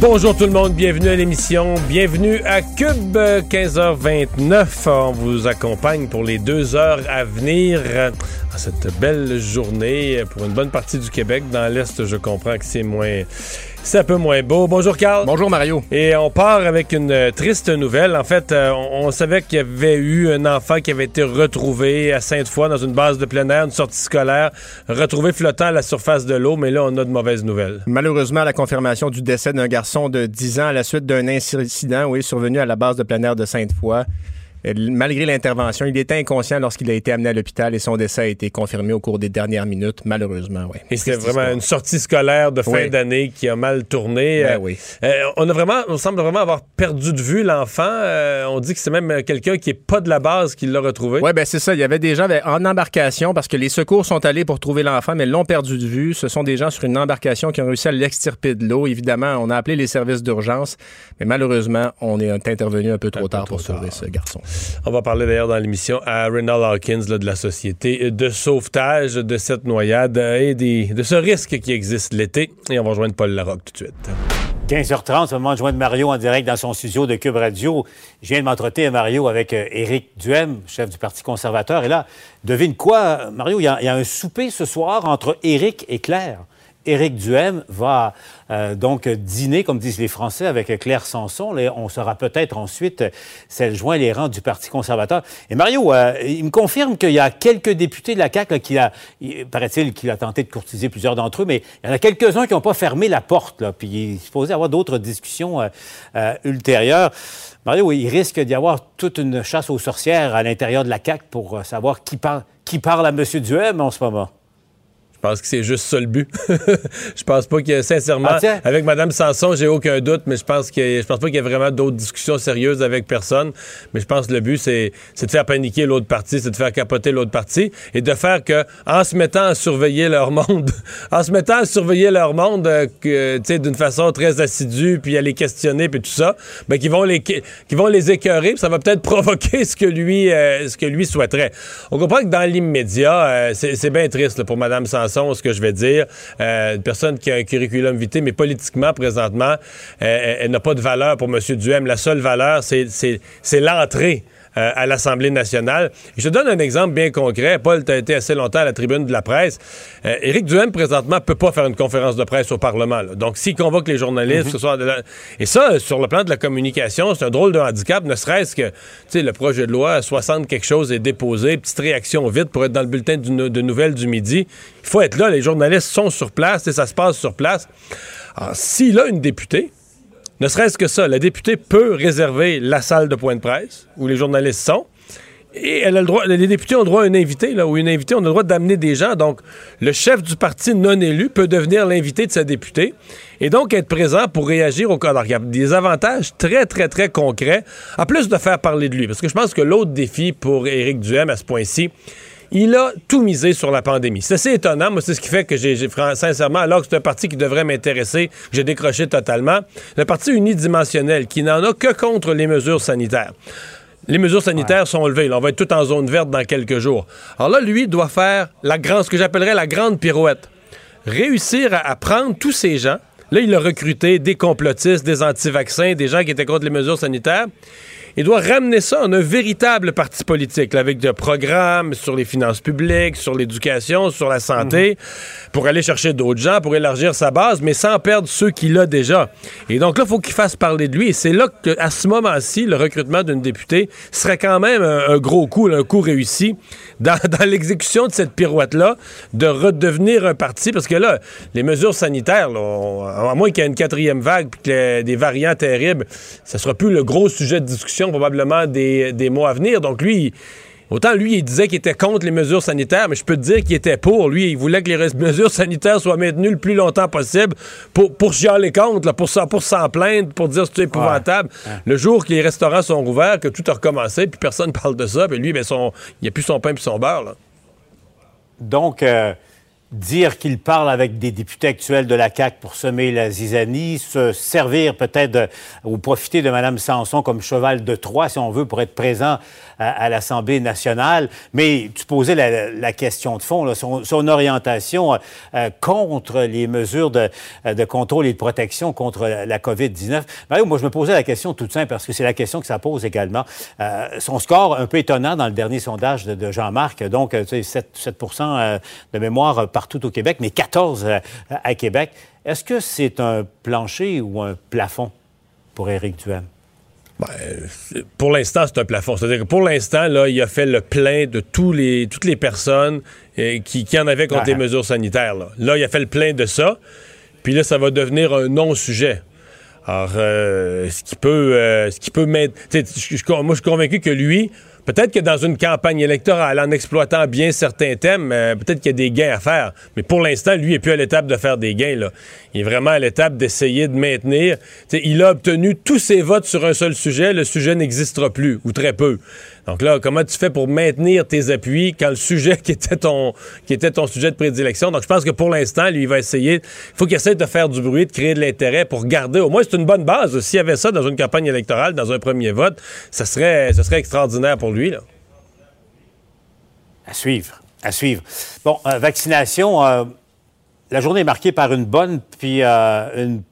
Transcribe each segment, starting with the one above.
Bonjour tout le monde, bienvenue à l'émission, bienvenue à Cube 15h29. On vous accompagne pour les deux heures à venir à cette belle journée pour une bonne partie du Québec. Dans l'Est, je comprends que c'est moins c'est un peu moins beau. Bonjour Carl. Bonjour Mario. Et on part avec une euh, triste nouvelle. En fait, euh, on, savait qu'il y avait eu un enfant qui avait été retrouvé à Sainte-Foy dans une base de plein air, une sortie scolaire, retrouvé flottant à la surface de l'eau, mais là, on a de mauvaises nouvelles. Malheureusement, la confirmation du décès d'un garçon de 10 ans à la suite d'un incident, oui, survenu à la base de plein air de Sainte-Foy. Euh, malgré l'intervention, il était inconscient lorsqu'il a été amené à l'hôpital et son décès a été confirmé au cours des dernières minutes, malheureusement. Oui. Et c'était vraiment une sortie scolaire de fin d'année qui a mal tourné. Ben, euh, oui. Euh, on a vraiment, on semble vraiment avoir perdu de vue l'enfant. on dit que c'est même quelqu'un qui est pas de la base qui l'a retrouvé. Oui, ben c'est ça. Il y avait des gens en embarcation parce que les secours sont allés pour trouver l'enfant, mais l'ont perdu de vue. Ce sont des gens sur une embarcation qui ont réussi à l'extirper de l'eau. Évidemment, on a appelé les services d'urgence, mais malheureusement, on est intervenu un peu trop tard pour sauver ce garçon. On va parler d'ailleurs dans l'émission à Renald Hawkins de la Société de sauvetage de cette noyade et de ce risque qui existe l'été. Et on va rejoindre Paul Larocque tout de suite. 15h30, c'est le moment de joindre Mario en direct dans son studio de Cube Radio. Je viens de m'entretenir, Mario, avec euh, Éric Duhem, chef du Parti conservateur. Et là, devine quoi, Mario, il y, a un souper ce soir entre Éric et Claire. Éric Duhem va euh, donc dîner, comme disent les Français, avec Claire Sanson. on sera peut-être ensuite celle joint les rangs du Parti conservateur. Et Mario, euh, il me confirme qu'il y a quelques députés de la CAQ qui a, paraît-il, qu'il a tenté de courtiser plusieurs d'entre eux, mais il y en a quelques-uns qui n'ont pas fermé la porte. Là, puis il est supposé avoir d'autres discussions euh, ultérieures. Mario, il risque d'y avoir toute une chasse aux sorcières à l'intérieur de la CAQ pour savoir qui, qui parle à M. Duhem en ce moment. Je pense que c'est juste ça le but. je pense pas que, sincèrement, ah, avec Mme Sanson, j'ai aucun doute, mais je pense que je pense pas qu'il y ait vraiment d'autres discussions sérieuses avec personne. Mais je pense que le but, c'est, de faire paniquer l'autre partie, c'est de faire capoter l'autre partie et de faire que, en se mettant à surveiller leur monde, en se mettant à surveiller leur monde, euh, que, d'une façon très assidue, puis à les questionner, puis tout ça, ben, qu'ils vont les, qui vont les écœurer, puis ça va peut-être provoquer ce que lui, euh, ce que lui souhaiterait. On comprend que dans l'immédiat, euh, c'est, bien triste pour Mme Sanson ce que je vais dire. Euh, une personne qui a un curriculum vitae, mais politiquement, présentement, euh, elle, n'a pas de valeur pour M. Duhem. La seule valeur, c'est l'entrée euh, à l'Assemblée nationale. je te donne un exemple bien concret. Paul, tu as été assez longtemps à la tribune de la presse. Euh, Éric Duhem, présentement, ne peut pas faire une conférence de presse au Parlement. Donc, s'il convoque les journalistes, mhm. ce soit Et ça, sur le plan de la communication, c'est un drôle de handicap, ne serait-ce que, tu sais, le projet de loi 60 quelque chose est déposé, petite réaction vite pour être dans le bulletin de nouvelles du midi. Il faut être là, les journalistes sont sur place, et ça se passe sur place. Alors, s'il a une députée, ne serait-ce que ça, la députée peut réserver la salle de point de presse où les journalistes sont. Et elle a le droit, les députés ont le droit à un invité, là, ou une invitée, on a le droit d'amener des gens. Donc, le chef du parti non élu peut devenir l'invité de sa députée et donc être présent pour réagir au cas. Alors, il y a des avantages très, très, très concrets, en plus de faire parler de lui. Parce que je pense que l'autre défi pour Éric Duhem à ce point-ci, il a tout misé sur la pandémie. C'est assez étonnant. Moi, c'est ce qui fait que j'ai, sincèrement, alors que c'est un parti qui devrait m'intéresser, j'ai décroché totalement. Le parti unidimensionnel qui n'en a que contre les mesures sanitaires. Les mesures sanitaires sont levées. on va être tout en zone verte dans quelques jours. Alors là, lui doit faire la grande, ce que j'appellerais la grande pirouette. Réussir à, à prendre tous ces gens. Là, il a recruté des complotistes, des anti-vaccins, des gens qui étaient contre les mesures sanitaires il doit ramener ça en un véritable parti politique, avec des programmes sur les finances publiques, sur l'éducation, sur la santé, mhm. pour aller chercher d'autres gens, pour élargir sa base, mais sans perdre ceux qu'il a déjà. Et donc là, il faut qu'il fasse parler de lui. Et c'est là qu'à ce moment-ci, le recrutement d'une députée serait quand même un, gros coup, un coup réussi dans, l'exécution de cette pirouette-là, de redevenir un parti, parce que là, les mesures sanitaires, à moins qu'il y ait une quatrième vague, puis que des variants terribles, ça sera plus le gros sujet de discussion probablement des, mois à venir. Donc lui, Autant lui, il disait qu'il était contre les mesures sanitaires, mais je peux te dire qu'il était pour. Lui, il voulait que les mesures sanitaires soient maintenues le plus longtemps possible pour, pour chialer contre, pour, pour s'en plaindre, pour dire que c'est épouvantable. Le jour que les restaurants sont ouverts, que tout a recommencé, puis personne ne parle de ça, puis lui, ben, son, il a plus son pain puis son beurre. Là. Donc, euh, dire qu'il parle avec des députés actuels de la CAQ pour semer la zizanie, se servir peut-être ou profiter de Mme Sanson comme cheval de Troie, si on veut, pour être présent à, l'Assemblée nationale. Mais tu posais la, question de fond, son, orientation euh, contre les mesures de, de, contrôle et de protection contre la, COVID-19. Mario, moi, je me posais la question toute simple, parce que c'est la question que ça pose également. Euh, son score un peu étonnant dans le dernier sondage de, Jean-Marc, donc tu sais, 7, 7 de mémoire partout au Québec, mais 14 euh, à Québec. Est-ce que c'est un plancher ou un plafond pour Éric Duhem? Ben, pour l'instant, c'est un plafond. C'est-à-dire que pour l'instant, là, il a fait le plein de tous les, toutes les personnes euh, qui, en avaient contre les mesures sanitaires. Là. il a fait le plein de ça. Puis là, ça va devenir un non-sujet. Alors, euh, ce qui peut, ce qui peut mettre. moi, je suis convaincu que lui, Peut-être que dans une campagne électorale, en exploitant bien certains thèmes, euh, peut-être qu'il y a des gains à faire. Mais pour l'instant, lui, il n'est plus à l'étape de faire des gains. Il est vraiment à l'étape d'essayer de maintenir. il a obtenu tous ses votes sur un seul sujet. Le sujet n'existera plus, ou très peu. Donc là, comment tu fais pour maintenir tes appuis quand le sujet qui était ton, qui était ton sujet de prédilection? Donc je pense que pour l'instant, lui, il va essayer. Il faut qu'il essaie de faire du bruit, de créer de l'intérêt pour garder. Au moins, c'est une bonne base. S'il y avait ça dans une campagne électorale, dans un premier vote, ça serait, ça serait extraordinaire pour lui. À suivre. À suivre. Bon, euh, vaccination. Euh, la journée est marquée par une bonne puis euh, une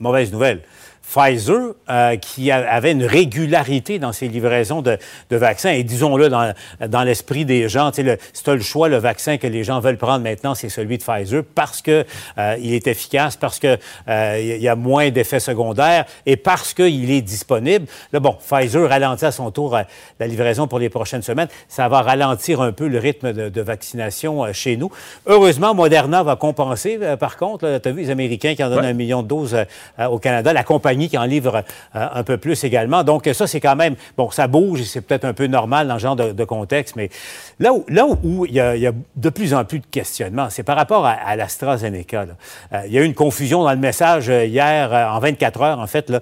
mauvaise nouvelle. Pfizer, euh, qui avait une régularité dans ses livraisons de, vaccins, et disons-le dans, dans l'esprit des gens, tu sais, si tu as le choix, le vaccin que les gens veulent prendre maintenant, c'est celui de Pfizer parce que euh, il est efficace, parce que euh, il y a moins d'effets secondaires et parce qu'il est disponible. Là, bon, Pfizer ralentit à son tour la livraison pour les prochaines semaines. Ça va ralentir un peu le rythme de, vaccination chez nous. Heureusement, Moderna va compenser, par contre. Tu as vu les Américains qui en donnent un million de doses au Canada. La compagnie qui en livre euh, un peu plus également. Donc, ça, c'est quand même, bon, ça bouge et c'est peut-être un peu normal dans ce genre de, contexte, mais là où, là où il, y a, de plus en plus de questionnements, c'est par rapport à, l'AstraZeneca. Euh, il y a eu une confusion dans le message euh, hier, en 24 heures, en fait. Là,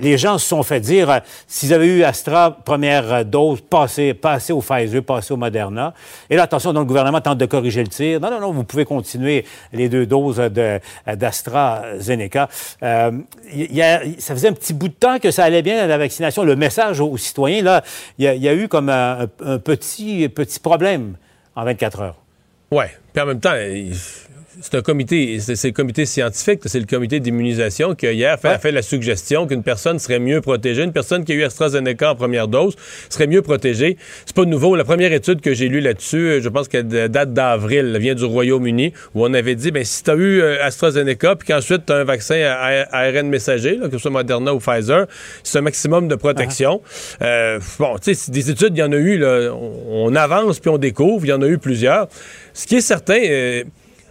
les gens se sont fait dire, s'ils avaient eu Astra, première dose, passez, passez au Pfizer, passez au Moderna. Et là, attention, donc, le gouvernement tente de corriger le tir. Non, non, non, vous pouvez continuer les deux doses d'AstraZeneca ça faisait un petit bout de temps que ça allait bien la vaccination. Le message aux, citoyens, là, il y, a eu comme un, petit, petit problème en 24 heures. Oui. Puis en même temps, c'est un comité, c'est le comité scientifique, c'est le comité d'immunisation qui hier fait, a fait la suggestion qu'une personne serait mieux protégée, une personne qui a eu AstraZeneca en première dose serait mieux protégée. C'est pas nouveau. La première étude que j'ai lue là-dessus, je pense qu'elle date d'avril, elle vient du Royaume-Uni, où on avait dit, ben si tu as eu euh, AstraZeneca, puis qu'ensuite tu as un vaccin à ARN messager, que ce soit Moderna ou Pfizer, c'est un maximum de protection. Ah. Euh, bon, tu sais, des études, il y en a eu, là, on, avance puis on découvre, il y en a eu plusieurs. Ce qui est certain, euh,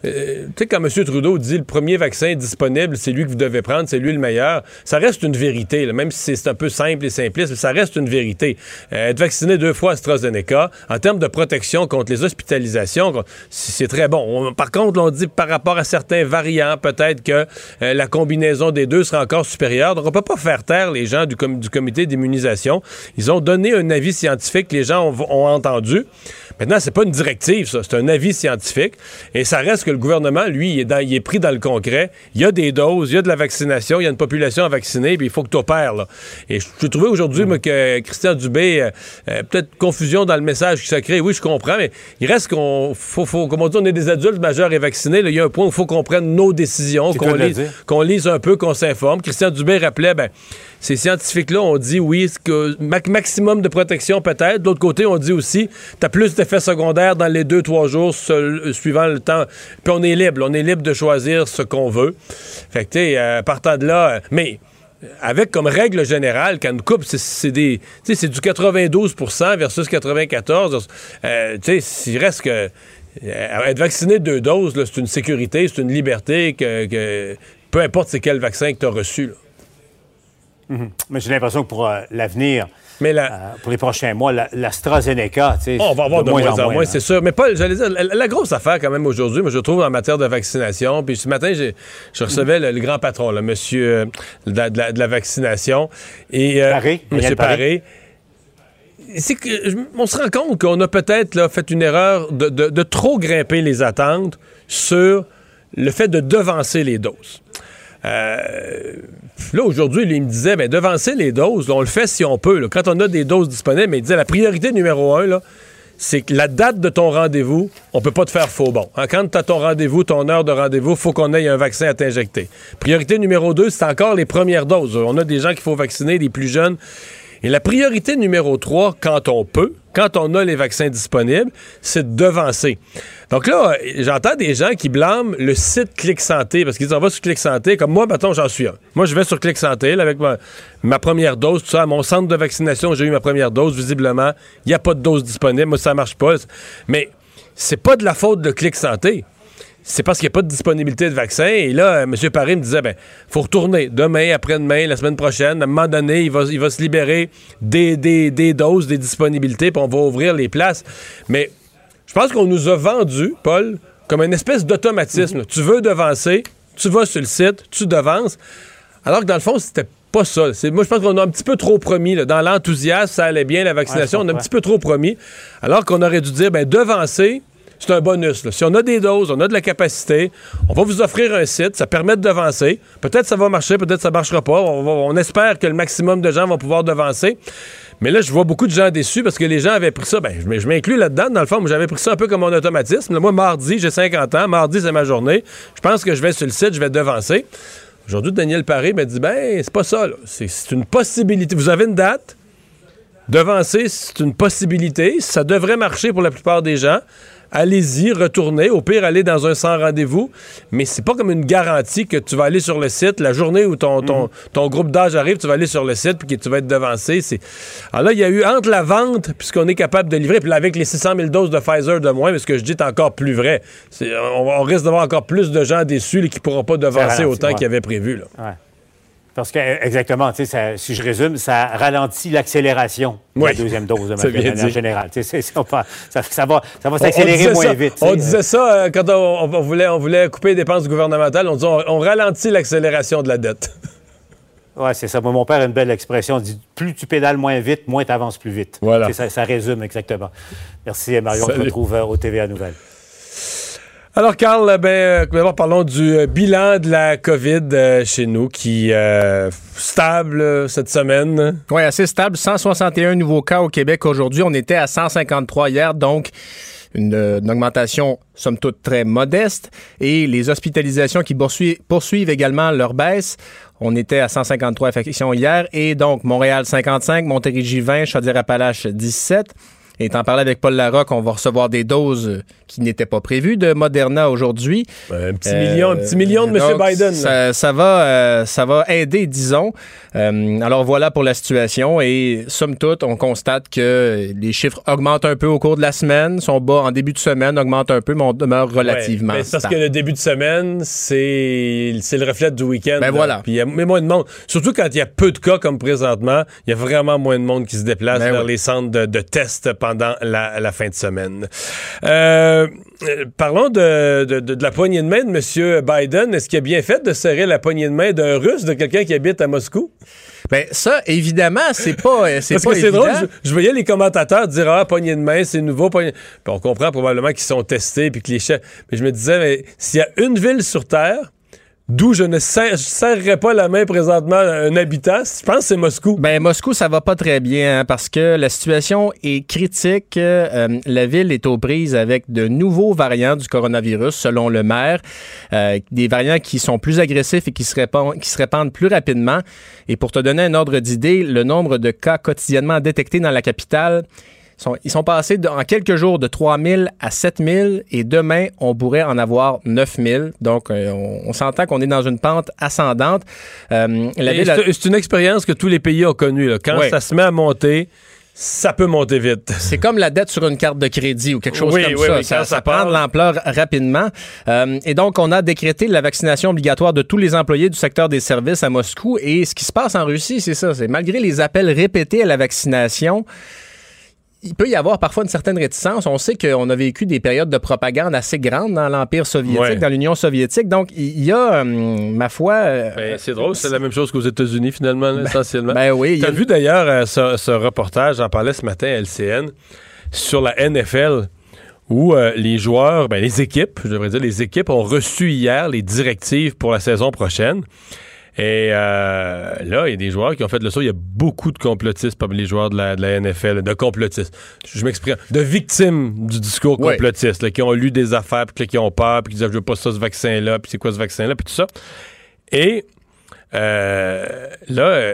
euh, tu sais, quand M. Trudeau dit le premier vaccin disponible, c'est lui que vous devez prendre, c'est lui le meilleur, ça reste une vérité, même si c'est un peu simple et simpliste, ça reste une vérité. Euh, être vacciné deux fois AstraZeneca, en termes de protection contre les hospitalisations, c'est très bon. par contre, on dit par rapport à certains variants, peut-être que euh, la combinaison des deux sera encore supérieure. Donc, on peut pas faire taire les gens du, comité d'immunisation. Ils ont donné un avis scientifique que les gens ont entendu. Maintenant, c'est pas une directive, ça. C'est un avis scientifique. Et ça reste que le gouvernement, lui, il est, il est pris dans le concret. Il y a des doses, il y a de la vaccination, il y a une population à vacciner, puis il faut que tu opères, là. Et je trouvais aujourd'hui, que Christian Dubé, euh, euh, peut-être confusion dans le message qui s'est créé. Oui, je comprends, mais il reste qu'on, faut, faut, comme on dit, on est des adultes majeurs et vaccinés. Il y a un point où il faut qu'on prenne nos décisions, qu'on lise, qu'on lise un peu, qu'on s'informe. Christian Dubé rappelait, ben, ces scientifiques-là ont dit oui, maximum de protection peut-être. De l'autre côté, on dit aussi, tu as plus d'effets secondaires dans les deux, trois jours euh, suivant le temps. Puis on est libre, on est libre de choisir ce qu'on veut. Fait que, tu sais, euh, partant de là, euh, mais avec comme règle générale, quand une coupe, c'est du 92% versus 94 tu sais, il reste que être vacciné deux doses, c'est une sécurité, c'est une liberté que, peu importe c'est quel vaccin que tu as reçu. Mhm. Mais j'ai l'impression que pour l'avenir, mais pour les prochains mois, l'AstraZeneca, tu sais. on va avoir de, moins, en moins, c'est sûr. Mais pas, j'allais dire, la, grosse affaire quand même aujourd'hui, je trouve en matière de vaccination. Puis ce matin, je recevais le, grand patron, le monsieur de, la, vaccination. Et, Paré, monsieur Paré c'est on se rend compte qu'on a peut-être fait une erreur de, trop grimper les attentes sur le fait de devancer les doses. Euh, là, aujourd'hui, il me disait, ben, devancer les doses, on le fait si on peut. Quand on a des doses disponibles, mais il disait, la priorité numéro un, c'est que la date de ton rendez-vous, on peut pas te faire faux bon. Hein, quand tu as ton rendez-vous, ton heure de rendez-vous, faut qu'on ait un vaccin à t'injecter. Priorité numéro deux, c'est encore les premières doses. On a des gens qu'il faut vacciner, les plus jeunes. Et la priorité numéro 3, quand on peut, quand on a les vaccins disponibles, c'est de devancer. Donc là, j'entends des gens qui blâment le site Clic Santé parce qu'ils disent on va sur Clic Santé. Comme moi, maintenant, j'en suis un. Moi, je vais sur Clic Santé avec ma, première dose, tout ça. À mon centre de vaccination, j'ai eu ma première dose. Visiblement, il n'y a pas de dose disponible. Moi, ça marche pas. Mais c'est pas de la faute de Clic Santé c'est parce qu'il n'y a pas de disponibilité de vaccin. Et là, M. Paris me disait, ben, faut retourner demain, après-demain, la semaine prochaine. À un moment donné, il va, il va se libérer des, des, doses, des disponibilités, puis on va ouvrir les places. Mais je pense qu'on nous a vendu, Paul, comme une espèce d'automatisme. Tu veux devancer, tu vas sur le site, tu devances. Alors que dans le fond, c'était pas ça. Moi, je pense qu'on a un petit peu trop promis. Dans l'enthousiasme, ça allait bien, la vaccination, on a un petit peu trop promis. Alors qu'on aurait dû dire, ben, devancer, c'est un bonus. Si on a des doses, on a de la capacité, on va vous offrir un site, ça permet de devancer. Peut-être ça va marcher, peut-être ça marchera pas. On, espère que le maximum de gens vont pouvoir devancer. Mais là, je vois beaucoup de gens déçus parce que les gens avaient pris ça. Ben, je m'inclus là-dedans. Dans le fond, j'avais pris ça un peu comme mon automatisme. moi, mardi, j'ai 50 ans. Mardi, c'est ma journée. Je pense que je vais sur le site, je vais devancer. Aujourd'hui, Daniel Paré m'a dit ben, c'est pas ça. C'est une possibilité. Vous avez une date? Devancer, c'est une possibilité. Ça devrait marcher pour la plupart des gens allez-y, retournez. Au pire, allez dans un sans rendez-vous. Mais c'est pas comme une garantie que tu vas aller sur le site la journée où ton, ton, mhm. groupe d'âge arrive, tu vas aller sur le site puis que tu vas être devancé. Alors là, il y a eu entre la vente, puisqu'on est capable de livrer, puis là, avec les 600 000 doses de Pfizer de moins, mais ce que je dis est encore plus vrai. On, risque d'avoir encore plus de gens déçus qui ne pourront pas devancer autant qu'ils avaient prévu. Là. Parce que, exactement, si je résume, ça ralentit l'accélération de la deuxième dose de manière générale. Ça, ça, ça, va, ça va s'accélérer moins vite. On disait ça euh, quand on, voulait, on voulait couper les dépenses gouvernementales. On disait on, ralentit l'accélération de la dette. Oui, c'est ça. mon père a une belle expression. dit plus tu pédales moins vite, moins tu avances plus vite. Voilà. Ça, résume exactement. Merci, Marion. On se retrouve euh, au TVA Nouvelles. Alors, Carl, ben, d'abord, parlons du euh, bilan de la COVID euh, chez nous qui euh, stable cette semaine. Oui, assez stable. 161 nouveaux cas au Québec aujourd'hui. On était à 153 hier, donc une, augmentation, somme toute, très modeste. Et les hospitalisations qui poursuivent, poursuivent également leur baisse. On était à 153 infections hier. Et donc, Montréal 55, Montérégie 20, Chaudière-Appalaches 17. Et en parlant avec Paul Larocque, on va recevoir des doses qui n'étaient pas prévues de Moderna aujourd'hui. Un petit million, un petit million de M. Biden. Ça, va, euh, ça va aider, disons. Euh, alors voilà pour la situation. Et somme toute, on constate que les chiffres augmentent un peu au cours de la semaine, sont bas en début de semaine, augmentent un peu, mais on demeure relativement. Ouais, parce que le début de semaine, c'est le reflet du week-end. Ben voilà. Puis il y a moins de monde. Surtout quand il y a peu de cas comme présentement, il y a vraiment moins de monde qui se déplace ben vers les centres de, de tests pendant la, fin de semaine. Euh, parlons de, la poignée de main de M. Biden. Est-ce qu'il a bien fait de serrer la poignée de main d'un Russe, de quelqu'un qui habite à Moscou? Ben ça, évidemment, c'est pas, euh, c'est pas c'est drôle. Je, voyais les commentateurs dire ah poignée de main, c'est nouveau. Poignée... on comprend probablement qu'ils sont testés puis que les chefs. Mais je me disais, mais s'il y a une ville sur Terre D'où je ne serrerai pas la main présentement à un habitant. Je pense que c'est Moscou. Ben Moscou, ça va pas très bien hein, parce que la situation est critique. Euh, la ville est aux prises avec de nouveaux variants du coronavirus, selon le maire. Euh, des variants qui sont plus agressifs et qui se, répandent, qui se répandent plus rapidement. Et pour te donner un ordre d'idée, le nombre de cas quotidiennement détectés dans la capitale ils sont passés en quelques jours de 3 000 à 7 000 et demain, on pourrait en avoir 9 000. Donc, euh, on, s'entend qu'on est dans une pente ascendante. Euh, c'est une expérience que tous les pays ont connue. Quand ça se met à monter, ça peut monter vite. C'est comme la dette sur une carte de crédit ou quelque chose comme oui, ça. Oui, ça, ça, prend de l'ampleur rapidement. Euh, et donc, on a décrété la vaccination obligatoire de tous les employés du secteur des services à Moscou. Et ce qui se passe en Russie, c'est ça. C'est malgré les appels répétés à la vaccination, il peut y avoir parfois une certaine réticence. On sait qu'on a vécu des périodes de propagande assez grandes dans l'Empire soviétique, dans l'Union soviétique. Donc, il y a, euh, ma foi... Euh, ben, c'est drôle, c'est la même chose qu'aux États-Unis, finalement, ben, essentiellement. Ben oui. Tu as vu d'ailleurs euh, ce, reportage, j'en parlais ce matin à LCN, sur la NFL, où les joueurs, ben, les équipes, je devrais dire, les équipes ont reçu hier les directives pour la saison prochaine. Et euh, là, il y a des joueurs qui ont fait le saut. Il y a beaucoup de complotistes parmi les joueurs de la, NFL, de complotistes. Je, m'exprime. De victimes du discours complotiste, qui ont lu des affaires, puis qui ont peur, puis qui disent Je veux pas ça, ce vaccin-là, puis c'est quoi ce vaccin-là, puis tout ça. Et euh, là,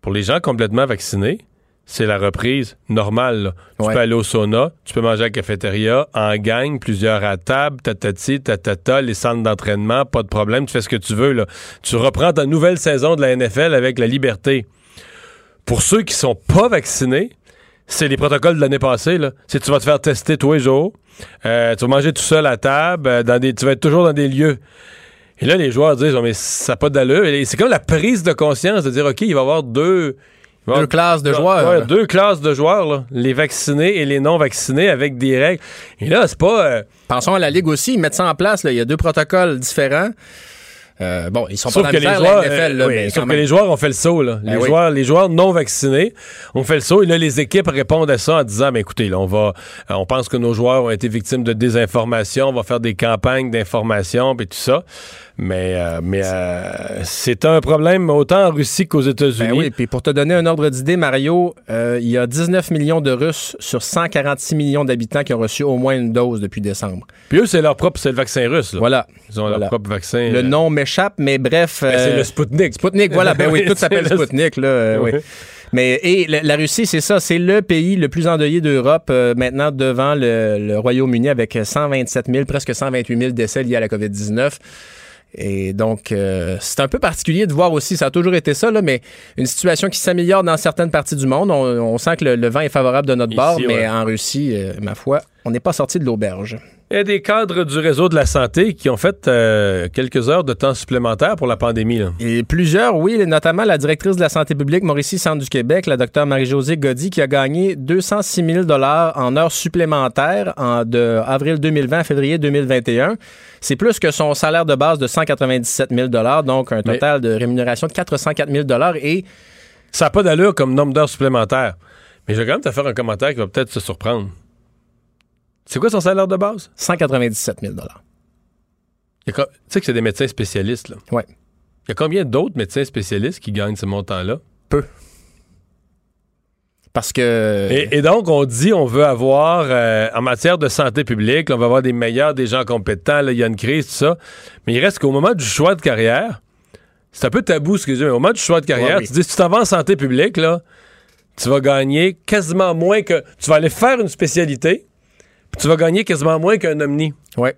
pour les gens complètement vaccinés, c'est la reprise normale. Tu peux aller au sauna, tu peux manger à la cafétéria, en gang, plusieurs à table, tatati, tatata, les centres d'entraînement, pas de problème, tu fais ce que tu veux. Là. Tu reprends ta nouvelle saison de la NFL avec la liberté. Pour ceux qui sont pas vaccinés, c'est les protocoles de l'année passée. Là. C'est tu vas te faire tester tous les jours, euh, tu vas manger tout seul à table, euh, dans des, tu vas être toujours dans des lieux. Et là, les joueurs disent, oh, mais ça n'a pas d'allure. C'est comme la prise de conscience de dire, OK, il va y avoir deux deux classes de joueurs. deux classes de joueurs, les vaccinés et les non vaccinés avec des règles. Et là, c'est pas. Euh, Pensons à la Ligue aussi, ils mettent ça en place. Il y a deux protocoles différents. Euh, bon, ils sont sauf pas que les joueurs, euh, sauf que les joueurs ont fait le saut. Là. Ben les, joueurs, les joueurs non vaccinés ont fait le saut. Et là, les équipes répondent à ça en disant, mais écoutez, là, on va, on pense que nos joueurs ont été victimes de désinformation. On va faire des campagnes d'information et tout ça. Mais, euh, mais euh, c'est un problème autant en Russie qu'aux États-Unis. Ben oui, puis pour te donner un ordre d'idée, Mario, euh, il y a 19 millions de Russes sur 146 millions d'habitants qui ont reçu au moins une dose depuis décembre. Puis eux, c'est leur propre, c'est le vaccin russe. Voilà. Ils ont leur propre vaccin. Le nom m'échappe, mais bref. Ben, c'est le Sputnik. Sputnik, voilà. Ben oui, tout s'appelle Sputnik, là. oui. Mais et la, Russie, c'est ça, c'est le pays le plus endeuillé d'Europe maintenant devant le, le Royaume-Uni avec 127 000, presque 128 000 décès liés à la COVID-19. Et donc, euh, c'est un peu particulier de voir aussi, ça a toujours été ça, là, mais une situation qui s'améliore dans certaines parties du monde. On, sent que le, vent est favorable de notre bord, mais en Russie, euh, ma foi, on n'est pas sorti de l'auberge. Il y a des cadres du réseau de la santé qui ont fait euh, quelques heures de temps supplémentaire pour la pandémie. Et plusieurs, oui, notamment la directrice de la santé publique Mauricie Centre du Québec, la docteure Marie-Josée Goddy, qui a gagné 206 000 en heures supplémentaires en, de avril 2020 à février 2021. C'est plus que son salaire de base de 197 000 donc un total de rémunération de 404 000 et ça n'a pas d'allure comme nombre d'heures supplémentaires. Mais je vais quand même te faire un commentaire qui va peut-être se surprendre. C'est quoi son salaire de base? 197 000 Tu sais que c'est des médecins spécialistes, là. Oui. Il y a combien d'autres médecins spécialistes qui gagnent ce montant-là? Peu. Parce que. Et, donc, on dit on veut avoir, euh, en matière de santé publique, on va avoir des meilleurs, des gens compétents, il y a une crise, tout ça. Mais il reste qu'au moment du choix de carrière, c'est un peu tabou ce que je dis, mais au moment du choix de carrière, tu dis si tu t'en vas en santé publique, là, tu vas gagner quasiment moins que. Tu vas aller faire une spécialité, tu vas gagner quasiment moins qu'un omni. Oui.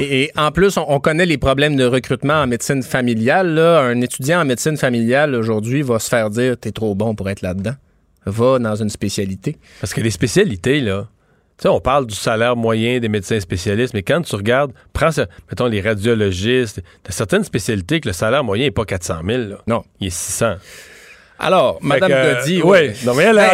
et, en plus, on, connaît les problèmes de recrutement en médecine familiale. Un étudiant en médecine familiale aujourd'hui va se faire dire T'es trop bon pour être là-dedans. Va dans une spécialité. Parce que les spécialités, là, tu sais, on parle du salaire moyen des médecins spécialistes, mais quand tu regardes, prends, mettons, les radiologistes, t'as certaines spécialités que le salaire moyen n'est pas 400 000. Non. Il est 600. Alors, Mme Goddy, oui.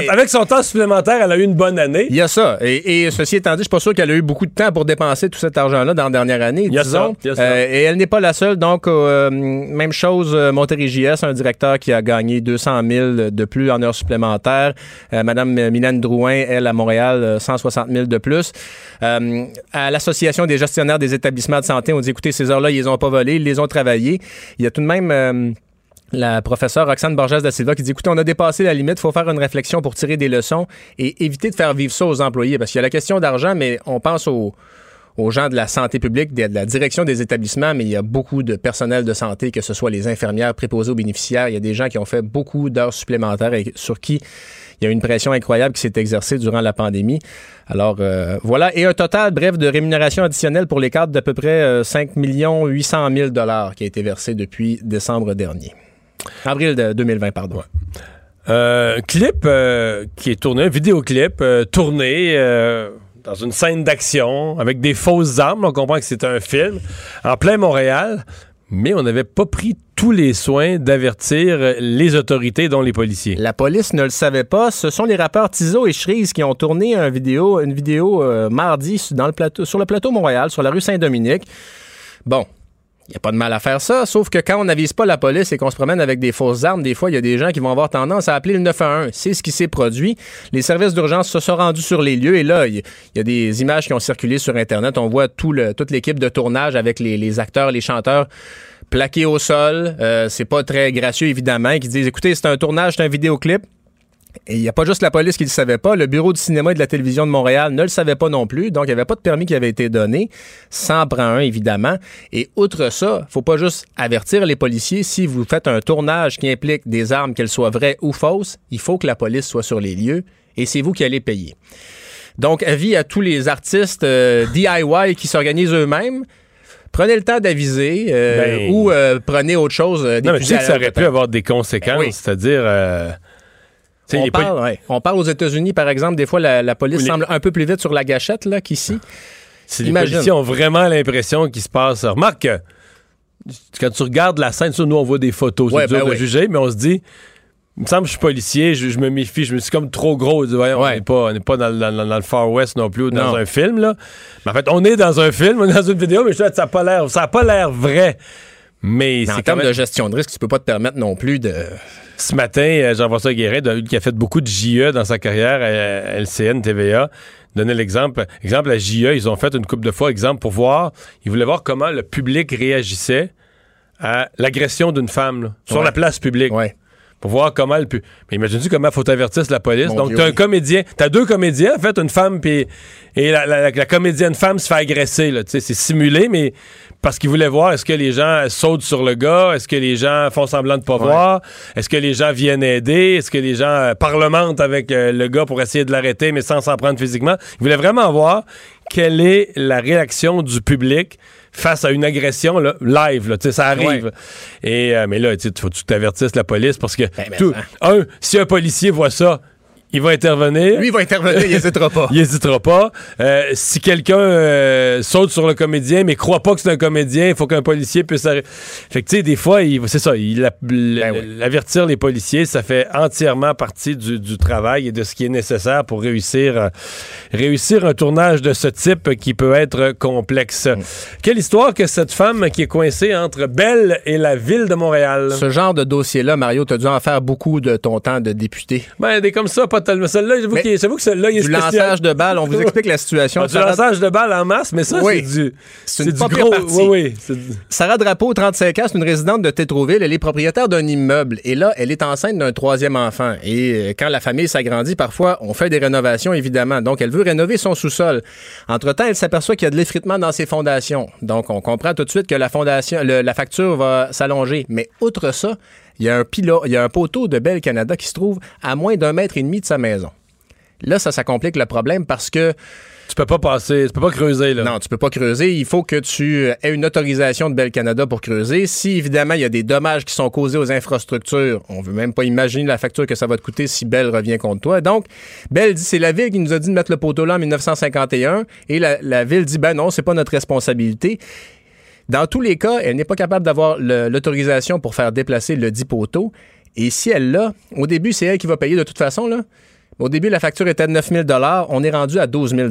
avec son temps supplémentaire, elle a eu une bonne année. Il y a ça. Et, ceci étant dit, je suis pas sûr qu'elle a eu beaucoup de temps pour dépenser tout cet argent-là dans la dernière année, il y a disons. Ça, euh, et elle n'est pas la seule. Donc, euh, même chose, euh, Montérégie JS, un directeur qui a gagné 200 000 de plus en heures supplémentaires. Mme Mylène Drouin, elle, à Montréal, 160 000 de plus. à l'Association des gestionnaires des établissements de santé, on dit, écoutez, ces heures-là, ils les ont pas volées, ils les ont travaillées. Il y a tout de même la professeure Roxane Borges da Silva qui dit écoutez, on a dépassé la limite, il faut faire une réflexion pour tirer des leçons et éviter de faire vivre ça aux employés. Parce qu'il y a la question d'argent, mais on pense aux, gens de la santé publique, de la direction des établissements, mais il y a beaucoup de personnel de santé, que ce soit les infirmières préposées aux bénéficiaires. Il y a des gens qui ont fait beaucoup d'heures supplémentaires et sur qui il y a une pression incroyable qui s'est exercée durant la pandémie. Alors euh, voilà, et un total, bref, de rémunération additionnelle pour les cadres d'à peu près 5 800 000 qui a été versé depuis décembre dernier. Avril de 2020, pardon. un clip qui est tourné, un vidéoclip tourné dans une scène d'action avec des fausses armes. On comprend que c'est un film en plein Montréal, mais on n'avait pas pris tous les soins d'avertir les autorités, dont les policiers. La police ne le savait pas. Ce sont les rappeurs Tizo et Shreeze qui ont tourné une vidéo, une vidéo euh, mardi dans le plateau, sur le plateau Montréal, sur la rue Saint-Dominique. Bon, il n'y a pas de mal à faire ça, sauf que quand on n'avise pas la police et qu'on se promène avec des fausses armes, des fois, il y a des gens qui vont avoir tendance à appeler le 911. C'est ce qui s'est produit. Les services d'urgence se sont rendus sur les lieux et là, il y, a des images qui ont circulé sur Internet. On voit toute l'équipe de tournage avec les, acteurs, les chanteurs plaqués au sol. Euh, c'est pas très gracieux, évidemment, qui disent, écoutez, c'est un tournage, c'est un vidéoclip. Et il n'y a pas juste la police qui ne le savait pas, le bureau du cinéma et de la télévision de Montréal ne le savait pas non plus, donc il n'y avait pas de permis qui avait été donné. Sans prend un, évidemment. Et outre ça, faut pas juste avertir les policiers, si vous faites un tournage qui implique des armes, qu'elles soient vraies ou fausses, il faut que la police soit sur les lieux et c'est vous qui allez payer. Donc, avis à tous les artistes euh, DIY qui s'organisent eux-mêmes prenez le temps d'aviser euh, ben, ou euh, prenez autre chose. non, mais tu sais que ça aurait pu avoir des conséquences, c'est-à-dire on, parle, aux États-Unis, par exemple, des fois, la, police semble un peu plus vite sur la gâchette qu'ici. les policiers ont vraiment l'impression qu'il se passe. Remarque, quand tu regardes la scène, nous, on voit des photos, c'est dur ben de juger, mais on se dit, il me semble que je suis policier, je, me méfie, je me suis comme trop gros. on n'est pas, dans, le Far West non plus, ou dans un film. Là. Mais en fait, on est dans un film, on est dans une vidéo, mais je ça n'a pas l'air, ça pas l'air vrai. Mais, en termes de gestion de risque, tu peux pas te permettre non plus de. Ce matin, euh, Jean-François Guérin, qui a fait beaucoup de JE dans sa carrière à LCN, TVA, donnait l'exemple. Exemple, à JE, ils ont fait une coupe de fois, exemple, pour voir, ils voulaient voir comment le public réagissait à l'agression d'une femme sur la place publique. Ouais pour voir comment elle peut. Mais imagine-tu comment faut avertir la police? Donc, t'as un comédien, t'as deux comédiens, en fait, une femme, puis et la, comédienne femme se fait agresser. Là, c'est simulé, mais parce qu'ils voulaient voir est-ce que les gens sautent sur le gars, est-ce que les gens font semblant de pas voir, est-ce que les gens viennent aider, est-ce que les gens euh, parlementent avec euh, le gars pour essayer de l'arrêter, mais sans s'en prendre physiquement? Ils voulaient vraiment voir quelle est la réaction du public face à une agression là, live. Là, ça arrive. Et, euh, mais là, il faut que tu t'avertisses la police parce que, ben, tout, un, si un policier voit ça, il va intervenir. Lui, il va intervenir, il n'hésitera pas. il n'hésitera pas. Euh, si quelqu'un euh, saute sur le comédien, mais croit pas que c'est un comédien, il faut qu'un policier puisse... Fait que, tu sais, des fois, c'est ça, il ben avertir les policiers, ça fait entièrement partie du, du, travail et de ce qui est nécessaire pour réussir, euh, réussir un tournage de ce type qui peut être complexe. Mm. Quelle histoire que cette femme qui est coincée entre Belle et la ville de Montréal? Ce genre de dossier-là, Mario, tu as dû en faire beaucoup de ton temps de député. Ben, des comme ça, pas celle-là, j'avoue que celle-là, il est Du lançage de balles, on vous explique la situation. Ah, du lançage de balles en masse, mais ça, c'est du. C'est du gros. Oui, oui, Sarah Drapeau, 35 ans, c'est une résidente de Tétroville. Elle est propriétaire d'un immeuble. Et là, elle est enceinte d'un troisième enfant. Et euh, quand la famille s'agrandit, parfois, on fait des rénovations, évidemment. Donc, elle veut rénover son sous-sol. Entre-temps, elle s'aperçoit qu'il y a de l'effritement dans ses fondations. Donc, on comprend tout de suite que la fondation, la facture va s'allonger. Mais outre ça, il y a un il y a un poteau de Belle Canada qui se trouve à moins d'un mètre et demi de sa maison. Là, ça, ça complique le problème parce que tu peux pas passer, tu peux pas creuser là. Non, tu peux pas creuser. Il faut que tu aies une autorisation de Belle Canada pour creuser. Si évidemment il y a des dommages qui sont causés aux infrastructures, on veut même pas imaginer la facture que ça va te coûter si Belle revient contre toi. Donc Belle dit c'est la ville qui nous a dit de mettre le poteau là en 1951 et la, la ville dit ben non c'est pas notre responsabilité. Dans tous les cas, elle n'est pas capable d'avoir l'autorisation pour faire déplacer le dit poteau. Et si elle l'a, au début, c'est elle qui va payer de toute façon. Là. Au début, la facture était de 9 000 On est rendu à 12 000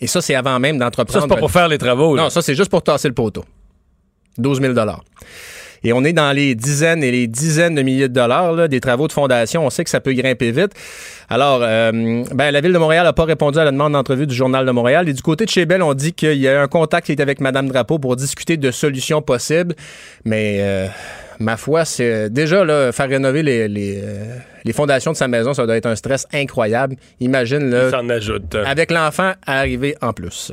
Et ça, c'est avant même d'entreprendre. Ça, c'est pas pour faire les travaux. Non, ça, c'est juste pour tasser le poteau. 12 000 et on est dans les dizaines et les dizaines de milliers de dollars des travaux de fondation. On sait que ça peut grimper vite. Alors, euh, ben, la Ville de Montréal n'a pas répondu à la demande d'entrevue du Journal de Montréal. Et du côté de chez Bell, on dit qu'il y a un contact qui est avec Mme Drapeau pour discuter de solutions possibles. Mais... Euh, ma foi, c'est déjà là, faire rénover les, les, euh, les, fondations de sa maison, ça doit être un stress incroyable. Imagine là, avec l'enfant arrivé en plus.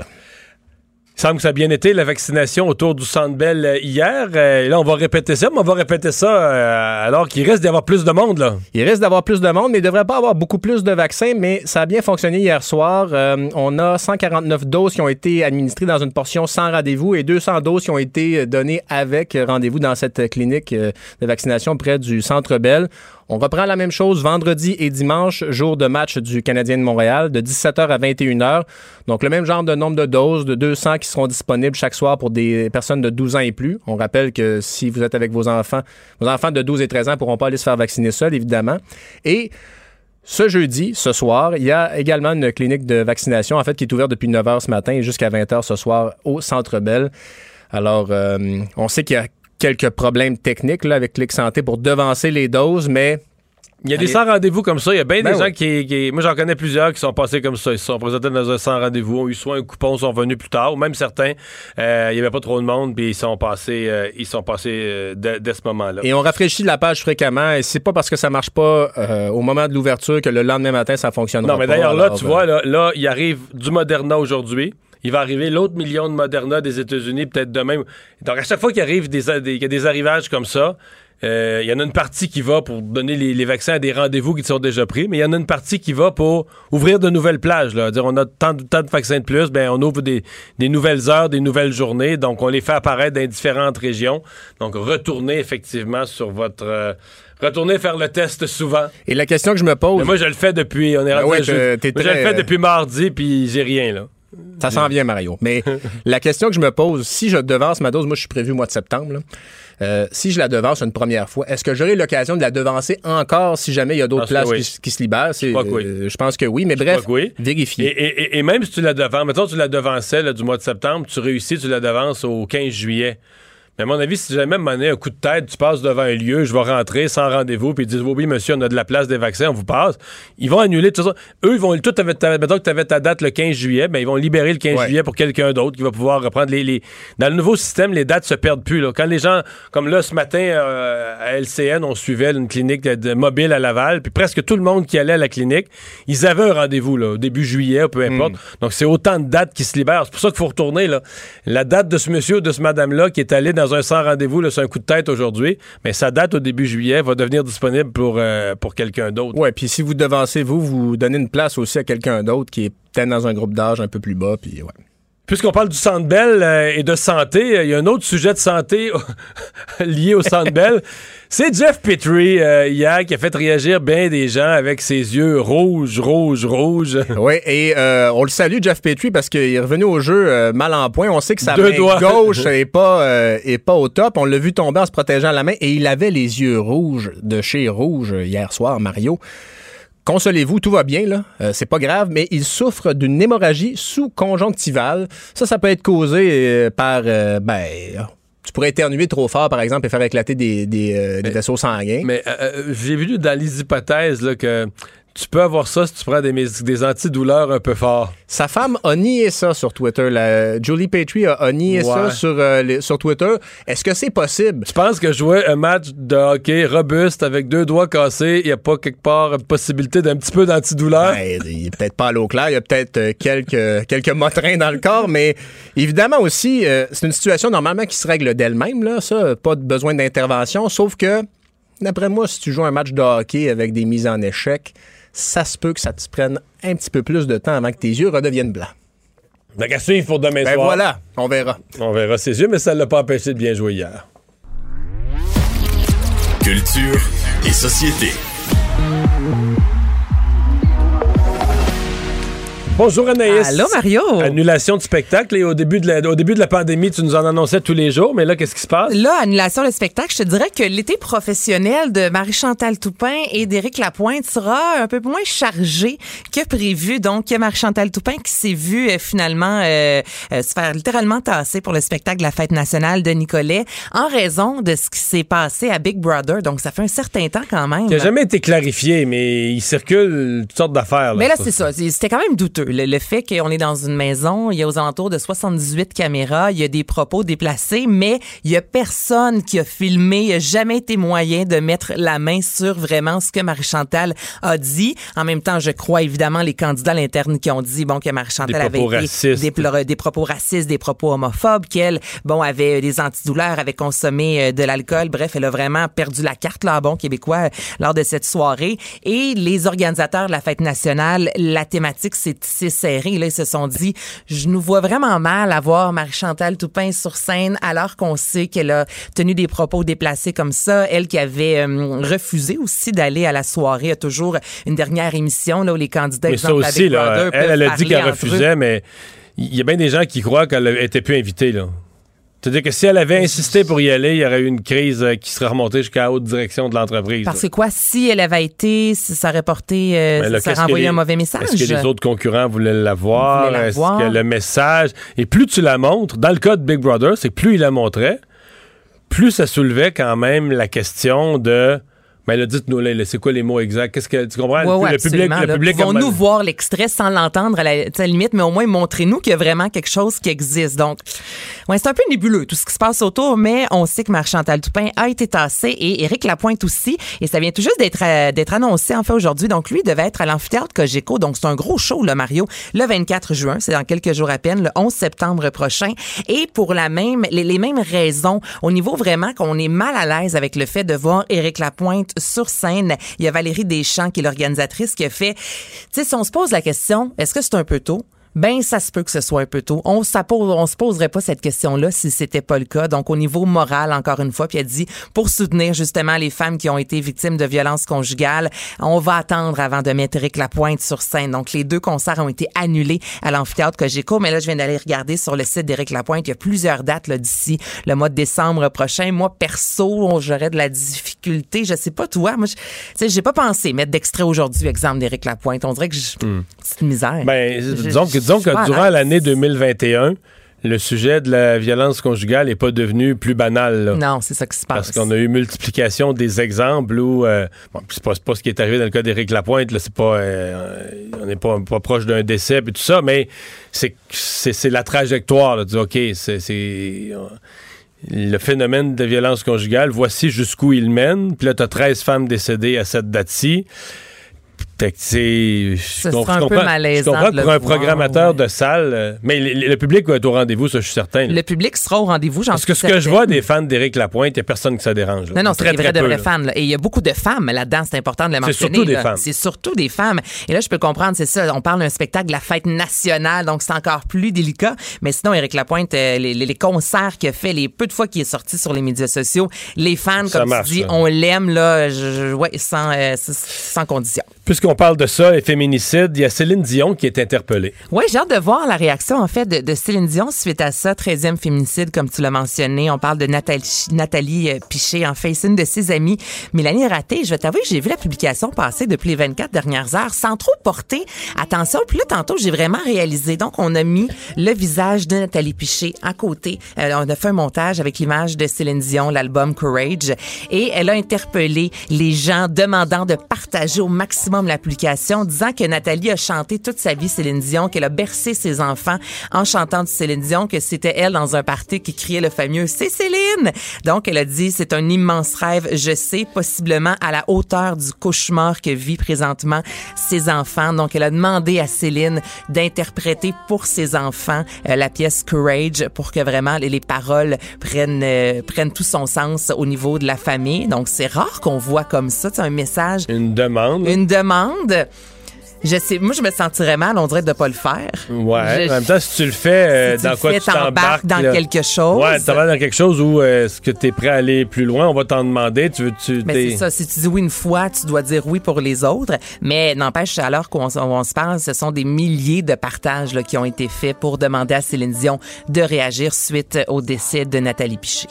Il semble que ça a bien été, la vaccination autour du Centre Bell euh, hier. Euh, là, on va répéter ça, mais on va répéter ça euh, alors qu'il reste d'y avoir plus de monde. Là. Il reste d'avoir plus de monde, mais il ne devrait pas avoir beaucoup plus de vaccins. Mais ça a bien fonctionné hier soir. on a 149 doses qui ont été administrées dans une portion sans rendez-vous et 200 doses qui ont été données avec rendez-vous dans cette clinique de vaccination près du Centre Bell. On reprend la même chose vendredi et dimanche, jour de match du Canadien de Montréal, de 17h à 21h. Donc, le même genre de nombre de doses, de 200 qui seront disponibles chaque soir pour des personnes de 12 ans et plus. On rappelle que si vous êtes avec vos enfants, vos enfants de 12 et 13 ans ne pourront pas aller se faire vacciner seuls, évidemment. Et ce jeudi, ce soir, il y a également une clinique de vaccination, en fait, qui est ouverte depuis 9 h ce matin jusqu'à 20 h ce soir au Centre Bell. Alors, euh, on sait qu'il y a quelques problèmes techniques là, avec Clic Santé pour devancer les doses, mais il y a des sans rendez-vous comme ça. Il y a bien ben des gens qui, Moi, j'en connais plusieurs qui sont passés comme ça. Ils se sont présentés dans un sans rendez-vous, ont eu soit un coupon, sont venus plus tard, ou même certains, euh, il n'y avait pas trop de monde, puis ils sont passés, euh, ils sont passés euh, dès, ce moment-là. Et on rafraîchit la page fréquemment, et c'est pas parce que ça marche pas au moment de l'ouverture que le lendemain matin, ça fonctionne Non, mais d'ailleurs, là, tu vois, là, là, il arrive du Moderna aujourd'hui. Il va arriver l'autre million de Moderna des États-Unis peut-être demain. Donc, à chaque fois qu'il arrive des, des, y a des arrivages comme ça, euh, il y en a une partie qui va pour donner les, vaccins à des rendez-vous qui sont déjà pris, mais il y en a une partie qui va pour ouvrir de nouvelles plages. Là. Dire on a tant, de vaccins de plus, ben on ouvre des, nouvelles heures, des nouvelles journées, donc on les fait apparaître dans différentes régions. Donc retournez effectivement sur votre euh, retournez faire le test souvent. Et la question que je me pose. moi je le fais depuis on est ben je, le fais depuis mardi puis j'ai rien là. Ça s'en vient, Mario. Mais la question que je me pose, si je devance ma dose, moi je suis prévu au mois de septembre, euh, si je la devance une première fois, est-ce que j'aurai l'occasion de la devancer encore si jamais il y a d'autres places qui, se libèrent? Euh, je, pense que oui, mais bref, vérifier. Et, même si tu la devances, mettons tu la devançais du mois de septembre, tu réussis, tu la devances au 15 juillet. Mais à mon avis, si jamais donné un coup de tête, tu passes devant un lieu, je vais rentrer sans rendez-vous, puis ils disent Oui, monsieur, on a de la place des vaccins, on vous passe. Ils vont annuler tout ça. Eux, ils vont tout mettons que tu avais ta date le 15 juillet, mais ben, ils vont libérer le 15 juillet pour quelqu'un d'autre qui va pouvoir reprendre les, Dans le nouveau système, les dates se perdent plus. Là. Quand les gens, comme là, ce matin, euh, à LCN, on suivait une clinique de, mobile à Laval, puis presque tout le monde qui allait à la clinique, ils avaient un rendez-vous là, au début juillet, peu importe. Hmm. Donc, c'est autant de dates qui se libèrent. C'est pour ça qu'il faut retourner. Là. La date de ce monsieur ou de ce madame-là qui est allé dans dans un sans rendez-vous, c'est un coup de tête aujourd'hui, mais sa date au début juillet va devenir disponible pour, euh, pour quelqu'un d'autre. Oui, puis si vous devancez, vous, vous donnez une place aussi à quelqu'un d'autre qui est peut-être dans un groupe d'âge un peu plus bas, puis ouais. Puisqu'on parle du Centre Bell euh, et de santé, euh, il y a un autre sujet de santé lié au Centre Bell. C'est Jeff Petrie euh, hier qui a fait réagir bien des gens avec ses yeux rouges, rouges, rouges. Oui, et on le salue, Jeff Petrie, parce qu'il est revenu au jeu mal en point. On sait que sa main gauche est pas, est pas au top. On l'a vu tomber en se protégeant la main et il avait les yeux rouges de chez Rouge hier soir, Mario. Consolez-vous, tout va bien, là. Euh, c'est pas grave, mais il souffre d'une hémorragie sous-conjonctivale. Ça, ça peut être causé euh, par, euh, ben, tu pourrais éternuer trop fort, par exemple, et faire éclater des, des, des vaisseaux sanguins. Mais j'ai vu dans les hypothèses là, que tu peux avoir ça si tu prends des, des antidouleurs un peu forts. Sa femme a nié ça sur Twitter. La, Julie Petrie a, nié ça sur, euh, sur Twitter. Est-ce que c'est possible? Tu penses que jouer un match de hockey robuste avec deux doigts cassés, il n'y a pas quelque part une possibilité d'un petit peu d'antidouleur? Ben, il est peut-être pas à l'eau claire. Il y a peut-être euh, quelques, quelques motrins dans le corps, mais évidemment aussi, euh, c'est une situation normalement qui se règle d'elle-même. Là, ça, pas de besoin d'intervention, sauf que D'après moi, si tu joues un match de hockey avec des mises en échec, ça se peut que ça te prenne un petit peu plus de temps avant que tes yeux redeviennent blancs. Donc, à suivre pour demain ben voilà, on verra. On verra ses yeux, mais ça ne l'a pas empêché de bien jouer hier. Culture et société. Bonjour Anaïs. Allô Mario. Annulation de spectacle et au début de la, au début de la pandémie, tu nous en annonçais tous les jours, mais là, qu'est-ce qui se passe? Là, annulation de spectacle, je te dirais que l'été professionnel de Marie-Chantal Toupin et d'Éric Lapointe sera un peu moins chargé que prévu. Donc, Marie-Chantal Toupin qui s'est vue euh, finalement euh, euh, se faire littéralement tasser pour le spectacle de la fête nationale de Nicolet en raison de ce qui s'est passé à Big Brother. Donc, ça fait un certain temps quand même. Qui n'a jamais été clarifié, mais il circule toutes sortes d'affaires. Mais là, c'est ça. C'était quand même douteux. Le, fait qu'on est dans une maison, il y a aux alentours de 78 caméras, il y a des propos déplacés, mais il y a personne qui a filmé, il n'y a jamais été moyen de mettre la main sur vraiment ce que Marie-Chantal a dit. En même temps, je crois évidemment les candidats à l'interne qui ont dit bon que Marie-Chantal avait des, des, propos racistes, des propos homophobes, qu'elle bon avait des antidouleurs, avait consommé euh, de l'alcool. Bref, elle a vraiment perdu la carte là, bon québécois, lors de cette soirée. Et les organisateurs de la fête nationale, la thématique c'est tissé serré. Là, ils se sont dit, je nous vois vraiment mal avoir Marie-Chantal Toupin sur scène alors qu'on sait qu'elle a tenu des propos déplacés comme ça. Elle qui avait euh, refusé aussi d'aller à la soirée, a toujours une dernière émission là, où les candidats, mais ça aussi, là, elle, elle a dit qu'elle refusait, mais il y a bien des gens qui croient qu'elle était plus invitée. Là. C'est-à-dire que si elle avait insisté pour y aller, il y aurait eu une crise euh, qui serait remontée jusqu'à la haute direction de l'entreprise. Parce que quoi, si elle avait été, ça aurait porté, euh, ça aurait envoyé un mauvais message? Est-ce que les autres concurrents voulaient la voir? Est-ce que le message... Et plus tu la montres, dans le cas de Big Brother, c'est que plus il la montrait, plus ça soulevait quand même la question de mais là, dites-nous, c'est quoi les mots exacts? Qu'est-ce que tu comprends? le, public, le public nous voir l'extrait sans l'entendre à la, limite, mais au moins montrez-nous qu'il y a vraiment quelque chose qui existe. Donc, ouais, c'est un peu nébuleux tout ce qui se passe autour, mais on sait que Marc-Chantal Toupin a été tassé et Éric Lapointe aussi. Et ça vient tout juste d'être euh, d'être annoncé en fait aujourd'hui. Donc, lui devait être à l'amphithéâtre Cogeco. Donc, c'est un gros show, là, Mario, le 24 juin. C'est dans quelques jours à peine, le 11 septembre prochain. Et pour la même, les, les mêmes raisons, au niveau vraiment qu'on est mal à l'aise avec le fait de voir Éric Lapointe sur scène. Il y a Valérie Deschamps qui est l'organisatrice qui a fait, tu sais, si on se pose la question, est-ce que c'est un peu tôt? Ben ça se peut que ce soit un peu tôt. On ne on se poserait pas cette question-là si c'était pas le cas. Donc au niveau moral, encore une fois, puis elle dit pour soutenir justement les femmes qui ont été victimes de violences conjugales, on va attendre avant de mettre Eric Lapointe sur scène. Donc les deux concerts ont été annulés à l'amphithéâtre Cogeco, mais là je viens d'aller regarder sur le site d'Éric Lapointe, il y a plusieurs dates là d'ici le mois de décembre prochain. Moi perso, j'aurais de la difficulté, je sais pas toi, moi je j'ai pas pensé mettre d'extrait aujourd'hui exemple d'Éric Lapointe. On dirait que hmm. c'est une misère. Ben, disons que disons que durant l'année 2021, le sujet de la violence conjugale n'est pas devenu plus banal. Non, c'est ça qui se passe. Parce qu'on a eu multiplication des exemples où, euh, bon, c'est pas, pas, ce qui est arrivé dans le cas d'Éric Lapointe, là, c'est pas, euh, on n'est pas, pas, proche d'un décès et tout ça, mais c'est, c'est, la trajectoire, là, de dire, OK, c'est, le phénomène de violence conjugale, voici jusqu'où il mène, puis là, tu as 13 femmes décédées à cette date-ci. Ce sera un peu malaisant. Je comprends pour un programmateur de salle, euh, mais le, public va être au rendez-vous, ça, je suis certain. Le public sera au rendez-vous, j'en Parce que ce que je vois des fans d'Éric Lapointe, il n'y a personne qui ça dérange. Non, non, c'est des vrais de vrais fans. Et il y a beaucoup de femmes là-dedans, c'est important de le mentionner. C'est surtout des femmes. C'est surtout des femmes. Et là, je peux comprendre, c'est ça, on parle d'un spectacle de la fête nationale, donc c'est encore plus délicat. Mais sinon, Éric Lapointe, euh, les, concerts qu'il a fait, les peu de fois qu'il est sorti sur les médias sociaux, les fans, comme tu dis, on l'aime, là, ouais, sans, euh, sans condition. Puisqu'on parle de ça, et féminicide, il y a Céline Dion qui est interpellée. Oui, j'ai hâte de voir la réaction, en fait, de, Céline Dion suite à ça. 13e féminicide, comme tu l'as mentionné. On parle de Nathalie, Nathalie euh, Piché. En fait, c'est une de ses amies, Mélanie Raté. Je vais t'avouer j'ai vu la publication passer depuis les 24 dernières heures sans trop porter attention. Puis là, tantôt, j'ai vraiment réalisé. Donc, on a mis le visage de Nathalie Piché à côté. Euh, on a fait un montage avec l'image de Céline Dion, l'album Courage. Et elle a interpellé les gens demandant de partager au maximum l'application, disant que Nathalie a chanté toute sa vie Céline Dion, qu'elle a bercé ses enfants en chantant du Céline Dion, que c'était elle dans un party qui criait le fameux C'est Céline! Donc, elle a dit c'est un immense rêve, je sais, possiblement à la hauteur du cauchemar que vit présentement ses enfants. Donc, elle a demandé à Céline d'interpréter pour ses enfants euh, la pièce Courage pour que vraiment les, paroles prennent, euh, prennent tout son sens au niveau de la famille. Donc, c'est rare qu'on voit comme ça, un message. Une demande. Une demande demande. Je sais, moi, je me sentirais mal, on dirait, de pas le faire. Ouais. en même temps, si tu le fais, euh, dans quoi tu t'embarques? dans quelque chose. Ouais, t'embarques dans quelque chose où euh, est-ce que tu es prêt à aller plus loin? On va t'en demander. Tu veux, tu. Mais c'est ça. Si tu dis oui une fois, tu dois dire oui pour les autres. Mais n'empêche, à l'heure qu'on on se parle, ce sont des milliers de partages là, qui ont été faits pour demander à Céline Dion de réagir suite au décès de Nathalie Piché.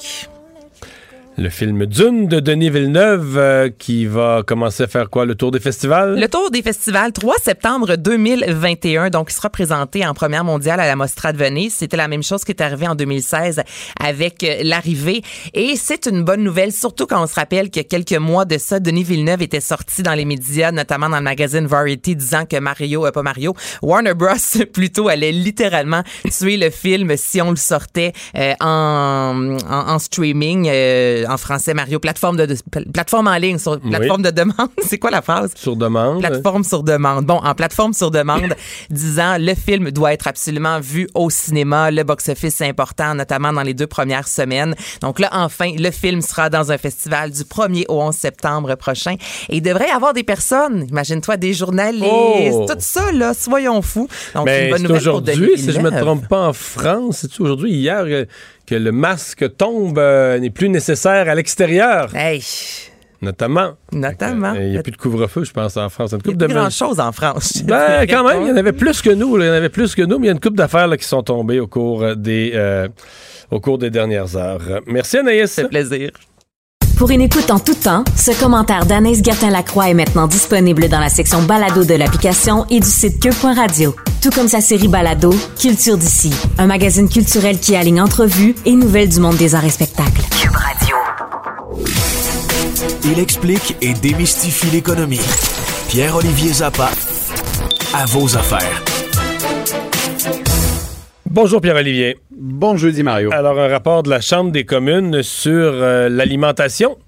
Le film Dune de Denis Villeneuve euh, qui va commencer à faire quoi? Le tour des festivals? Le tour des festivals, 3 septembre 2021. Donc, il sera présenté en première mondiale à la Mostra de Venise. C'était la même chose qui est arrivé en 2016 avec euh, l'arrivée. Et c'est une bonne nouvelle, surtout quand on se rappelle que quelques mois de ça, Denis Villeneuve était sorti dans les médias, notamment dans le magazine Variety, disant que Mario, euh, pas Mario, Warner Bros. plutôt allait littéralement tuer le film si on le sortait en, en, streaming en français, Mario, plateforme de, plateforme en ligne, sur plateforme de demande. C'est quoi la phrase? Sur demande. Plateforme sur demande. Bon, en plateforme sur demande, disant le film doit être absolument vu au cinéma. Le box-office est important, notamment dans les deux premières semaines. Donc là, enfin, le film sera dans un festival du 1er au 11 septembre prochain. Et il devrait y avoir des personnes, imagine-toi, des journalistes, oh! tout ça, là, soyons fous. Donc, c'est une bonne nouvelle aujourd'hui, si je me trompe pas, en France, c'est aujourd'hui, hier, euh, que le masque tombe euh, n'est plus nécessaire à l'extérieur. Hey. Notamment. Notamment. Il n'y a plus de couvre-feu, je pense, en France. Il n'y a plus grand-chose en France. Ben, quand même, il y en avait plus que nous. Il y en avait plus que nous, mais il y a une coupe d'affaires qui sont tombées au cours des, euh, au cours des dernières heures. Merci, Anaïs. C'est plaisir. Pour une écoute en tout temps, ce commentaire d'Anaïs Gertin-Lacroix est maintenant disponible dans la section balado de l'application et du site cube.radio. Tout comme sa série balado, Culture d'ici, un magazine culturel qui aligne entrevues et nouvelles du monde des arts et spectacles. Cube Radio. Il explique et démystifie l'économie. Pierre-Olivier Zappa, à vos affaires. Bonjour Pierre-Olivier. Bon jeudi Mario. Alors un rapport de la Chambre des communes sur euh, l'alimentation?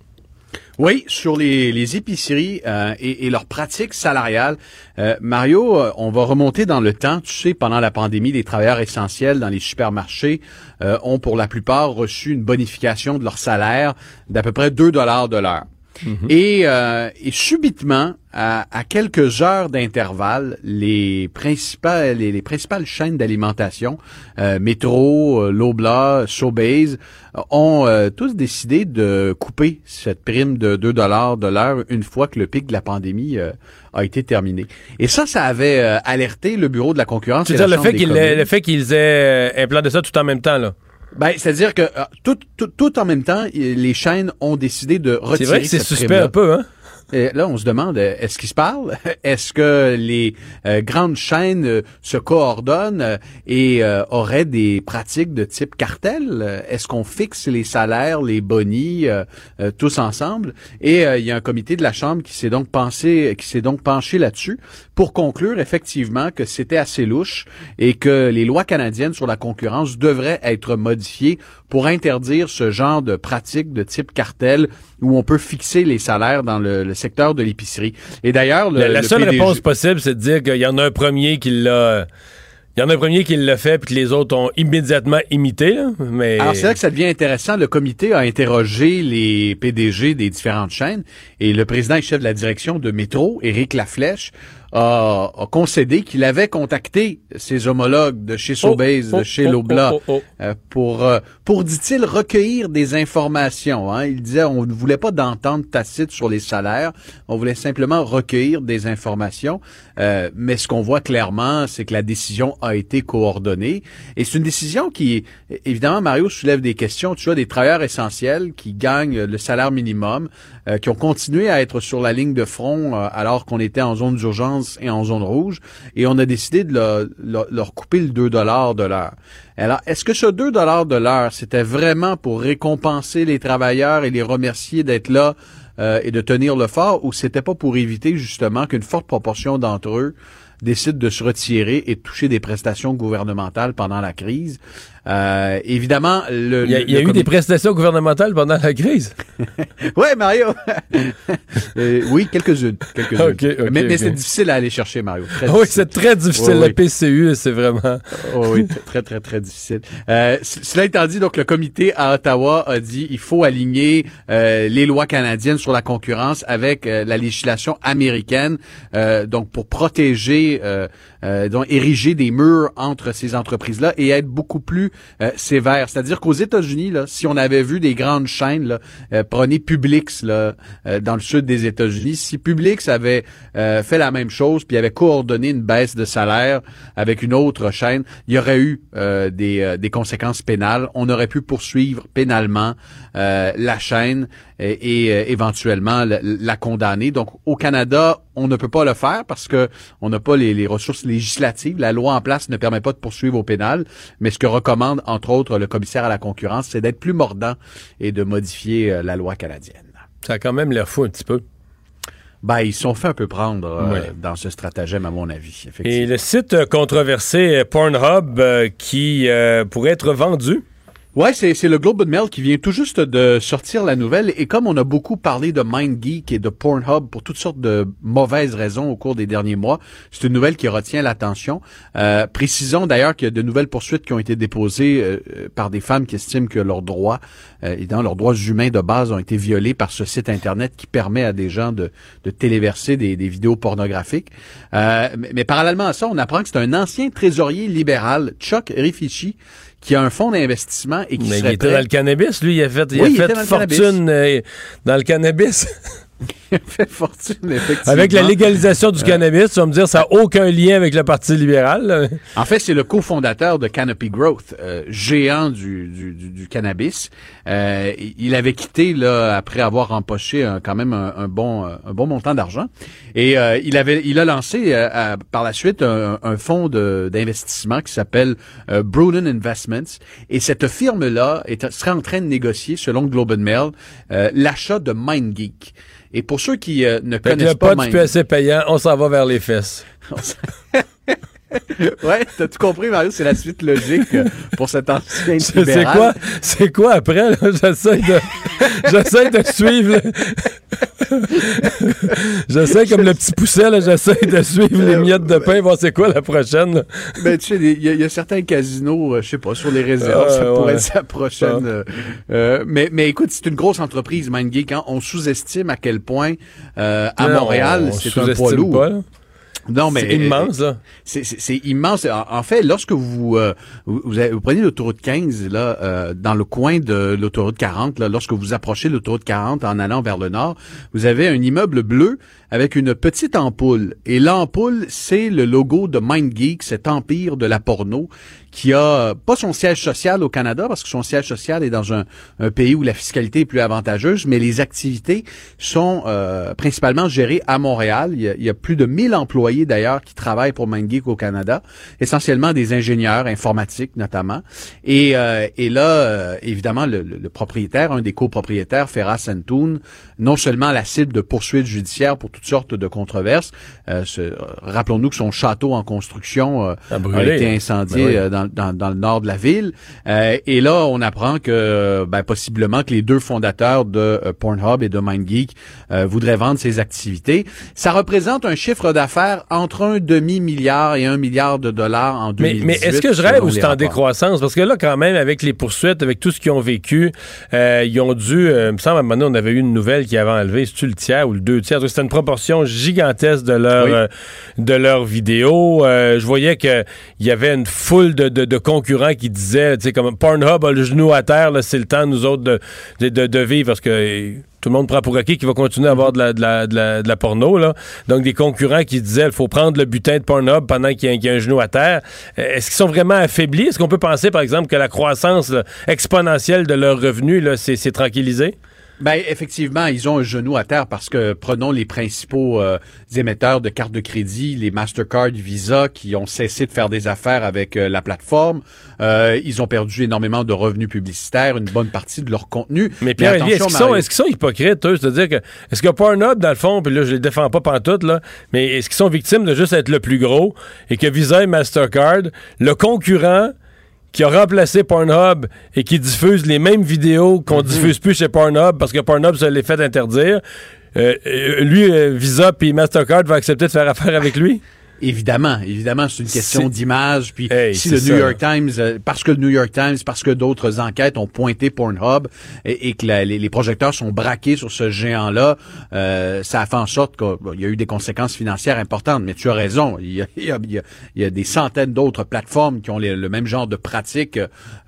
Oui, sur les, épiceries euh, et, leurs pratiques salariales. Euh, Mario, on va remonter dans le temps. Tu sais, pendant la pandémie, les travailleurs essentiels dans les supermarchés ont pour la plupart reçu une bonification de leur salaire d'à peu près 2 dollars de l'heure. Mhm. Euh, et, subitement, à, quelques heures d'intervalle, les principales, les, principales chaînes d'alimentation, euh, Métro, euh, Lobla, Sobeys, ont tous décidé de couper cette prime de 2 dollars de l'heure une fois que le pic de la pandémie a été terminé. Et ça, ça avait alerté le bureau de la concurrence. C'est-à-dire le, fait qu'ils le fait qu'ils aient implanté ça tout en même temps, là? Ben, c'est-à-dire que euh, tout, tout, tout, en même temps, les chaînes ont décidé de retirer. C'est vrai que c'est suspect un peu, hein? Et là, on se demande, euh, est-ce qu'ils se parlent? Est-ce que les euh, grandes chaînes euh, se coordonnent et auraient des pratiques de type cartel? Est-ce qu'on fixe les salaires, les bonis, tous ensemble? Et il y a un comité de la Chambre qui s'est donc pensé, qui s'est donc penché là-dessus pour conclure effectivement que c'était assez louche et que les lois canadiennes sur la concurrence devraient être modifiées pour interdire ce genre de pratiques de type cartel où on peut fixer les salaires dans le, secteur de l'épicerie. Et d'ailleurs, la, seule réponse possible, c'est de dire qu'il y en a un premier qui l'a. Il y en a un premier qui l'a fait, puis que les autres ont immédiatement imité. mais... Alors, c'est là que ça devient intéressant. Le comité a interrogé les PDG des différentes chaînes et le président et chef de la direction de Métro, Éric Laflèche, a, concédé qu'il avait contacté ses homologues de chez Sobeys, oh, de oh, chez oh, Lobla, euh, pour, euh, pour dit-il, recueillir des informations. Hein. Il disait on ne voulait pas d'entente tacite sur les salaires, on voulait simplement recueillir des informations. Euh, mais ce qu'on voit clairement, c'est que la décision a été coordonnée. Et c'est une décision qui, évidemment, Mario soulève des questions. Tu vois, des travailleurs essentiels qui gagnent le salaire minimum, qui ont continué à être sur la ligne de front alors qu'on était en zone d'urgence et en zone rouge, et on a décidé de leur, couper le 2 dollars de l'heure. Alors, est-ce que ce 2 dollars de l'heure, c'était vraiment pour récompenser les travailleurs et les remercier d'être là euh, et de tenir le fort, ou c'était pas pour éviter justement qu'une forte proportion d'entre eux décident de se retirer et de toucher des prestations gouvernementales pendant la crise? Euh, évidemment, le, il y a, eu des prestations gouvernementales pendant la crise. oui, Mario. Euh, oui, quelques-unes, quelques-unes. mais, c'est difficile à aller chercher, Mario. oui, c'est très difficile. la PCU, c'est vraiment. Oh, oui, très très très difficile. Euh, cela étant dit, donc le comité à Ottawa a dit il faut aligner euh, les lois canadiennes sur la concurrence avec euh, la législation américaine, donc pour protéger, donc ériger des murs entre ces entreprises-là et être beaucoup plus euh, sévère. C'est-à-dire qu'aux États-Unis, là, si on avait vu des grandes chaînes, là, euh, prenez Publix là, euh, dans le sud des États-Unis, si Publix avait fait la même chose puis avait coordonné une baisse de salaire avec une autre chaîne, il y aurait eu des, des conséquences pénales. On aurait pu poursuivre pénalement la chaîne et, éventuellement la, condamner. Donc au Canada, on ne peut pas le faire parce que on n'a pas les, les, ressources législatives. La loi en place ne permet pas de poursuivre au pénal. Mais ce que recommande entre autres, le commissaire à la concurrence, c'est d'être plus mordant et de modifier euh, la loi canadienne. Ça a quand même l'air fou un petit peu. Ben, ils sont fait un peu prendre euh, dans ce stratagème, à mon avis. Et le site controversé Pornhub euh, qui pourrait être vendu. Ouais, c'est, le Globe and Mail qui vient tout juste de sortir la nouvelle. Et comme on a beaucoup parlé de MindGeek et de Pornhub pour toutes sortes de mauvaises raisons au cours des derniers mois, c'est une nouvelle qui retient l'attention. Euh, précisons d'ailleurs qu'il y a de nouvelles poursuites qui ont été déposées euh, par des femmes qui estiment que leurs droits, euh, et dans leurs droits humains de base, ont été violés par ce site Internet qui permet à des gens de, de téléverser des, des vidéos pornographiques. Euh, mais, mais parallèlement à ça, on apprend que c'est un ancien trésorier libéral, Chuck Rifici, qui a un fonds d'investissement et qui Mais serait il était prêt- dans le cannabis, lui, il a fait, il Oui, a fait dans le fortune euh, dans le cannabis. Il a fait fortune, effectivement. avec la légalisation du cannabis, tu vas me dire, ça n'a aucun lien avec le Parti libéral. là. En fait, c'est le cofondateur de Canopy Growth, euh, géant du, du, du- du cannabis. Euh, il avait quitté là après avoir empoché un- quand même un, un bon euh, un bon montant d'argent et euh, il avait il a lancé euh, à- par la suite un, un fonds de- d'investissement qui s'appelle euh, Brunin Investments et cette firme là est, serait en train de négocier selon Globe and Mail euh, l'achat de MindGeek. Et pour ceux qui euh, ne Fait connaissent pas pas du PSC payant, on s'en va vers les fesses. ouais, t'as tout compris, Mario, c'est la suite logique euh, pour cet ancien C'est quoi, c'est quoi après? là? J'essaie de, j'essaie de suivre. j'essaie comme le petit pousset, là, j'essaie de suivre les miettes de pain, voir c'est quoi la prochaine. là. Ben, tu sais, il y, a- il y a certains casinos, euh, je sais pas, sur les réserves, Ah, ça pourrait ouais. être sa prochaine. euh, euh, mais, mais écoute, c'est une grosse entreprise, MindGeek. Hein? On sous-estime à quel point à Montréal, on c'est un poids lourd. pas. Non, mais C'est immense, là. C'est, c'est- c'est immense. En, en fait, lorsque vous euh, vous, vous avez- vous prenez l'autoroute 15 là, euh, dans le coin de l'autoroute 40, là, lorsque vous approchez l'autoroute 40 en allant vers le nord, vous avez un immeuble bleu avec une petite ampoule. Et l'ampoule, c'est le logo de MindGeek, cet empire de la porno, qui a pas son siège social au Canada, parce que son siège social est dans un, pays où la fiscalité est plus avantageuse, mais les activités sont euh, principalement gérées à Montréal. Il y, a, il y a plus de 1000 employés d'ailleurs qui travaillent pour MindGeek au Canada, essentiellement des ingénieurs informatiques notamment. Et, euh, et là, euh, évidemment, le, le- le propriétaire, un des copropriétaires, Ferras Antoun, non seulement la cible de poursuites judiciaires pour toutes sortes de controverses. euh, Rappelons-nous que son château en construction euh, A été incendié Ben oui. euh, dans, dans, dans le nord de la ville. Et là, on apprend que ben, possiblement que les deux fondateurs de Pornhub et de MindGeek voudraient vendre ces activités. Ça représente un chiffre d'affaires entre un demi-milliard et un milliard de dollars en Mais, 2018. mais est-ce que je rêve ou c'est en décroissance? Parce que là, quand même, avec les poursuites, avec tout ce qu'ils ont vécu, ils ont dû, il me semble, à un moment donné, on avait eu une nouvelle qui avait enlevé, c'est-tu le tiers ou le deux tiers? C'était une proportion gigantesque de leur, Oui. euh, de leurs vidéos. Euh, je voyais qu'il y avait une foule de, de- de concurrents qui disaient, tu sais, comme Pornhub a le genou à terre, c'est le temps, nous autres, de, de, de- vivre parce que euh, tout le monde prend pour acquis qu'il va continuer à avoir de la, de la, de la, de la porno. Là. Donc, des concurrents qui disaient il faut prendre le butin de Pornhub pendant qu'il y, a- qu'il y a un genou à terre. Euh, Est-ce qu'ils sont vraiment affaiblis? Est-ce qu'on peut penser, par exemple, que la croissance là, exponentielle de leurs revenus là, c'est c'est tranquillisé? Ben effectivement, ils ont un genou à terre parce que prenons les principaux euh, émetteurs de cartes de crédit, les Mastercard, Visa, qui ont cessé de faire des affaires avec euh, la plateforme. Euh, ils ont perdu énormément de revenus publicitaires, une bonne partie de leur contenu. Mais Pierre, attention, est-ce qu'ils sont, qu'ils sont hypocrites, eux? C'est-à-dire que, est-ce que Pornhub, dans le fond, puis là, je les défends pas pantoute, là, mais est-ce qu'ils sont victimes de juste être le plus gros et que Visa et Mastercard, le concurrent qui a remplacé Pornhub et qui diffuse les mêmes vidéos qu'on Mhm. diffuse plus chez Pornhub parce que Pornhub se les fait interdire, euh, euh, lui, euh, Visa puis Mastercard va accepter de faire affaire avec lui? Évidemment, évidemment, c'est une question d'image. Puis Hey, si le New. York Times, euh, parce que le New York Times, parce que d'autres enquêtes ont pointé Pornhub et, et que la- les, les projecteurs sont braqués sur ce géant-là, euh, ça a fait en sorte qu'il y a eu des conséquences financières importantes. Mais tu as raison, il y a, il y a- il y a- il y a des centaines d'autres plateformes qui ont les- le même genre de pratiques,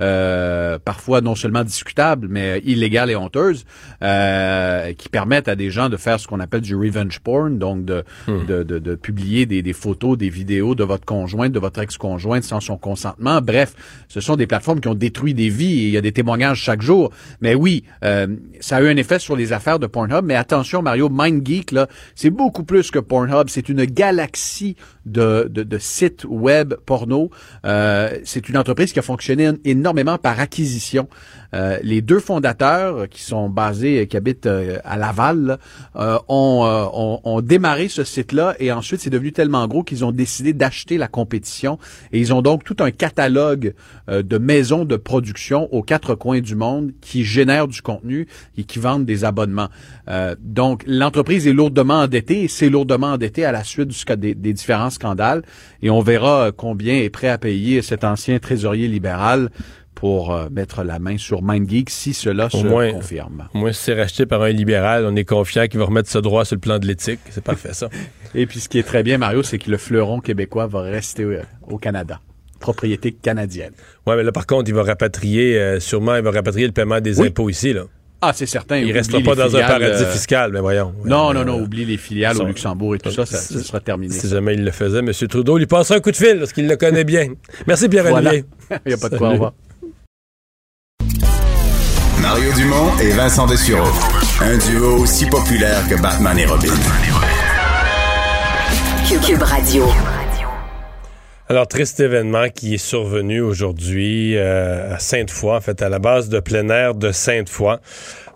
euh, parfois non seulement discutables, mais illégales et honteuses, euh, qui permettent à des gens de faire ce qu'on appelle du revenge porn, donc de, de, de, de publier des, des photos, des vidéos de votre conjointe, de votre ex-conjointe sans son consentement. Bref, ce sont des plateformes qui ont détruit des vies et il y a des témoignages chaque jour. Mais oui, euh, ça a eu un effet sur les affaires de Pornhub. Mais attention, Mario, MindGeek, là, c'est beaucoup plus que Pornhub. C'est une galaxie de, de, de sites web porno. Euh, c'est une entreprise qui a fonctionné énormément par acquisition. Euh, les deux fondateurs qui sont basés, qui habitent euh, à Laval, là, euh, ont, euh, ont, ont démarré ce site-là et ensuite c'est devenu tellement gros donc, ils ont décidé d'acheter la compétition et ils ont donc tout un catalogue de maisons de production aux quatre coins du monde qui génèrent du contenu et qui vendent des abonnements. Donc, l'entreprise est lourdement endettée et c'est lourdement endettée à la suite des, des différents scandales et on verra combien est prêt à payer cet ancien trésorier libéral pour euh, mettre la main sur MindGeek si cela se confirme. Au moins, si c'est racheté par un libéral, on est confiant qu'il va remettre ce droit sur le plan de l'éthique. C'est parfait, ça. Et puis, ce qui est très bien, Mario, c'est que le fleuron québécois va rester euh, au Canada propriété canadienne. Oui, mais là, par contre, il va rapatrier, euh, sûrement, il va rapatrier le paiement des impôts ici, là. Ah, c'est certain. Il ne restera pas dans un paradis fiscal, mais voyons. Non, non, non, oublie les filiales au Luxembourg et tout ça, ça, sera terminé. Si jamais il le faisait, M. Trudeau lui passera un coup de fil, parce qu'il le connaît bien. Merci, Pierre-Olivier. il n'y a pas de quoi, au revoir. Mario Dumont et Vincent Dessureau. Un duo aussi populaire que Batman et Robin. Cube Radio. Alors, triste événement qui est survenu aujourd'hui euh, à Sainte-Foy, en fait, à la base de plein air de Sainte-Foy.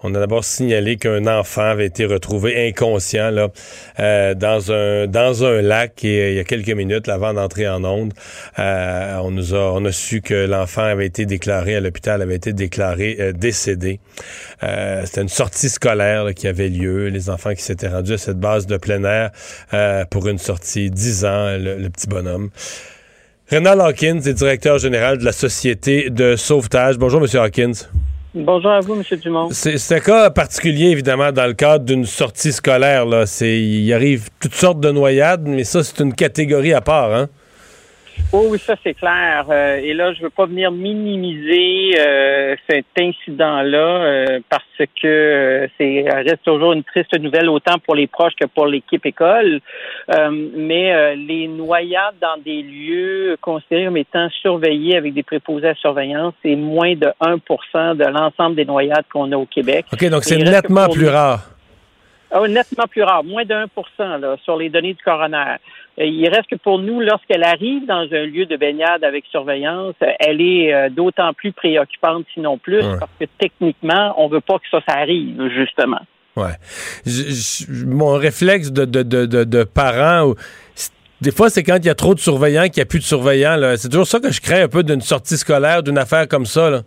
On a d'abord signalé qu'un enfant avait été retrouvé inconscient là, euh, dans un dans un lac et, il y a quelques minutes avant d'entrer en onde, euh, on nous a on a su que l'enfant avait été déclaré à l'hôpital avait été déclaré euh, décédé. C'était une sortie scolaire qui avait lieu, les enfants qui s'étaient rendus à cette base de plein air pour une sortie 10 ans le, petit bonhomme. Renal Hawkins est directeur général de la Société de sauvetage. Bonjour, Monsieur Hawkins. Bonjour à vous, M. Dumont. C'est un cas particulier, évidemment, dans le cadre d'une sortie scolaire. Là. Il arrive toutes sortes de noyades, mais ça, c'est une catégorie à part. Hein? Oh oui, ça c'est clair. Euh, et là, je veux pas venir minimiser euh, cet incident-là euh, parce que c'est reste toujours une triste nouvelle autant pour les proches que pour l'équipe école. mais les noyades dans des lieux considérés comme étant surveillés avec des préposés à surveillance, c'est moins de 1% de l'ensemble des noyades qu'on a au Québec. OK, donc c'est nettement plus rare. Oh, nettement plus rare, moins de 1 là, sur les données du coroner. Euh, il reste que pour nous, lorsqu'elle arrive dans un lieu de baignade avec surveillance, elle est euh, d'autant plus préoccupante, sinon plus, parce que techniquement, on veut pas que ça, ça arrive, justement. Ouais. mon réflexe de, de, de, de, parent, des fois, c'est quand il y a trop de surveillants qu'il n'y a plus de surveillants. C'est toujours ça que je crée un peu d'une sortie scolaire, d'une affaire comme ça. Là.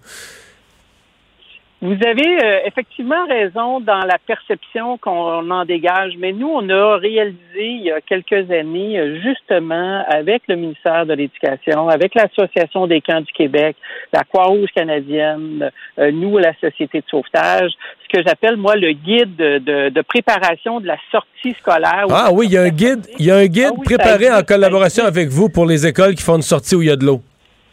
Vous avez euh, effectivement raison dans la perception qu'on en dégage, mais nous, on a réalisé il y a quelques années, justement, avec le ministère de l'Éducation, avec l'Association des camps du Québec, la Croix-Rouge canadienne, euh, nous, la Société de sauvetage, ce que j'appelle, moi, le guide de, préparation de la sortie scolaire. Ah oui, il y a un guide, il y a un guide ah préparé en collaboration avec vous pour les écoles qui font une sortie où il y a de l'eau.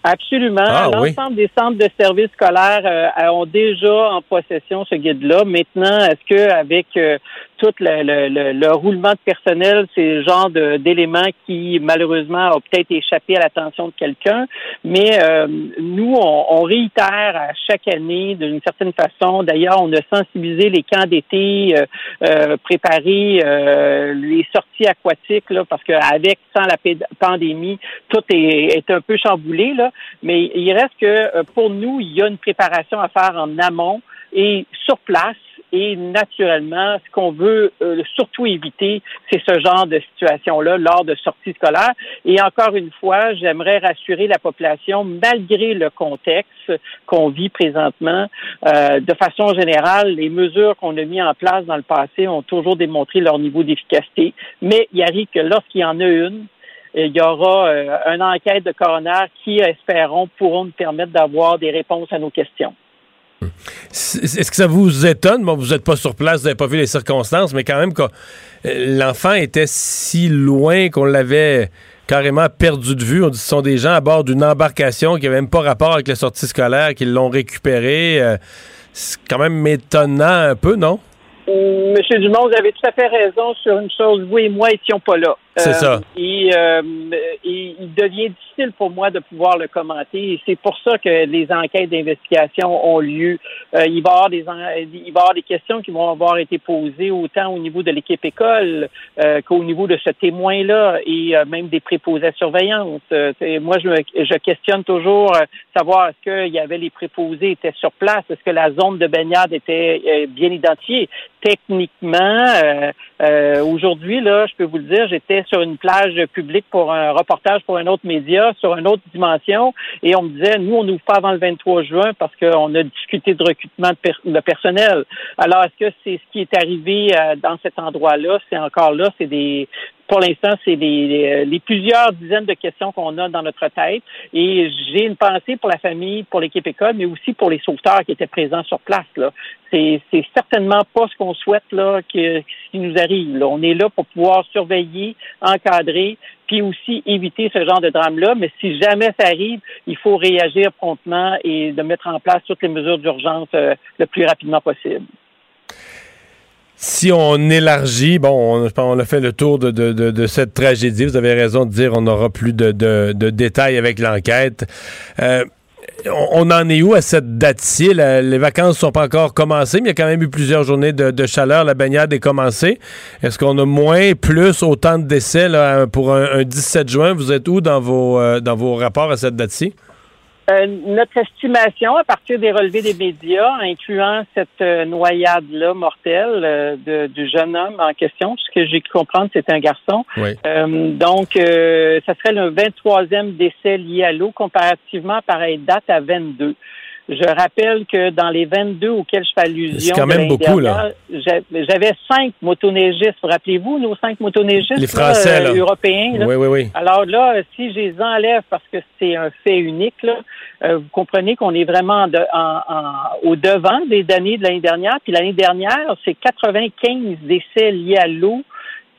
Absolument. Ah, L'ensemble des centres de services scolaires euh, ont déjà en possession ce guide-là. Maintenant, est-ce que avec euh, tout le, roulement de personnel, c'est le genre d'éléments qui malheureusement a peut-être échappé à l'attention de quelqu'un, mais euh, nous, on, réitère à chaque année d'une certaine façon. D'ailleurs, on a sensibilisé les camps d'été, préparé les sorties aquatiques, là, parce qu'avec, sans la pandémie, tout est, est un peu chamboulé. Là mais il reste que euh, pour nous, il y a une préparation à faire en amont et sur place. Et naturellement, ce qu'on veut euh, surtout éviter, c'est ce genre de situation-là lors de sorties scolaires. Et encore une fois, j'aimerais rassurer la population, malgré le contexte qu'on vit présentement, euh, de façon générale, les mesures qu'on a mises en place dans le passé ont toujours démontré leur niveau d'efficacité. Mais il arrive que lorsqu'il y en a une, il y aura euh, une enquête de coroner qui, espérons, pourront nous permettre d'avoir des réponses à nos questions. Est-ce que ça vous étonne? Bon, vous n'êtes pas sur place, vous n'avez pas vu les circonstances, mais quand même, que euh, l'enfant était si loin qu'on l'avait carrément perdu de vue. On dit ce sont des gens à bord d'une embarcation qui n'avaient même pas rapport avec la sortie scolaire, qui l'ont récupéré. Euh, c'est quand même étonnant un peu, non? Monsieur Dumont, vous avez tout à fait raison sur une chose. Vous et moi étions pas là. C'est ça. Euh, et, euh, il devient difficile pour moi de pouvoir le commenter. Et c'est pour ça que les enquêtes d'investigation ont lieu. Euh, il, va y avoir des, il va avoir des questions qui vont avoir été posées autant au niveau de l'équipe école qu'au niveau de ce témoin-là et même des préposés à surveillance. moi, je, je questionne toujours savoir est-ce qu'il y avait les préposés étaient sur place, est-ce que la zone de baignade était bien identifiée. Techniquement, Euh, aujourd'hui, là, je peux vous le dire, j'étais sur une plage publique pour un reportage pour un autre média sur une autre dimension et on me disait, nous, on n'ouvre pas avant le 23 juin parce qu'on a discuté de recrutement de, personnel. Alors, est-ce que c'est ce qui est arrivé euh, dans cet endroit-là? C'est encore là, c'est des pour l'instant, c'est les, les, plusieurs dizaines de questions qu'on a dans notre tête. Et j'ai une pensée pour la famille, pour l'équipe école, mais aussi pour les sauveteurs qui étaient présents sur place. Là. C'est, c'est certainement pas ce qu'on souhaite là, qui, qui nous arrive. Là. On est là pour pouvoir surveiller, encadrer, puis aussi éviter ce genre de drame-là. Mais si jamais ça arrive, il faut réagir promptement et de mettre en place toutes les mesures d'urgence euh, le plus rapidement possible. Si on élargit, bon, on, a fait le tour de, de, de, cette tragédie. Vous avez raison de dire on n'aura plus de, de, détails avec l'enquête. Euh, on en est où à cette date-ci? Les vacances ne sont pas encore commencées, mais il y a quand même eu plusieurs journées de, chaleur. La baignade est commencée. Est-ce qu'on a moins, plus, autant de décès pour un, 17 juin? Vous êtes où dans vos, euh, dans vos rapports à cette date-ci? Euh, notre estimation, à partir des relevés des médias, incluant cette euh, noyade-là mortelle euh, du jeune homme en question, ce que j'ai pu comprendre, c'est un garçon. donc, ça serait le 23e décès lié à l'eau, comparativement à pareille date à 22. Je rappelle que dans les 22 auxquels je fais allusion, quand même beaucoup, là. J'avais cinq motoneigistes. Vous rappelez-vous nos cinq motoneigistes les Français, là, européens? Oui, oui, oui. Alors là, si je les enlève parce que c'est un fait unique, là, euh, vous comprenez qu'on est vraiment au devant des années de l'année dernière. Puis l'année dernière, c'est 95 décès liés à l'eau,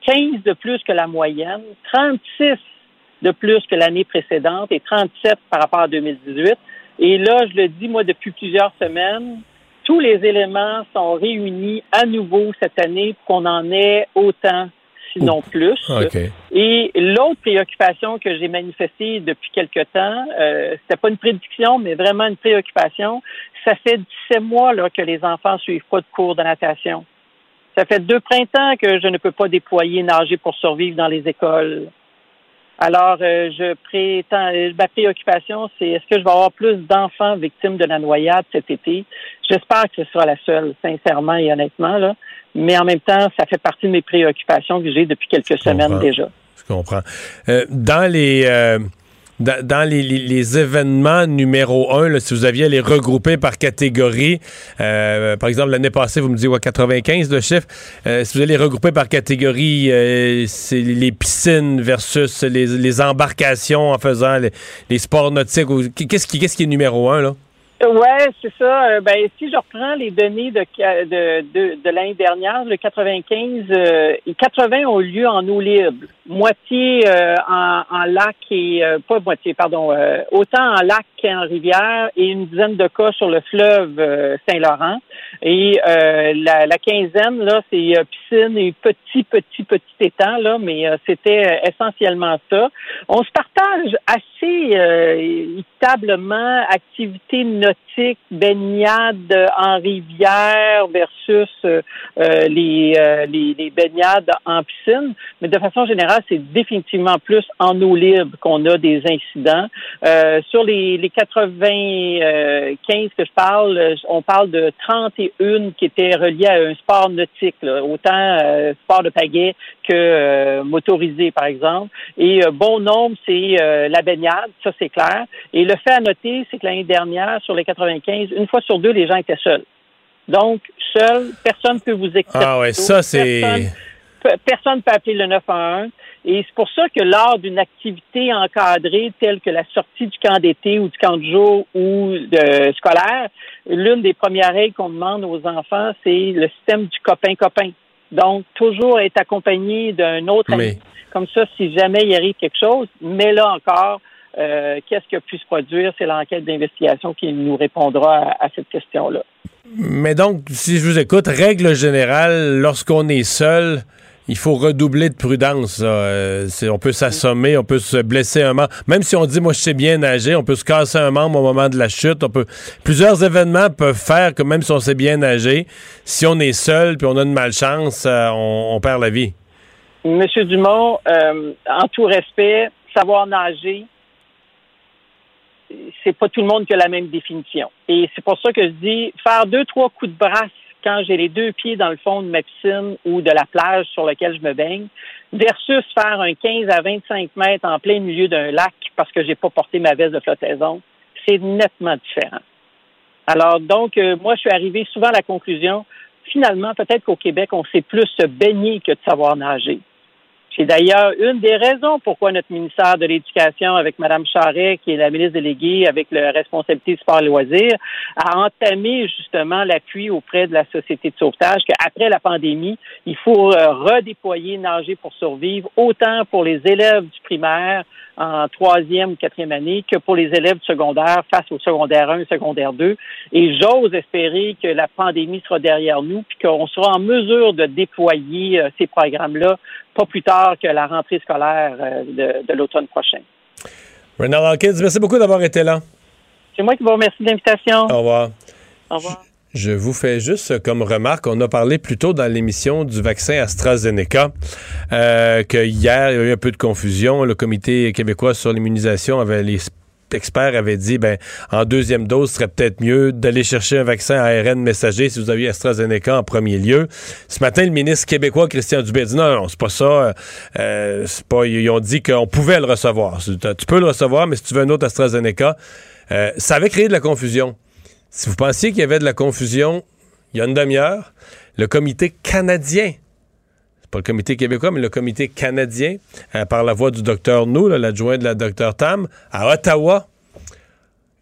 15 de plus que la moyenne, 36 de plus que l'année précédente et 37 par rapport à 2018. Et là, je le dis, moi, depuis plusieurs semaines, tous les éléments sont réunis à nouveau cette année pour qu'on en ait autant, sinon plus. Et l'autre préoccupation que j'ai manifestée depuis quelque temps, euh, c'était pas une prédiction, mais vraiment une préoccupation. Ça fait 17 mois là, que les enfants suivent pas de cours de natation. Ça fait deux printemps que je ne peux pas déployer nager pour survivre dans les écoles. Alors, euh, je prétends, euh, ma préoccupation, c'est est-ce que je vais avoir plus d'enfants victimes de la noyade cet été? J'espère que ce sera la seule, sincèrement et honnêtement, là. Mais en même temps, ça fait partie de mes préoccupations que j'ai depuis quelques semaines déjà. Je comprends. Euh, dans les dans, les, événements numéro un, si vous aviez les regrouper par catégorie, euh, par exemple, l'année passée, vous me dites 95 le chiffre, euh, si vous allez les regrouper par catégorie, euh, c'est les piscines versus les, embarcations en faisant les, sports nautiques, qu'est-ce qui, qu'est-ce qui est numéro un, là? Ouais, c'est ça. Euh, ben, si je reprends les données de, de, de, de l'année dernière, le 95, euh, 80 ont eu lieu en eau libre, moitié euh, en, en, lac et euh, pas moitié, pardon, autant en lac qu'en rivière et une dizaine de cas sur le fleuve Saint-Laurent. Et la, la, quinzaine, là, c'est piscine et petit, petit, petit étang, là, mais c'était essentiellement ça. On se partage assez équitablement activités nautique, baignade en rivière versus euh, euh, les, euh, les, baignades en piscine. Mais de façon générale, c'est définitivement plus en eau libre qu'on a des incidents. sur les, les 95 que je parle, on parle de 31 qui étaient reliées à un sport nautique, autant sport de pagaie que motorisé, par exemple. Et bon nombre, c'est la baignade, ça c'est clair. Et le fait à noter, c'est que l'année dernière, sur les 95, une fois sur deux, les gens étaient seuls. Donc, seul, personne ne peut vous expliquer. Ah ouais, ça c'est... Personne ne peut appeler le 911. Et c'est pour ça que lors d'une activité encadrée telle que la sortie du camp d'été ou du camp de jour ou de scolaire, l'une des premières règles qu'on demande aux enfants, c'est le système du copain-copain. Donc, toujours être accompagné d'un autre ami. Comme ça, si jamais il arrive quelque chose, mais là encore, euh, qu'est-ce qui a pu se produire? C'est l'enquête d'investigation qui nous répondra à, cette question-là. Mais donc, si je vous écoute, règle générale, lorsqu'on est seul, il faut redoubler de prudence. Euh, on peut s'assommer, on peut se blesser un membre. Même si on dit, moi, je sais bien nager, on peut se casser un membre au moment de la chute. On peut... Plusieurs événements peuvent faire que même si on sait bien nager, si on est seul puis on a une malchance, euh, on, perd la vie. Monsieur Dumont, en tout respect, savoir nager, c'est pas tout le monde qui a la même définition. Et c'est pour ça que je dis faire deux, trois coups de brasse quand j'ai les deux pieds dans le fond de ma piscine ou de la plage sur laquelle je me baigne, versus faire un 15 à 25 mètres en plein milieu d'un lac parce que j'ai pas porté ma veste de flottaison, c'est nettement différent. Alors, donc, euh, moi, je suis arrivé souvent à la conclusion, finalement, peut-être qu'au Québec, on sait plus se baigner que de savoir nager. C'est d'ailleurs une des raisons pourquoi notre ministère de l'Éducation, avec Mme Charret, qui est la ministre déléguée avec la responsabilité sport et loisirs, a entamé justement l'appui auprès de la Société de sauvetage qu'après la pandémie, il faut euh, redéployer Nager pour survivre, autant pour les élèves du primaire en troisième ou quatrième année que pour les élèves secondaires face au secondaire 1 et secondaire 2. Et j'ose espérer que la pandémie sera derrière nous puis qu'on sera en mesure de déployer euh, ces programmes-là pas plus tard que la rentrée scolaire euh, de, l'automne prochain. Renald Hawkins, merci beaucoup d'avoir été là. C'est moi qui vous remercie de l'invitation. Au revoir. Au revoir. Je vous fais juste comme remarque, on a parlé plus tôt dans l'émission du vaccin AstraZeneca, euh, que hier, il y a eu un peu de confusion. Le comité québécois sur l'immunisation avait les experts avaient dit ben en deuxième dose, ce serait peut-être mieux d'aller chercher un vaccin ARN messager si vous aviez AstraZeneca en premier lieu. Ce matin, le ministre québécois Christian Dubé dit non, non, c'est pas ça. Euh, c'est pas. Ils ont dit qu'on pouvait le recevoir. Tu peux le recevoir, mais si tu veux un autre AstraZeneca, euh, ça avait créé de la confusion. Si vous pensiez qu'il y avait de la confusion il y a une demi-heure, le comité canadien pas le comité québécois, mais le comité canadien, euh, par la voix du docteur Nou, l'adjoint de la docteur Tam, à Ottawa,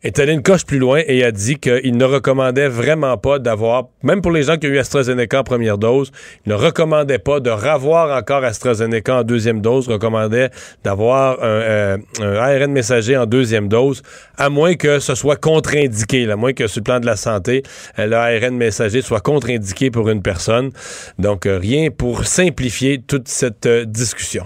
est allé une coche plus loin et a dit qu'il ne recommandait vraiment pas d'avoir, même pour les gens qui ont eu AstraZeneca en première dose, il ne recommandait pas de ravoir encore AstraZeneca en deuxième dose, recommandait d'avoir un, euh, ARN messager en deuxième dose, à moins que ce soit contre-indiqué, à moins que sur le plan de la santé, euh, l'ARN messager soit contre-indiqué pour une personne. Donc, euh, rien pour simplifier toute cette discussion.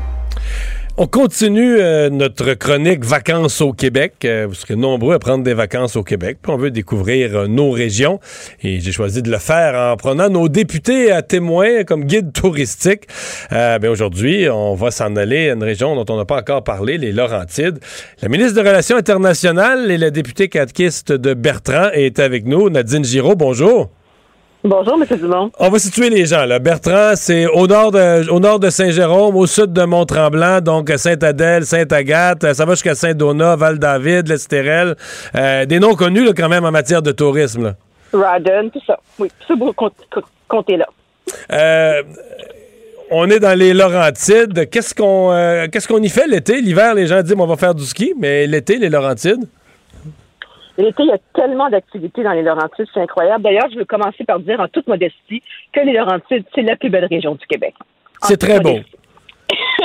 On continue euh, notre chronique Vacances au Québec. Euh, vous serez nombreux à prendre des vacances au Québec. Puis on veut découvrir euh, nos régions. Et j'ai choisi de le faire en prenant nos députés à témoins comme guide touristique. Ben aujourd'hui, on va s'en aller à une région dont on n'a pas encore parlé, les Laurentides. La ministre des Relations internationales et la députée catéchiste de Bertrand est avec nous. Nadine Giraud, bonjour. Bonjour, M. Dumont. On va situer les gens. Là. Bertrand, c'est au nord de, au nord de Saint-Jérôme, au sud de Mont-Tremblant, donc Sainte-Adèle, Sainte-Agathe, ça va jusqu'à Saint-Donat, Val-David, l'Estérel. Euh, des noms connus là, quand même en matière de tourisme. Là. tout ça. Oui, tout ça, vous comptez là. Euh, on est dans les Laurentides. Qu'est-ce qu'on euh, qu'est-ce qu'on y fait l'été? L'hiver, les gens disent on va faire du ski, mais l'été, les Laurentides? L'été, il y a tellement d'activités dans les Laurentides, c'est incroyable. D'ailleurs, je veux commencer par dire en toute modestie que les Laurentides, c'est la plus belle région du Québec. C'est très beau.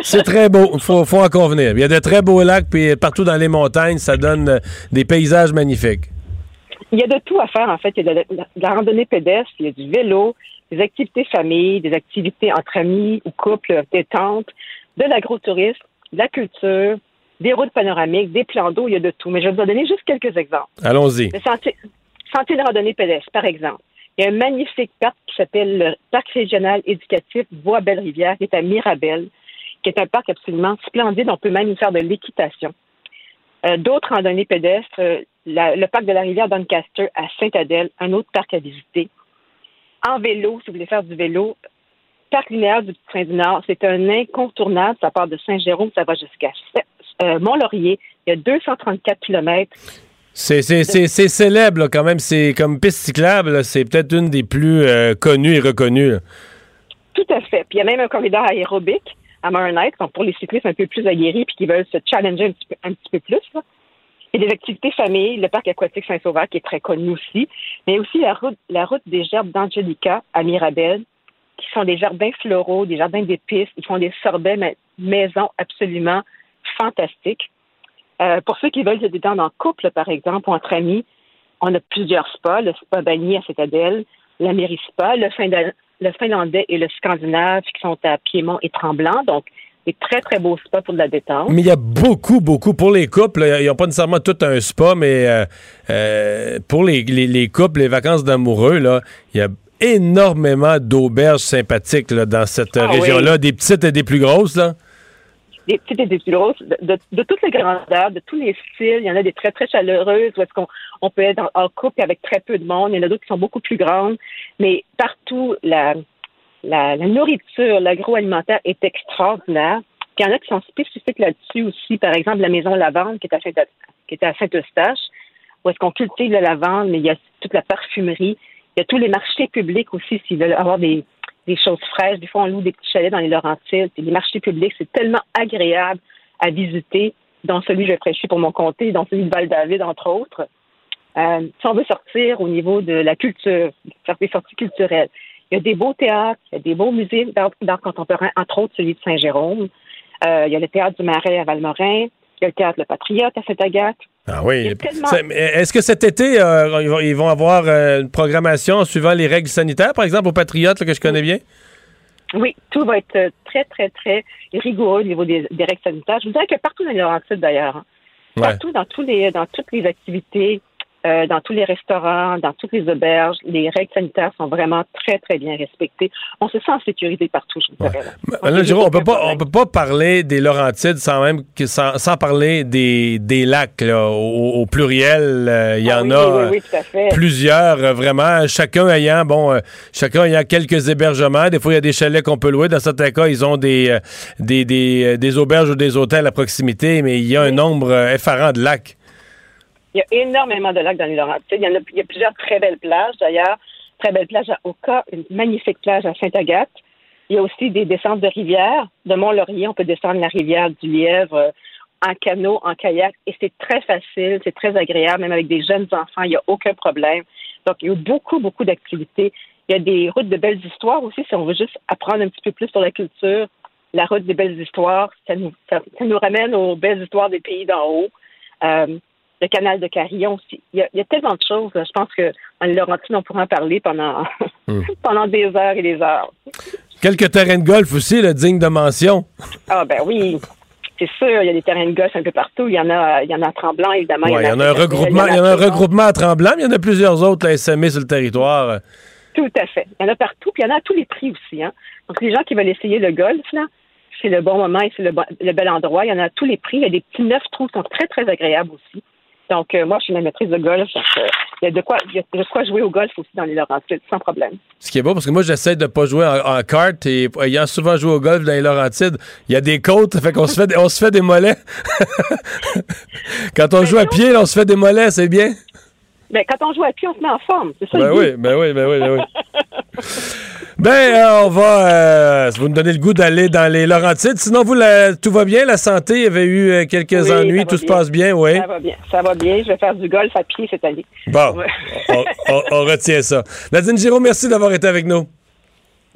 c'est très beau, il faut, en convenir. Il y a de très beaux lacs, puis partout dans les montagnes, ça donne euh, des paysages magnifiques. Il y a de tout à faire, en fait. Il y a de la, randonnée pédestre, il y a du vélo, des activités famille, des activités entre amis ou couples, détente, de l'agrotourisme, de la culture, des routes panoramiques, des plans d'eau, il y a de tout. Mais je vais vous en donner juste quelques exemples. Allons-y. Le sentier, de randonnée pédestre, par exemple. Il y a un magnifique parc qui s'appelle le Parc régional éducatif Bois-Belle-Rivière, qui est à Mirabel, qui est un parc absolument splendide. On peut même y faire de l'équitation. Euh, d'autres randonnées pédestres, euh, le parc de la rivière Doncaster à Sainte-Adèle, un autre parc à visiter. En vélo, si vous voulez faire du vélo, parc linéaire du Train du Nord, c'est un incontournable. Ça part de Saint-Jérôme, ça va jusqu'à Mont-Laurier. Il y a 234 kilomètres. C'est célèbre quand même. C'est comme piste cyclable. C'est peut-être une des plus euh, connues et reconnues. Tout à fait. Puis il y a même un corridor aérobique à Night, pour les cyclistes un peu plus aguerris puis qui veulent se challenger un petit peu, plus. Il y a des activités famille, le parc aquatique Saint-Sauveur qui est très connu aussi, mais aussi la route, la route des gerbes d'Angelica à Mirabel, qui sont des jardins floraux, des jardins d'épices. Ils font des sorbets maison absolument fantastique. Euh, pour ceux qui veulent se détendre en couple, par exemple, ou entre amis, on a plusieurs spas, le spa Bagny à Citadelle, la Mairie Spa, le, Finlandais et le Scandinave qui sont à Piémont et Tremblant. Donc, des très, très beaux spas pour de la détente. Mais il y a beaucoup, beaucoup. Pour les couples, ils n'ont pas nécessairement tout un spa, mais euh, euh, pour les, les, couples, les vacances d'amoureux, il y a énormément d'auberges sympathiques là, dans cette ah région-là, des petites et des plus grosses. Là. Des des plus de, toutes les grandeurs, de tous les styles. Il y en a des très, très chaleureuses où est-ce qu'on on peut être en, couple avec très peu de monde. Il y en a d'autres qui sont beaucoup plus grandes. Mais partout, la, la, nourriture, l'agroalimentaire est extraordinaire. il y en a qui sont spécifiques là-dessus aussi. Par exemple, la maison Lavande qui est à Saint qui est à Saint-Eustache, où est-ce qu'on cultive la lavande, mais il y a toute la parfumerie. Il y a tous les marchés publics aussi, s'ils veulent avoir des, choses fraîches. Des fois, on loue des petits chalets dans les Laurentides. les marchés publics, c'est tellement agréable à visiter, dans celui que je prêchais pour mon comté, dans celui de Val-David, entre autres. Euh, si on veut sortir au niveau de la culture, faire des sorties culturelles, il y a des beaux théâtres, il y a des beaux musées d'art contemporain, entre autres celui de Saint-Jérôme. Euh, il y a le théâtre du Marais à Valmorin. Il y a le théâtre Le Patriote à Saint-Agathe. Ah oui. Est-ce que cet été, euh, ils vont avoir euh, une programmation suivant les règles sanitaires, par exemple, au Patriote, que je connais bien? Oui, tout va être très, très, très rigoureux au niveau des, règles sanitaires. Je vous dirais que partout dans les Laurentides, d'ailleurs. Hein. Partout, dans, tous les, dans toutes les activités, euh, dans tous les restaurants, dans toutes les auberges, les règles sanitaires sont vraiment très, très bien respectées. On se sent en sécurité partout, je vous dirais. on peut pas, on peut pas parler des Laurentides sans même sans, sans parler des, des lacs au, pluriel. Euh, il y ah en a plusieurs, euh, vraiment, chacun ayant bon, chacun ayant quelques hébergements. Des fois, il y a des chalets qu'on peut louer. Dans certains cas, ils ont des, des, des, des auberges ou des hôtels à proximité, mais il y a un nombre effarant de lacs. Il y a énormément de lacs dans les Laurentides. Il y, a, plusieurs très belles plages, d'ailleurs. Très belle plage à Oka, une magnifique plage à Sainte-Agathe. Il y a aussi des descentes de rivières. De Mont-Laurier, on peut descendre la rivière du Lièvre euh, en canot, en kayak, et c'est très facile, c'est très agréable, même avec des jeunes enfants, il n'y a aucun problème. Donc, il y a beaucoup, beaucoup d'activités. Il y a des routes de belles histoires aussi, si on veut juste apprendre un petit peu plus sur la culture. La route des belles histoires, ça nous, ça, nous ramène aux belles histoires des pays d'en haut. Euh, le canal de Carillon aussi. Il y a, tellement de choses. Je pense que en Laurentine, on pourra en parler pendant, hmm. pendant des heures et des heures. Quelques terrains de golf aussi, le digne de mention. Ah ben oui. C'est sûr, il y a des terrains de golf un peu partout. Il y en a, il y en a à Tremblant, évidemment. il y, en a un regroupement, il y en a un regroupement à Tremblant, mais il y en a plusieurs autres à SME sur le territoire. Tout à fait. Il y en a partout, puis il y en a à tous les prix aussi. Hein. Donc, les gens qui veulent essayer le golf, là, c'est le bon moment et c'est le, le, bel endroit. Il y en a à tous les prix. Il y a des petits neuf trous qui sont très, très agréables aussi. Donc, euh, moi, je suis une maîtrise de golf. Euh, il y a de quoi, y a de quoi jouer au golf aussi dans les Laurentides, sans problème. Ce qui est beau, parce que moi, j'essaie de ne pas jouer en, carte et ayant souvent joué au golf dans les Laurentides, il y a des côtes, fait qu'on se fait, on se fait des mollets. Quand on joue à pied, on se fait des mollets, c'est bien. Ben, quand on joue à pied, on se met en forme. C'est ça ben oui, ben oui, ben oui, ben oui. ben, euh, on va. Euh, vous nous donnez le goût d'aller dans les Laurentides. Sinon, vous, tout va bien? La santé, il y avait eu euh, quelques ennuis. Tout se passe bien, oui? Ça va bien. Ça va bien. Je vais faire du golf à pied cette année. Bon, on, retient ça. Nadine Giraud, merci d'avoir été avec nous.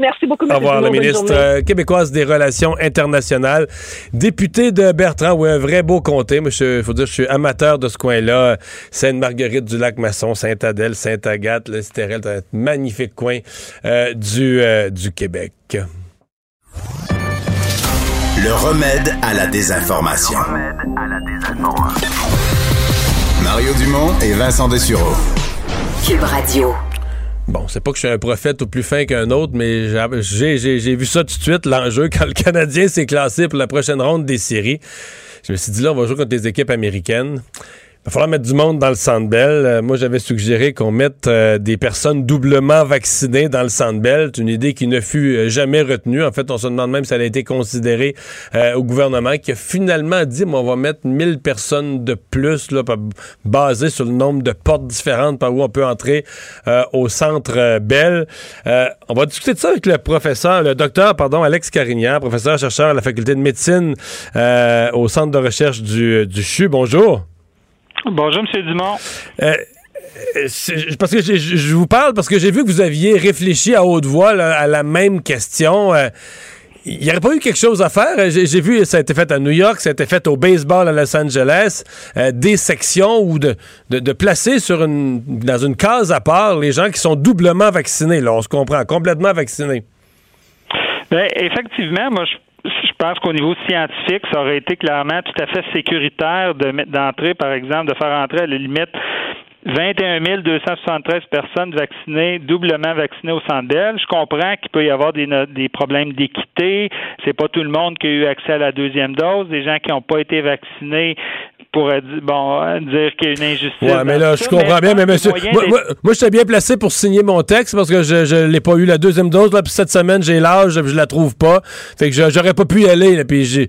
Merci beaucoup, M. Au revoir, la ministre euh, québécoise des Relations internationales. Députée de Bertrand, oui, un vrai beau comté. Il faut dire, je suis amateur de ce coin-là. Sainte-Marguerite du Lac-Masson, Sainte-Adèle, Sainte-Agathe, le Stérel, un magnifique coin euh, du, euh, du Québec. Le remède à la désinformation. Le remède à la désinformation. Mario Dumont et Vincent Dessureau. Cube Radio. Bon, c'est pas que je suis un prophète ou plus fin qu'un autre, mais j'ai vu ça tout de suite, l'enjeu, quand le Canadien s'est classé pour la prochaine ronde des séries. Je me suis dit, là, on va jouer contre des équipes américaines. Il va falloir mettre du monde dans le Centre Bell. Euh, moi, j'avais suggéré qu'on mette euh, des personnes doublement vaccinées dans le Centre Bell. C'est une idée qui ne fut euh, jamais retenue. En fait, on se demande même si elle a été considérée au gouvernement, qui a finalement dit, on va mettre 1000 personnes de plus, là, basées sur le nombre de portes différentes par où on peut entrer au Centre Bell. on va discuter de ça avec le professeur, le docteur, pardon, Alex Carignan, professeur chercheur à la faculté de médecine au Centre de recherche du CHU. Bonjour. Bonjour, M. Dumont. Euh, parce que je vous parle parce que j'ai vu que vous aviez réfléchi à haute voix à la même question. Euh, il n'y aurait pas eu quelque chose à faire? J'ai vu, ça a été fait à New York, ça a été fait au baseball à Los Angeles, euh, des sections ou de, de, placer sur une, dans une case à part les gens qui sont doublement vaccinés. Là, on se comprend, complètement vaccinés. Bien, effectivement, moi, je pense qu'au niveau scientifique, ça aurait été clairement tout à fait sécuritaire de d'entrer, par exemple, de faire entrer à la limite 21 273 personnes vaccinées, doublement vaccinées au Centre Je comprends qu'il peut y avoir des, des problèmes d'équité. C'est pas tout le monde qui a eu accès à la deuxième dose. Des gens qui n'ont pas été vaccinés pourrait bon, dire qu'il y a une injustice. Ouais, mais là, je comprends bien, mais monsieur, moi, moi, j'étais bien placé pour signer mon texte parce que je, je l'ai pas eu la deuxième dose, là, puis cette semaine, j'ai l'âge, je la trouve pas. Fait que j'aurais pas pu y aller, là, puis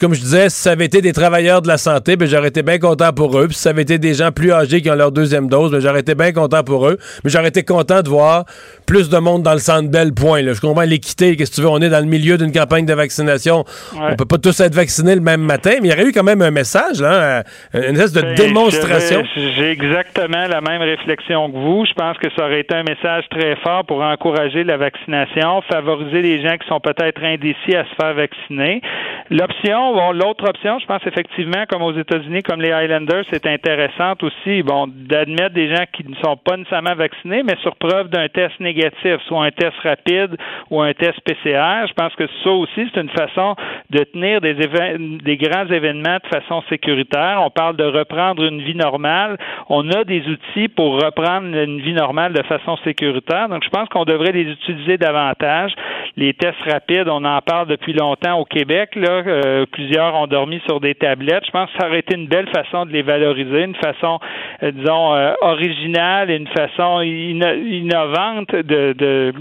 comme je disais, si ça avait été des travailleurs de la santé, ben, j'aurais été bien content pour eux, puis si ça avait été des gens plus âgés qui ont leur deuxième dose, ben, j'aurais été bien content pour eux, mais j'aurais été content de voir plus de monde dans le centre belle point, là. Je comprends l'équité, qu'est-ce que tu veux, on est dans le milieu d'une campagne de vaccination. On peut pas tous être vaccinés le même matin, mais il y aurait eu quand même un message, là, une espèce de ben, démonstration. J'ai exactement la même réflexion que vous. Je pense que ça aurait été un message très fort pour encourager la vaccination, favoriser les gens qui sont peut-être indécis à se faire vacciner. L'option, bon, l'autre option, je pense effectivement, comme aux États-Unis, comme les Highlanders, c'est intéressante aussi, bon, d'admettre des gens qui ne sont pas nécessairement vaccinés, mais sur preuve d'un test négatif, soit un test rapide ou un test PCR. Je pense que ça aussi, c'est une façon de tenir des, des grands événements de façon sécuritaire. On parle de reprendre une vie normale. On a des outils pour reprendre une vie normale de façon sécuritaire. Donc, je pense qu'on devrait les utiliser davantage. Les tests rapides, on en parle depuis longtemps au Québec. Là, euh, plusieurs ont dormi sur des tablettes. Je pense que ça aurait été une belle façon de les valoriser, une façon, euh, disons, euh, originale et une façon innovante de, de,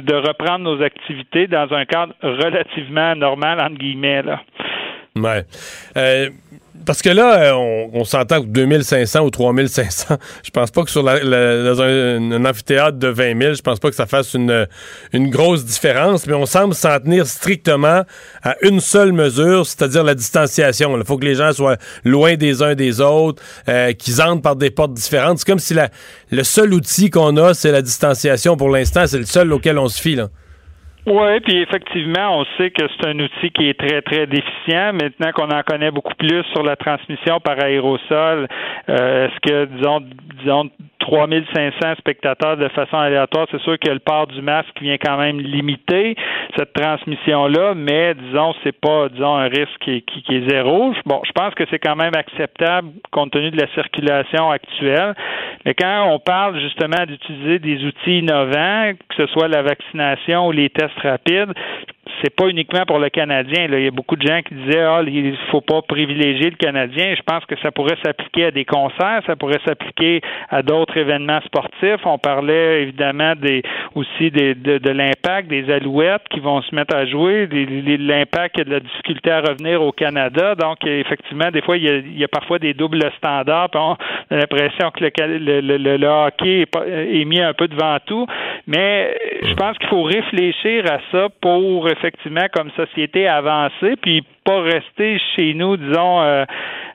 de, reprendre nos activités dans un cadre relativement normal, entre guillemets. Là. Ouais. Euh, parce que là, euh, on, s'entend que 2500 ou 3500, je pense pas que sur dans un, amphithéâtre de 20 000, je pense pas que ça fasse une, grosse différence, mais on semble s'en tenir strictement à une seule mesure, c'est-à-dire la distanciation. Il faut que les gens soient loin des uns des autres, euh, qu'ils entrent par des portes différentes. C'est comme si le seul outil qu'on a, c'est la distanciation pour l'instant, c'est le seul auquel on se fie. Oui, puis effectivement, on sait que c'est un outil qui est très, très déficient. Maintenant qu'on en connaît beaucoup plus sur la transmission par aérosol, euh, est-ce que, disons, disons, 3500 spectateurs de façon aléatoire, c'est sûr que le port du masque vient quand même limiter cette transmission-là, mais disons, c'est pas, disons, un risque qui, qui, est zéro. Bon, je pense que c'est quand même acceptable compte tenu de la circulation actuelle. Mais quand on parle justement d'utiliser des outils innovants, que ce soit la vaccination ou les tests rapides, c'est pas uniquement pour le Canadien. Là. Il y a beaucoup de gens qui disaient ah, il faut pas privilégier le Canadien. Je pense que ça pourrait s'appliquer à des concerts, ça pourrait s'appliquer à d'autres événements sportifs. On parlait évidemment des aussi des, de, de l'impact des alouettes qui vont se mettre à jouer, l'impact de la difficulté à revenir au Canada. Donc, effectivement, des fois, il y a, il y a parfois des doubles standards. on a l'impression que le, le, le, hockey est, mis un peu devant tout. Mais je pense qu'il faut réfléchir à ça pour comme société avancer, puis pas rester chez nous, disons, euh,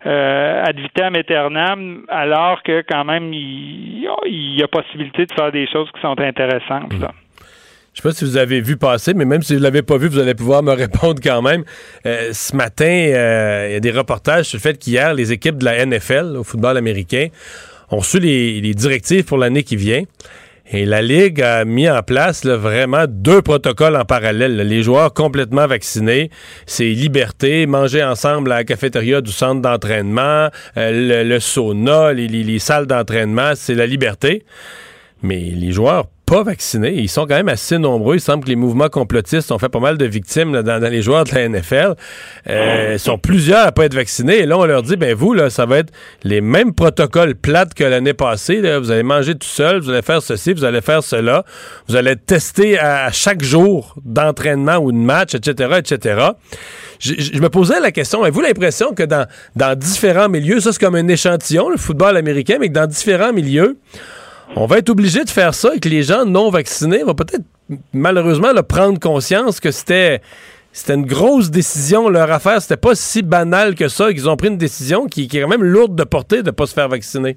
euh, ad vitam aeternam, alors que quand même il, y a possibilité de faire des choses qui sont intéressantes. Là. Je sais pas si vous avez vu passer, mais même si vous l'avez pas vu, vous allez pouvoir me répondre quand même. Euh, ce matin, euh, il y a des reportages sur le fait qu'hier, les équipes de la NFL au football américain ont reçu les directives pour l'année qui vient. Et la Ligue a mis en place vraiment deux protocoles en parallèle. Les joueurs complètement vaccinés, c'est liberté, manger ensemble à la cafétéria du centre d'entraînement, euh, le, sauna, les salles d'entraînement, c'est la liberté. Mais les joueurs pas vaccinés. Ils sont quand même assez nombreux. Il semble que les mouvements complotistes ont fait pas mal de victimes dans, les joueurs de la NFL. Euh, ils sont plusieurs à pas être vaccinés. Et là, on leur dit, ben vous, là, ça va être les mêmes protocoles plates que l'année passée. Vous allez manger tout seul, vous allez faire ceci, vous allez faire cela. Vous allez être testé à, chaque jour d'entraînement ou de match, etc., etc. Je, me posais la question, avez-vous l'impression que dans différents milieux, ça c'est comme un échantillon, le football américain, mais que dans différents milieux, on va être obligé de faire ça et que les gens non vaccinés. Vont peut-être malheureusement le prendre conscience que c'était c'était une grosse décision. Leur affaire, c'était pas si banal que ça. Qu'ils ont pris une décision qui, est quand même lourde de porter de pas se faire vacciner.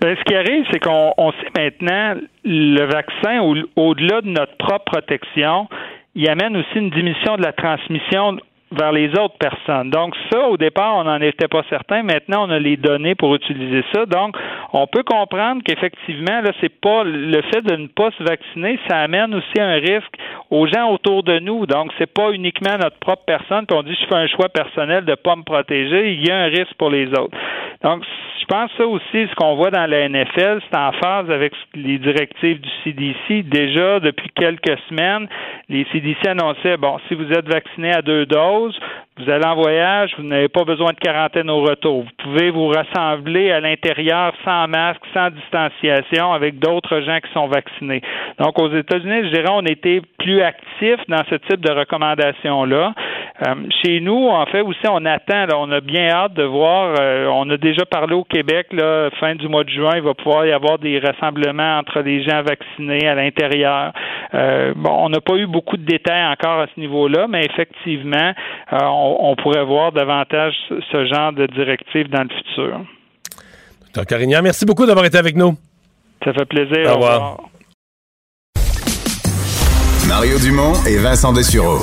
Ben, ce qui arrive, c'est qu'on sait maintenant le vaccin, au-delà de notre propre protection, il amène aussi une diminution de la transmission vers les autres personnes. Donc ça, au départ, on n'en était pas certain. Maintenant, on a les données pour utiliser ça. Donc, on peut comprendre qu'effectivement, là, c'est pas le fait de ne pas se vacciner, ça amène aussi un risque aux gens autour de nous. Donc, c'est pas uniquement notre propre personne qu'on dit je fais un choix personnel de pas me protéger. Il y a un risque pour les autres. Donc, je pense ça aussi, ce qu'on voit dans la NFL, c'est en phase avec les directives du CDC. Déjà, depuis quelques semaines, les CDC annonçaient, bon, si vous êtes vacciné à deux doses, those vous allez en voyage, vous n'avez pas besoin de quarantaine au retour. Vous pouvez vous rassembler à l'intérieur sans masque, sans distanciation, avec d'autres gens qui sont vaccinés. Donc, aux États-Unis, je dirais, on était plus actifs dans ce type de recommandations-là. Euh, chez nous, en fait, aussi, on attend, on a bien hâte de voir, euh, on a déjà parlé au Québec, là, fin du mois de juin, il va pouvoir y avoir des rassemblements entre les gens vaccinés à l'intérieur. Euh, bon, on n'a pas eu beaucoup de détails encore à ce niveau-là, mais effectivement, on on, pourrait voir davantage ce genre de directives dans le futur. Dr. Carignan, merci beaucoup d'avoir été avec nous. Ça fait plaisir. Au revoir. Mario Dumont et Vincent Dessureau.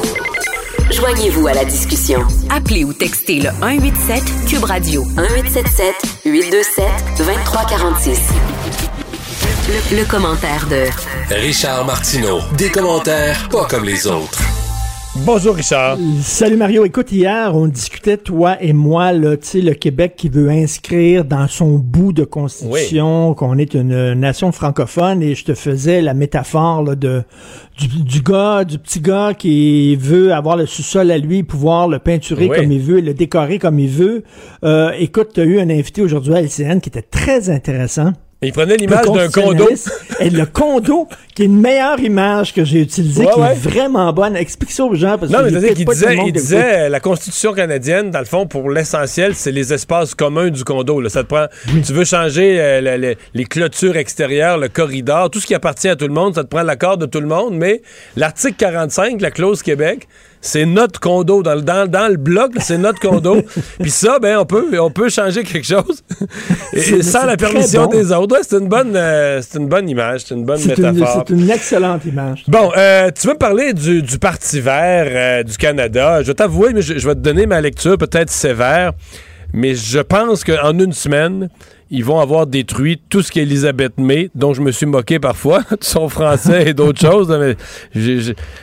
Joignez-vous à la discussion. Appelez ou textez le 187 Cube Radio 1877 827 2346. Le, le commentaire de Richard Martineau. Des commentaires pas comme les autres. Bonjour Richard. Salut Mario. Écoute, hier, on discutait, toi et moi, là, le Québec qui veut inscrire dans son bout de constitution qu'on est une nation francophone et je te faisais la métaphore de, du, gars, du petit gars qui veut avoir le sous-sol à lui, pouvoir le peinturer comme il veut, le décorer comme il veut. Euh, écoute, tu as eu un invité aujourd'hui à LCN qui était très intéressant. Il prenait l'image d'un condo. Et le condo, qui est une meilleure image que j'ai utilisée, qui est vraiment bonne. Explique ça aux gens. Parce non, mais il disait, il disait la Constitution canadienne, dans le fond, pour l'essentiel, c'est les espaces communs du condo. Là. Ça te prend, Tu veux changer euh, les clôtures extérieures, le corridor, tout ce qui appartient à tout le monde, ça te prend l'accord de tout le monde. Mais l'article 45, la clause Québec, c'est notre condo. Dans, dans, dans le bloc, c'est notre condo. Puis ça, ben, on peut, on peut changer quelque chose et, sans la permission des autres. c'est une, bonne, euh, c'est une bonne image, c'est une bonne métaphore. C'est une excellente image. Bon, euh, tu veux parler du, du Parti vert euh, du Canada? Je vais t'avouer, mais je vais te donner ma lecture peut-être sévère, mais je pense qu'en une semaine, ils vont avoir détruit tout ce qu'Elisabeth May, dont je me suis moqué parfois, de son français et d'autres choses.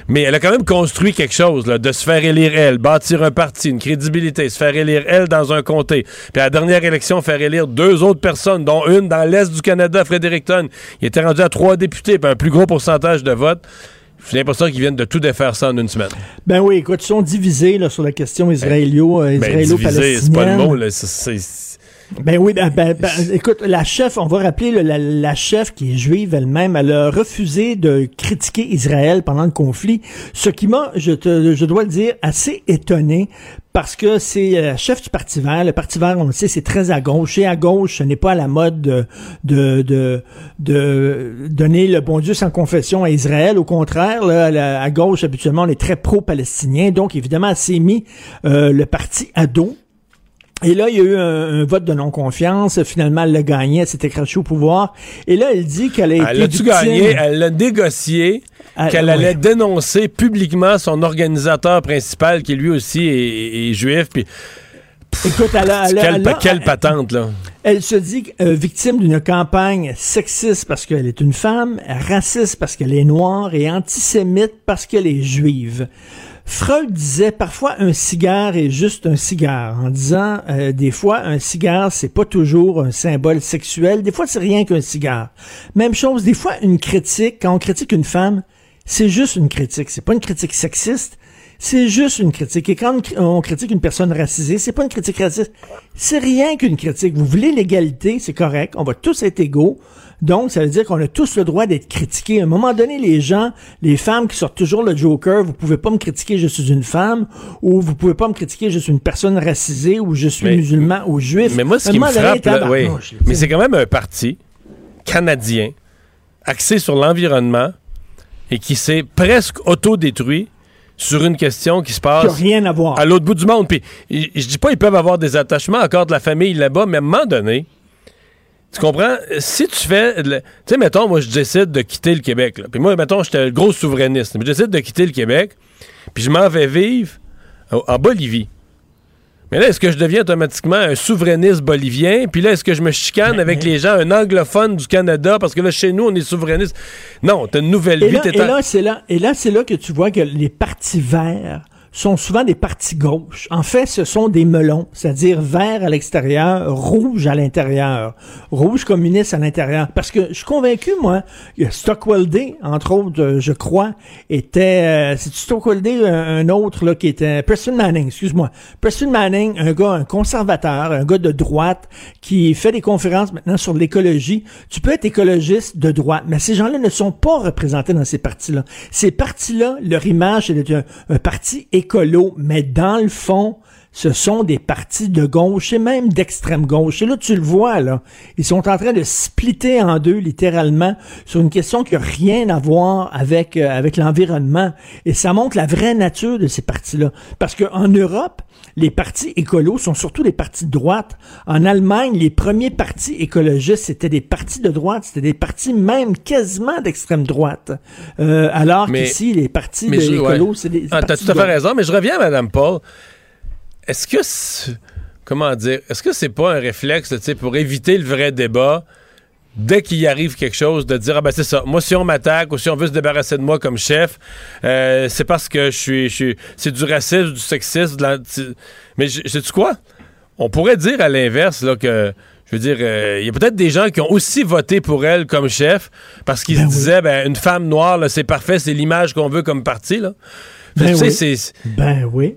Mais, elle a quand même construit quelque chose, là, de se faire élire elle, bâtir un parti, une crédibilité, se faire élire elle dans un comté. Puis à la dernière élection, faire élire deux autres personnes, dont une dans l'Est du Canada, Fredericton. Il était rendu à trois députés, puis un plus gros pourcentage de votes. J'ai l'impression qu'ils viennent de tout défaire ça en une semaine. Ben oui, écoute, ils sont divisés là, sur la question israélo-palestinienne. Ben, c'est pas le mot. Là, ben oui, ben, ben, ben, écoute, la chef, on va rappeler la, chef qui est juive elle-même, elle a refusé de critiquer Israël pendant le conflit, ce qui m'a, je, te, je dois le dire, assez étonné parce que c'est la chef du Parti vert. Le Parti vert, on le sait, c'est très à gauche. Et à gauche, ce n'est pas à la mode de, de, de, donner le bon Dieu sans confession à Israël. Au contraire, à gauche, habituellement, on est très pro-palestinien. Donc, évidemment, elle s'est mis euh, le parti à dos et là, il y a eu un, vote de non-confiance. Finalement, elle l'a gagné. Elle s'était crachée au pouvoir. Et là, elle dit qu'elle a été. Elle a-tu gagné? Elle l'a négocié. Qu'elle allait dénoncer publiquement son organisateur principal, qui lui aussi est, juif. Puis. Écoute, elle a, quelle, patente, là? Elle se dit euh, victime d'une campagne sexiste parce qu'elle est une femme, raciste parce qu'elle est noire et antisémite parce qu'elle est juive. Freud disait parfois un cigare est juste un cigare, en disant euh, des fois un cigare c'est pas toujours un symbole sexuel, des fois c'est rien qu'un cigare. Même chose, des fois une critique, quand on critique une femme, c'est juste une critique, c'est pas une critique sexiste, c'est juste une critique. Et quand on critique une personne racisée, c'est pas une critique raciste, c'est rien qu'une critique. Vous voulez l'égalité, c'est correct, on va tous être égaux. Donc, ça veut dire qu'on a tous le droit d'être critiqués. À un moment donné, les gens, les femmes qui sortent toujours le Joker, vous pouvez pas me critiquer, je suis une femme, ou vous pouvez pas me critiquer, je suis une personne racisée, ou je suis musulman ou juif. Mais moi, ce qui me frappe, oui, mais c'est quand même un parti canadien axé sur l'environnement et qui s'est presque autodétruit sur une question qui se passe rien à, voir. à l'autre bout du monde. Puis je dis pas ils peuvent avoir des attachements encore de la famille là-bas, mais à un moment donné, tu comprends? Si tu fais. Tu sais, mettons, moi, je décide de quitter le Québec. Puis moi, mettons, j'étais le gros souverainiste. Mais je décide de quitter le Québec. Puis je m'en vais vivre en Bolivie. Mais là, est-ce que je deviens automatiquement un souverainiste bolivien? Puis là, est-ce que je me chicane avec les gens, un anglophone du Canada? Parce que là, chez nous, on est souverainiste. Non, t'as une nouvelle et vie. Là, et, là, c'est là, et là, c'est là que tu vois que les partis verts sont souvent des partis gauches. En fait, ce sont des melons, c'est-à-dire vert à l'extérieur, rouge à l'intérieur, rouge communiste à l'intérieur. Parce que je suis convaincu, moi, que Stockwell Day, entre autres, euh, je crois, était... Euh, c'est Stockwell Day, un, autre là qui était... Preston Manning, excuse-moi. Preston Manning, un gars, un conservateur, un gars de droite, qui fait des conférences maintenant sur l'écologie. Tu peux être écologiste de droite, mais ces gens-là ne sont pas représentés dans ces partis-là. Ces partis-là, leur image, c'est un, un parti écolo, mais dans le fond, ce sont des partis de gauche et même d'extrême gauche. Et là, tu le vois, là. Ils sont en train de splitter en deux, littéralement, sur une question qui n'a rien à voir avec, euh, avec l'environnement. Et ça montre la vraie nature de ces partis-là. Parce qu'en Europe, les partis écolos sont surtout des partis de droite. En Allemagne, les premiers partis écologistes, c'était des partis de droite, c'était des partis même quasiment d'extrême droite. Euh, alors qu'ici, les partis de écolos, c'est des ah, T'as tout à fait raison, mais je reviens à Mme Paul. Est-ce que comment dire est-ce que c'est pas un réflexe pour éviter le vrai débat dès qu'il y arrive quelque chose de dire ah ben c'est ça moi si on m'attaque ou si on veut se débarrasser de moi comme chef euh, c'est parce que je suis, je suis c'est du racisme du sexisme de la, mais sais tu quoi? On pourrait dire à l'inverse là que je veux dire, euh, il y a peut-être des gens qui ont aussi voté pour elle comme chef parce qu'ils se ben disaient, ben, une femme noire, c'est parfait, c'est l'image qu'on veut comme parti. Là. Ben, oui. ben oui.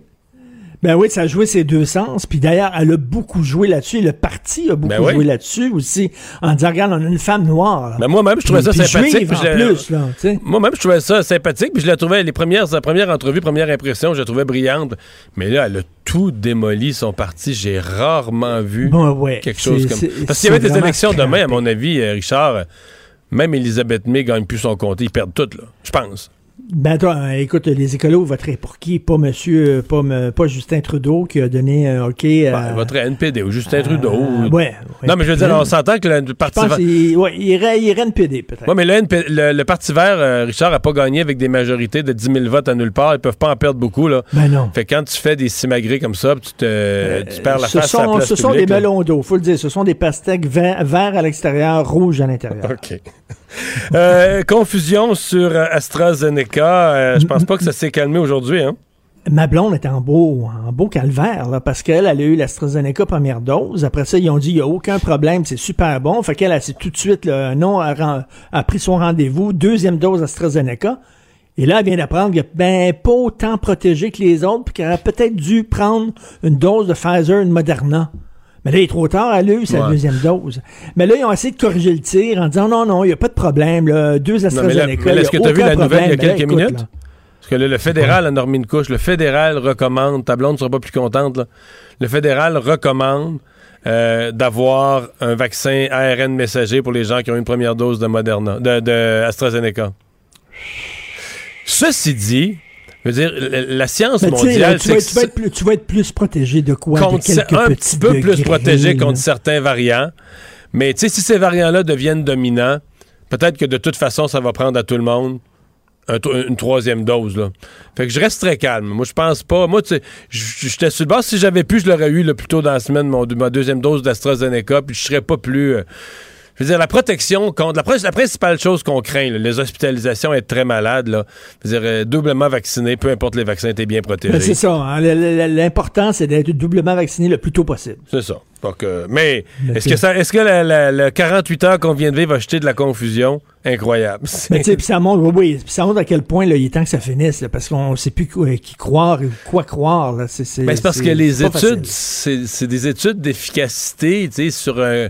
Ben oui, ça a joué ses deux sens. Puis d'ailleurs, elle a beaucoup joué là-dessus. Le parti a beaucoup ben joué là-dessus aussi. En disant, regarde, on a une femme noire. Ben moi-même, je trouvais ça sympathique. moi-même, je trouvais ça sympathique. Puis je la trouvais, les premières, sa première entrevue, première impression, je la trouvais brillante. Mais là, elle a tout démoli son parti. J'ai rarement vu quelque chose comme. Parce qu'il y avait des élections demain, à mon avis, euh, Richard. Même Elisabeth May gagne plus son comté. Ils perdent tout, là. Je pense. Ben toi, euh, écoute, les écolos voteraient pour qui? Pas monsieur, pas, pas Justin Trudeau qui a donné un OK. Euh, ben, voteraient NPD ou Justin Trudeau. Euh, ouais, Non, mais je veux dire, on s'entend que le Parti vert... Il, ouais, il, irait, il irait NPD, peut-être. Oui, mais le, le, Parti vert, Richard, n'a pas gagné avec des majorités de 10 000 votes à nulle part. Ils peuvent pas en perdre beaucoup, là. Ben non. Fait que quand tu fais des simagrées comme ça, tu, te, tu perds la face sont, à la place Ce sont des melons d'eau, faut le dire. Ce sont des pastèques verts, verts à l'extérieur, rouges à l'intérieur. OK. confusion sur AstraZeneca. Je pense pas que ça s'est calmé aujourd'hui, hein? Ma blonde était en beau, en beau calvaire, parce qu'elle, elle a eu l'AstraZeneca première dose. Après ça, ils ont dit, il n'y a aucun problème, c'est super bon. Fait qu'elle, a tout de suite, non, a, a, pris son rendez-vous, deuxième dose AstraZeneca. Et là, elle vient d'apprendre qu'elle ben, pas autant protégée que les autres, puis qu'elle aurait peut-être dû prendre une dose de Pfizer, une Moderna. Mais là, il est trop tard, elle a eu sa deuxième dose. Mais là, ils ont essayé de corriger le tir en disant non, non, il n'y a pas de problème, là, deux AstraZeneca. est-ce que tu as vu la nouvelle il y a quelques minutes? Parce que le fédéral a normé une couche. Le fédéral recommande, ta blonde ne sera pas plus contente, le fédéral recommande euh, d'avoir un vaccin ARN messager pour les gens qui ont une première dose de Moderna, de, AstraZeneca. Ceci dit, je veux dire, la science mondiale, tu, tu, vas être plus, protégé de quoi? un petit peu plus protégé contre certains variants. Mais si ces variants-là deviennent dominants, peut-être que de toute façon, ça va prendre à tout le monde une troisième dose. Là. Fait que je reste très calme. Moi, je pense pas. Moi, tu sais, j'étais sur le bas. Si j'avais pu, je l'aurais eu le plus tôt dans la semaine, mon, ma deuxième dose d'AstraZeneca, puis je serais pas plus. Euh, je veux dire, la protection contre. La, la principale chose qu'on craint, les hospitalisations, être très malade, là. Je veux dire, euh, doublement vacciné, peu importe les vaccins, t'es bien protégé. Ben, c'est ça. Hein. L'important, c'est d'être doublement vacciné le plus tôt possible. C'est ça. Donc, mais est-ce que, ça, est-ce que le 48 heures qu'on vient de vivre va jeter de la confusion? Incroyable. Mais puis ça montre, oui, ça montre à quel point là, il est temps que ça finisse, parce qu'on ne sait plus qui croire ou quoi croire. Là. C'est, ben, parce que les études, c'est, des études d'efficacité sur un,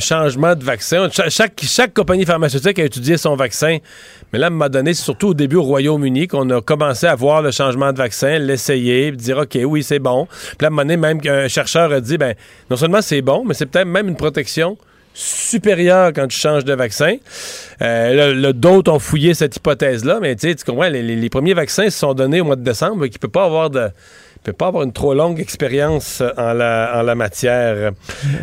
changement de vaccin. chaque, chaque compagnie pharmaceutique a étudié son vaccin. Mais là, à un moment donné, c'est surtout au début au Royaume-Uni qu'on a commencé à voir le changement de vaccin, l'essayer, dire OK, oui, c'est bon. Puis à un moment donné, même qu'un chercheur a dit, ben, non seulement c'est bon, mais c'est peut-être même une protection supérieure quand tu changes de vaccin. Euh, D'autres ont fouillé cette hypothèse-là, mais tu comprends, les, les, premiers vaccins se sont donnés au mois de décembre, qui ne peut pas avoir de peut pas avoir une trop longue expérience en la, en la matière.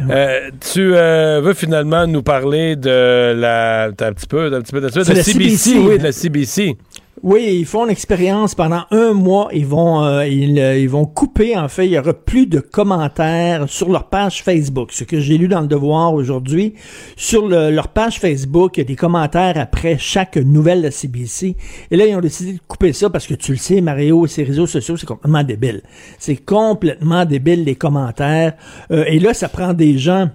Euh, tu euh, veux finalement nous parler de la... un petit peu, un petit peu de, de CBC, oui, de la CBC. Oui, ils font une expérience pendant un mois. Ils vont, euh, ils, vont couper. En fait, il y aura plus de commentaires sur leur page Facebook. Ce que j'ai lu dans le Devoir aujourd'hui, sur leur page Facebook, il y a des commentaires après chaque nouvelle de CBC. Et là, ils ont décidé de couper ça parce que tu le sais, Mario, ces réseaux sociaux, c'est complètement débile. C'est complètement débile les commentaires. et là, ça prend des gens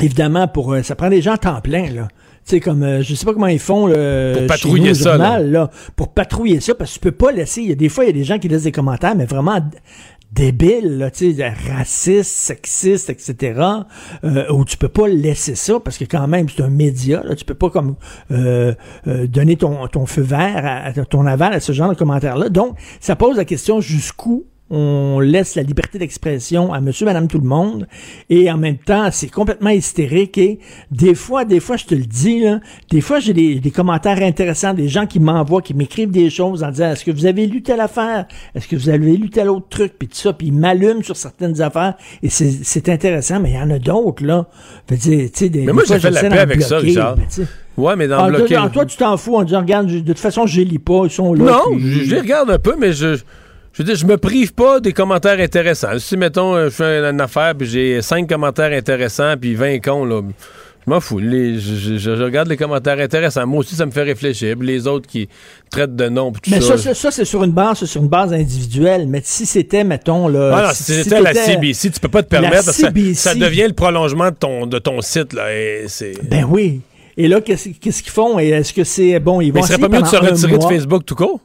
évidemment, pour ça prend des gens à temps plein, là sais, comme, euh, je sais pas comment ils font pour patrouiller ça, là. pour patrouiller ça, parce que tu peux pas laisser, il y a des fois, il y a des gens qui laissent des commentaires, mais vraiment débiles, là, tu sais, racistes, sexistes, etc., euh, où tu peux pas laisser ça, parce que quand même, c'est un média, là, tu peux pas comme euh, euh, donner ton, ton feu vert, à, ton aval à ce genre de commentaires-là. Donc, ça pose la question jusqu'où on laisse la liberté d'expression à monsieur, madame, tout le monde, et en même temps, c'est complètement hystérique, et des fois, des fois, je te le dis, des fois, j'ai des, commentaires intéressants, des gens qui m'envoient, qui m'écrivent des choses en disant, est-ce que vous avez lu telle affaire? Est-ce que vous avez lu tel autre truc? Puis tout ça, puis ils m'allument sur certaines affaires, et c'est intéressant, mais il y en a d'autres, là. Dire, des, mais moi, j'ai fait la paix avec ça, Richard. Ouais, mais dans ah, toi, tu t'en fous en disant, regarde, de toute façon, je les lis pas, ils sont là. Non, je les regarde un peu, mais je je veux dire, je me prive pas des commentaires intéressants. Si, mettons, je fais une affaire, puis j'ai cinq commentaires intéressants, puis 20 cons, là, je m'en fous. je, regarde les commentaires intéressants. Moi aussi, ça me fait réfléchir. les autres qui traitent de nom, tout mais ça. ça, c'est sur une base, sur une base individuelle. Mais si c'était, mettons, là. Ah si, c'était la CBC, tu peux pas te permettre. Ça, ça, devient le prolongement de ton, de ton site, là. Et ben oui. Et là, qu'est-ce qu'ils font? Est-ce que c'est bon? Ils vont. Mais serait pas mieux de se retirer de Facebook tout court?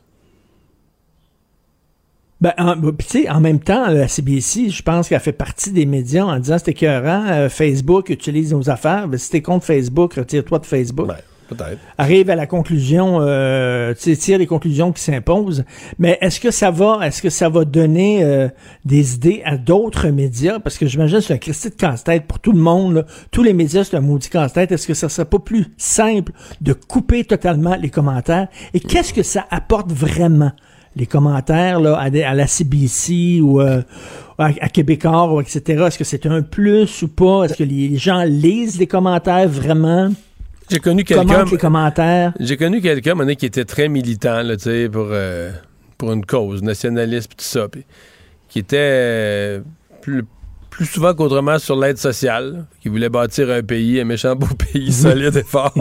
Ben, en, en même temps, la CBC, je pense qu'elle fait partie des médias en disant c'est écœurant, euh, Facebook utilise nos affaires. Ben, si t'es contre Facebook, retire-toi de Facebook. Ben, peut-être. Arrive à la conclusion, euh, tire les conclusions qui s'imposent. Mais est-ce que ça va, est-ce que ça va donner euh, des idées à d'autres médias? Parce que j'imagine que c'est un Christy de casse-tête pour tout le monde. Tous les médias, c'est un maudit casse-tête. Est-ce que ça serait pas plus simple de couper totalement les commentaires? Et qu'est-ce que ça apporte vraiment? Les commentaires là, à, la CBC ou euh, à, Québécois, etc. Est-ce que c'est un plus ou pas? Est-ce que les gens lisent les commentaires vraiment? J'ai connu quelqu'un. les commentaires? J'ai connu quelqu'un, qui était très militant, là, pour, euh, pour une cause, nationaliste, tout ça. qui était euh, plus, plus souvent qu'autrement sur l'aide sociale, qui voulait bâtir un pays, un méchant beau pays solide et fort.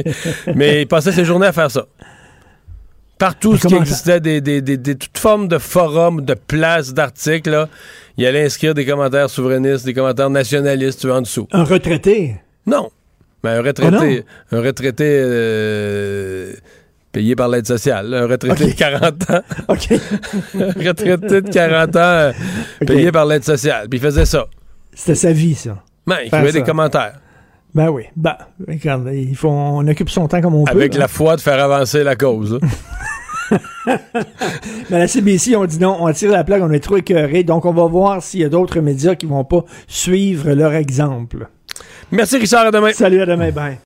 Mais il passait ses journées à faire ça. Partout ce qui existait, des, des, des, toutes formes de forums, de places, d'articles, il allait inscrire des commentaires souverainistes, des commentaires nationalistes en dessous. Un retraité? Non. Mais un retraité, ah un retraité euh, payé par l'aide sociale, un retraité de 40 ans. OK. un retraité de 40 ans euh, payé par l'aide sociale. Puis il faisait ça. C'était sa vie, ça. Ben, il écrivait des commentaires. Ben oui. Ben, regarde, il faut, on occupe son temps comme on peut. Avec la foi de faire avancer la cause. Mais la CBC, on dit non, on tire la plaque, on est trop écœuré. Donc, on va voir s'il y a d'autres médias qui vont pas suivre leur exemple. Merci, Richard. À demain. Salut, à demain. Bye.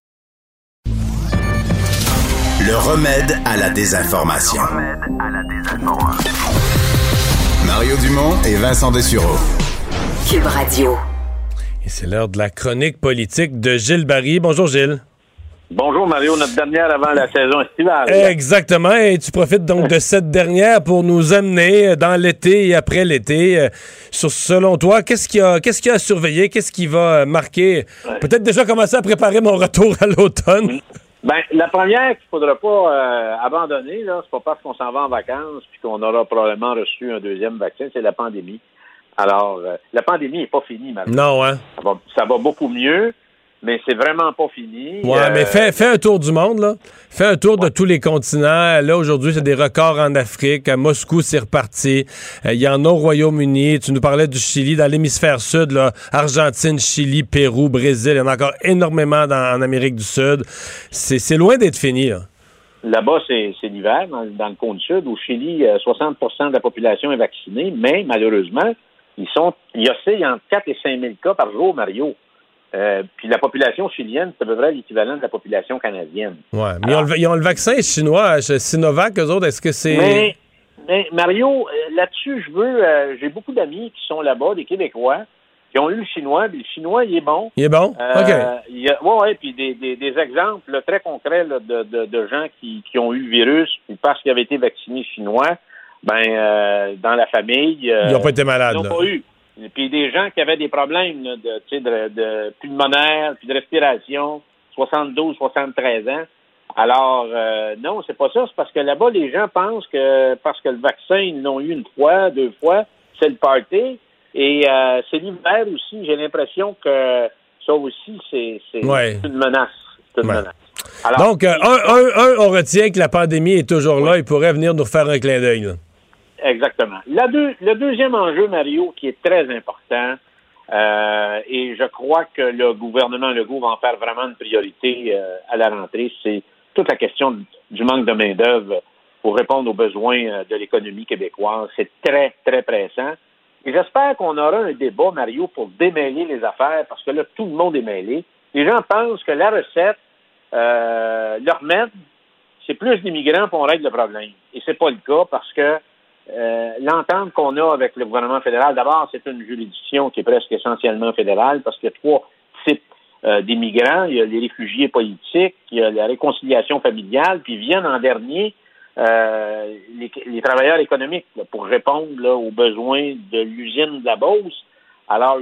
Le remède à la désinformation. Le remède à la désinformation. Mario Dumont et Vincent Dessureau. Cube Radio c'est l'heure de la chronique politique de Gilles Barry. Bonjour Gilles. Bonjour Mario, notre dernière avant la saison estivale. Exactement, et tu profites donc de cette dernière pour nous amener dans l'été et après l'été. Euh, sur, selon toi, qu'est-ce qui a, qu'est-ce qui a surveillé, qu'est-ce qui va marquer? Peut-être déjà commencer à préparer mon retour à l'automne. Ben, la première qu'il faudra pas euh, abandonner, là, c'est pas parce qu'on s'en va en vacances puis qu'on aura probablement reçu un deuxième vaccin, c'est la pandémie. Alors, euh, la pandémie n'est pas finie, malheureusement. Non, hein? Ça va, beaucoup mieux, mais c'est vraiment pas fini. Ouais, mais euh, fais, un tour du monde, là. Fais un tour de tous les continents. Là, aujourd'hui, c'est des records en Afrique. À Moscou, c'est reparti. Euh, il y en a au Royaume-Uni. Tu nous parlais du Chili, dans l'hémisphère sud, là. Argentine, Chili, Pérou, Brésil. Il y en a encore énormément en Amérique du Sud. C'est loin d'être fini, là. Là-bas, c'est l'hiver, dans, dans, le cône sud. Au Chili, 60% de la population est vaccinée, mais malheureusement, ils sont, il y a entre 4 et 5 000 cas par jour, Mario. Euh, puis la population chilienne, c'est à peu près l'équivalent de la population canadienne. Oui, mais ils, ont le, vaccin chinois, Sinovac, eux autres, est-ce que c'est... Mais, Mario, euh, là-dessus, je veux... Euh, j'ai beaucoup d'amis qui sont là-bas, des Québécois, qui ont eu le chinois, puis le chinois, il est bon. Il est bon? Euh, OK. A, ouais, puis des, des, des exemples très concrets là, de, de, de, gens qui, qui ont eu le virus, puis parce qu'ils avaient été vaccinés chinois, ben, euh, dans la famille. ils n'ont pas été malades. Ils n'ont pas eu. Puis des gens qui avaient des problèmes là, de, de, de pulmonaire, puis de respiration, 72, 73 ans. Alors, euh, non, c'est pas ça. C'est parce que là-bas, les gens pensent que parce que le vaccin, ils l'ont eu une fois, deux fois, c'est le party. Et euh, c'est l'hiver aussi. J'ai l'impression que ça aussi, c'est une menace. Une menace. Donc, euh, un, un, on retient que la pandémie est toujours là. Il pourrait venir nous faire un clin d'œil. Exactement. le deuxième enjeu, Mario, qui est très important, euh, et je crois que le gouvernement Legault va en faire vraiment une priorité euh, à la rentrée, c'est toute la question du manque de main-d'œuvre pour répondre aux besoins euh, de l'économie québécoise. C'est très, très pressant. Et j'espère qu'on aura un débat, Mario, pour démêler les affaires, parce que là, tout le monde est mêlé. Les gens pensent que la recette, euh, leur remède, c'est plus d'immigrants pour règle le problème. Et c'est pas le cas parce que euh, l'entente qu'on a avec le gouvernement fédéral, d'abord, c'est une juridiction qui est presque essentiellement fédérale parce qu'il y a trois types euh, d'immigrants. Il y a les réfugiés politiques, il y a la réconciliation familiale, puis viennent en dernier euh, les, travailleurs économiques pour répondre aux besoins de l'usine de la Beauce. Alors,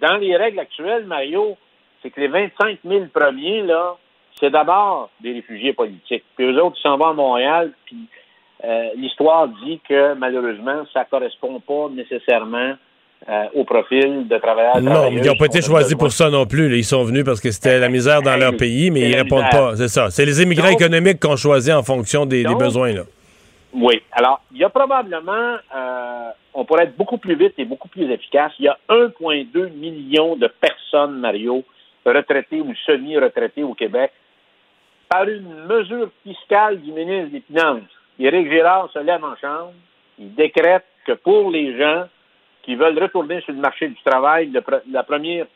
dans les règles actuelles, Mario, c'est que les 25 000 premiers, là, c'est d'abord des réfugiés politiques. Puis eux autres, ils s'en vont à Montréal, puis euh, l'histoire dit que malheureusement, ça ne correspond pas nécessairement euh, au profil de travailleurs. Non, ils n'ont pas été choisis pour ça non plus. Ils sont venus parce que c'était la misère dans leur pays, mais ils ne répondent pas. C'est ça. C'est les immigrants économiques qu'on choisit en fonction des, besoins. Là. Oui. Alors, il y a probablement, euh, on pourrait être beaucoup plus vite et beaucoup plus efficace. Il y a 1,2 million de personnes, Mario, retraitées ou semi-retraitées au Québec par une mesure fiscale du ministre des Finances Éric Girard se lève en chambre, il décrète que pour les gens qui veulent retourner sur le marché du travail, la, première,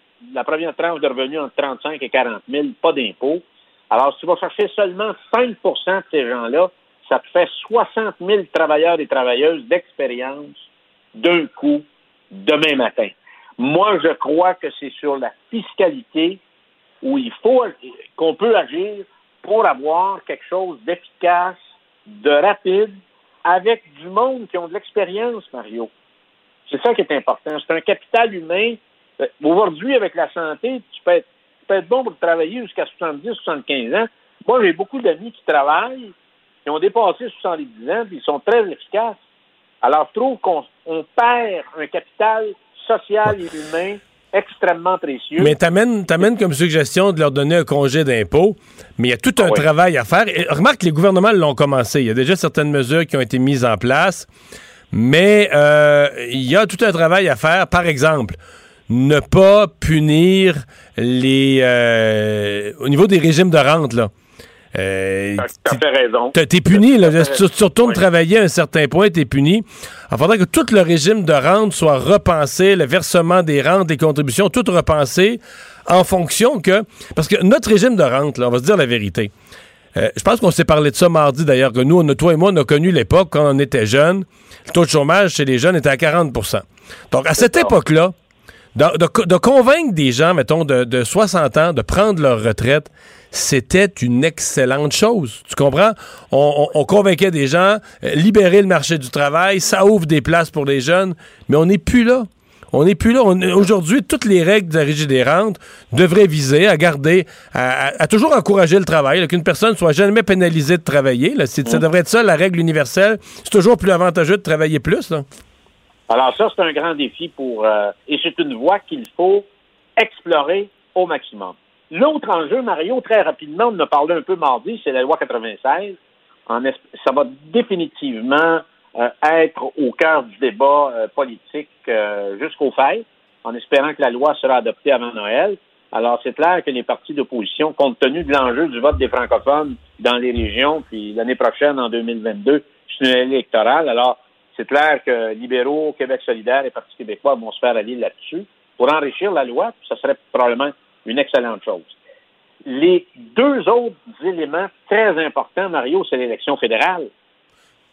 tranche de revenus entre 35 et 40 000, pas d'impôt. Alors, si tu vas chercher seulement 5% de ces gens-là, ça te fait 60 000 travailleurs et travailleuses d'expérience d'un coup demain matin. Moi, je crois que c'est sur la fiscalité où il faut qu'on peut agir pour avoir quelque chose d'efficace, de rapide, avec du monde qui ont de l'expérience, Mario. C'est ça qui est important. C'est un capital humain. Euh, aujourd'hui, avec la santé, tu peux être, bon pour travailler jusqu'à 70, 75 ans. Moi, j'ai beaucoup d'amis qui travaillent, qui ont dépassé 70 ans, puis ils sont très efficaces. Alors, je trouve qu'on perd un capital social et humain extrêmement précieux. Mais t'amènes, t'amènes comme suggestion de leur donner un congé d'impôt, mais il y a tout un ah travail à faire. Et remarque, les gouvernements l'ont commencé. Il y a déjà certaines mesures qui ont été mises en place, mais euh, il y a tout un travail à faire. Par exemple, ne pas punir les euh, au niveau des régimes de rente là. Euh, tu as raison. T'es puni, là. Tu, retournes travailler à un certain point, t'es puni. Il faudrait que tout le régime de rente soit repensé, le versement des rentes, des contributions, tout repensé en fonction que. Parce que notre régime de rente, là, on va se dire la vérité. Euh, je pense qu'on s'est parlé de ça mardi d'ailleurs, que nous, on, toi et moi, on a connu l'époque quand on était jeunes. Le taux de chômage chez les jeunes était à 40% Donc, à cette époque-là, de, convaincre des gens, mettons, de, de 60 ans de prendre leur retraite, c'était une excellente chose. Tu comprends? On, convainquait des gens, euh, libérer le marché du travail, ça ouvre des places pour les jeunes, mais on n'est plus là. On n'est plus là. Aujourd'hui, toutes les règles de la régie des rentes devraient viser à garder, à, toujours encourager le travail, qu'une personne soit jamais pénalisée de travailler. Là. Ça mmh. devrait être ça, la règle universelle. C'est toujours plus avantageux de travailler plus. Alors ça, c'est un grand défi pour... Euh, et c'est une voie qu'il faut explorer au maximum. L'autre enjeu, Mario, très rapidement, on en a parlé un peu mardi, c'est la loi 96. ça va définitivement euh, être au cœur du débat euh, politique euh, jusqu'au fait, en espérant que la loi sera adoptée avant Noël. Alors, c'est clair que les partis d'opposition, compte tenu de l'enjeu du vote des francophones dans les régions, puis l'année prochaine, en 2022, c'est une électorale. Alors, c'est clair que libéraux, Québec solidaire et Parti québécois vont se faire aller là-dessus pour enrichir la loi. Ça serait probablement une excellente chose. Les deux autres éléments très importants, Mario, c'est l'élection fédérale.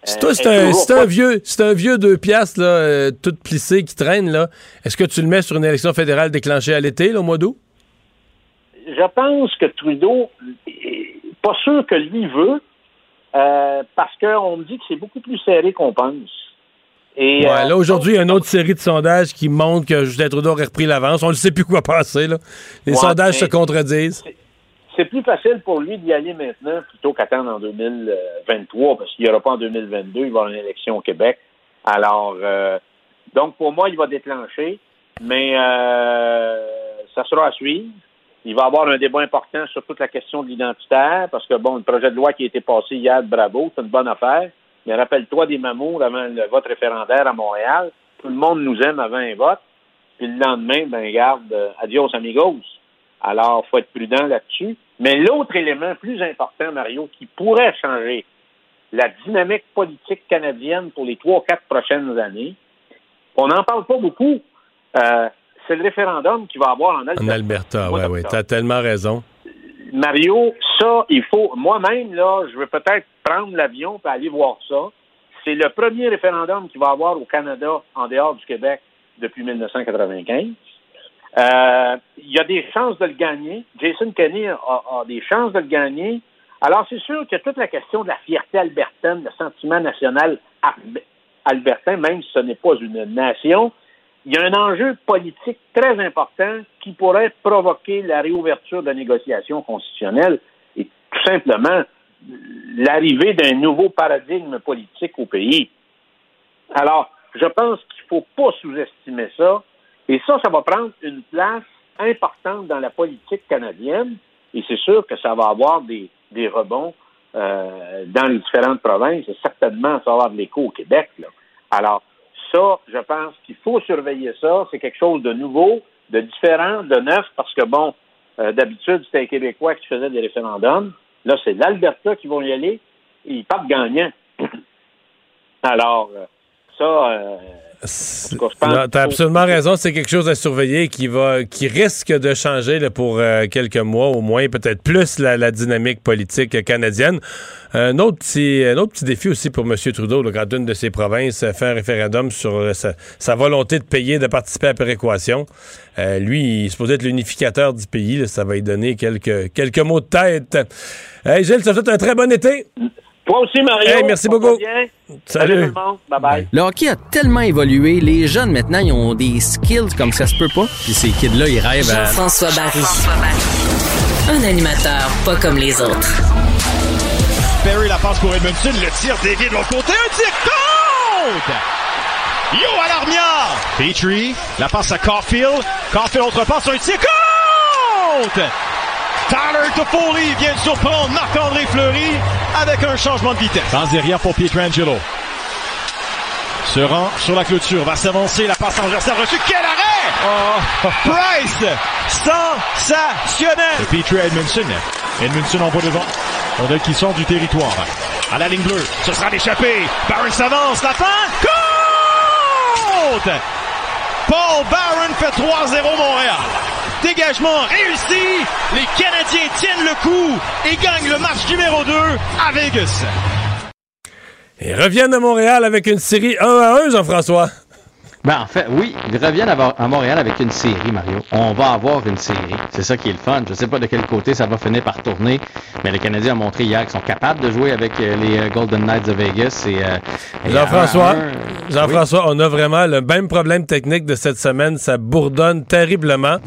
c'est un, vieux, c'est un vieux deux piastres, là, tout plissé qui traîne, là. Est-ce que tu le mets sur une élection fédérale déclenchée à l'été, au mois d'août? Je pense que Trudeau, pas sûr que lui veut, parce qu'on me dit que c'est beaucoup plus serré qu'on pense. Et, là, aujourd'hui, il y a une autre série de sondages qui montrent que Justin Trudeau aurait repris l'avance. On ne sait plus quoi passer. Là. Les sondages se contredisent c'est plus facile pour lui d'y aller maintenant plutôt qu'attendre en 2023, parce qu'il n'y aura pas en 2022, il va y avoir une élection au Québec. Alors, euh, donc pour moi, il va déclencher, mais euh, ça sera à suivre. Il va y avoir un débat important sur toute la question de l'identitaire, parce que bon, le projet de loi qui a été passé hier, bravo, c'est une bonne affaire. Mais rappelle-toi des mamours avant le vote référendaire à Montréal. Tout le monde nous aime avant un vote. Puis le lendemain, ben garde, euh, adios amigos. Alors, faut être prudent là-dessus. Mais l'autre élément plus important, Mario, qui pourrait changer la dynamique politique canadienne pour les trois, quatre prochaines années, on n'en parle pas beaucoup. Euh, c'est le référendum qui va avoir en Alberta. En Alberta, oui, oui. Tu as tellement raison. Mario, ça, il faut. Moi-même, là, je vais peut-être prendre l'avion et aller voir ça. C'est le premier référendum qu'il va avoir au Canada en dehors du Québec depuis 1995. Euh, il y a des chances de le gagner. Jason Kenney a, des chances de le gagner. Alors, c'est sûr que toute la question de la fierté albertaine, le sentiment national albertain, même si ce n'est pas une nation, il y a un enjeu politique très important qui pourrait provoquer la réouverture de négociations constitutionnelles et tout simplement l'arrivée d'un nouveau paradigme politique au pays. Alors, je pense qu'il ne faut pas sous-estimer ça. Et ça, ça va prendre une place importante dans la politique canadienne. Et c'est sûr que ça va avoir des, des rebonds euh, dans les différentes provinces. Et certainement, ça va avoir de l'écho au Québec. Là. Alors, ça, je pense qu'il faut surveiller ça. C'est quelque chose de nouveau, de différent, de neuf, parce que, bon, euh, d'habitude, c'était les Québécois qui faisaient des référendums. Là, c'est l'Alberta qui vont y aller et ils partent gagnants. Alors, euh, ça, tu as absolument raison. C'est quelque chose à surveiller qui va, qui risque de changer pour euh, quelques mois au moins, peut-être plus la, dynamique politique canadienne. Un autre petit, un autre petit défi aussi pour M. Trudeau, quand une de ses provinces fait un référendum sur euh, sa, volonté de payer, de participer à la péréquation. Euh, lui, il se peut être l'unificateur du pays. ça va lui donner quelques, quelques mots de tête. Hey, Gilles, ça fait un très bon été. Toi aussi, Mario. merci beaucoup. Salut. Bye bye. Le hockey a tellement évolué. Les jeunes, maintenant, ils ont des skills comme ça se peut pas. Puis ces kids-là, ils rêvent à... Jean-François Barry. Un animateur pas comme les autres. Barry la passe pour Edmondson. Le tir dévié de l'autre côté. Un tir contre! Yo à l'armière! Petrie, la passe à Caulfield. Caulfield, autre passe, un tir contre! Tyler Toffoli vient de surprendre Marc-André Fleury avec un changement de vitesse. Dans derrière pour Pietrangelo. Se rend sur la clôture, va s'avancer, la passe adversaire reçue. Quel arrêt! Oh. Price! Sensationnel! Petrie Edmondson. Edmondson en voie devant. On a qui sort du territoire. À la ligne bleue, ce sera l'échappée. Barron s'avance, la fin! Compte! Paul Barron fait 3-0 Montréal. Dégagement réussi. Les Canadiens tiennent le coup et gagnent le match numéro 2 à Vegas. Et reviennent à Montréal avec une série 1 à 1, Jean-François. Ben, en fait, oui, ils reviennent à Montréal avec une série, Mario. On va avoir une série. C'est ça qui est le fun. Je sais pas de quel côté ça va finir par tourner, mais les Canadiens ont montré hier qu'ils sont capables de jouer avec euh, les euh, Golden Knights de Vegas. Et, euh, Jean-François, Jean-François, on a vraiment le même problème technique de cette semaine. Ça bourdonne terriblement.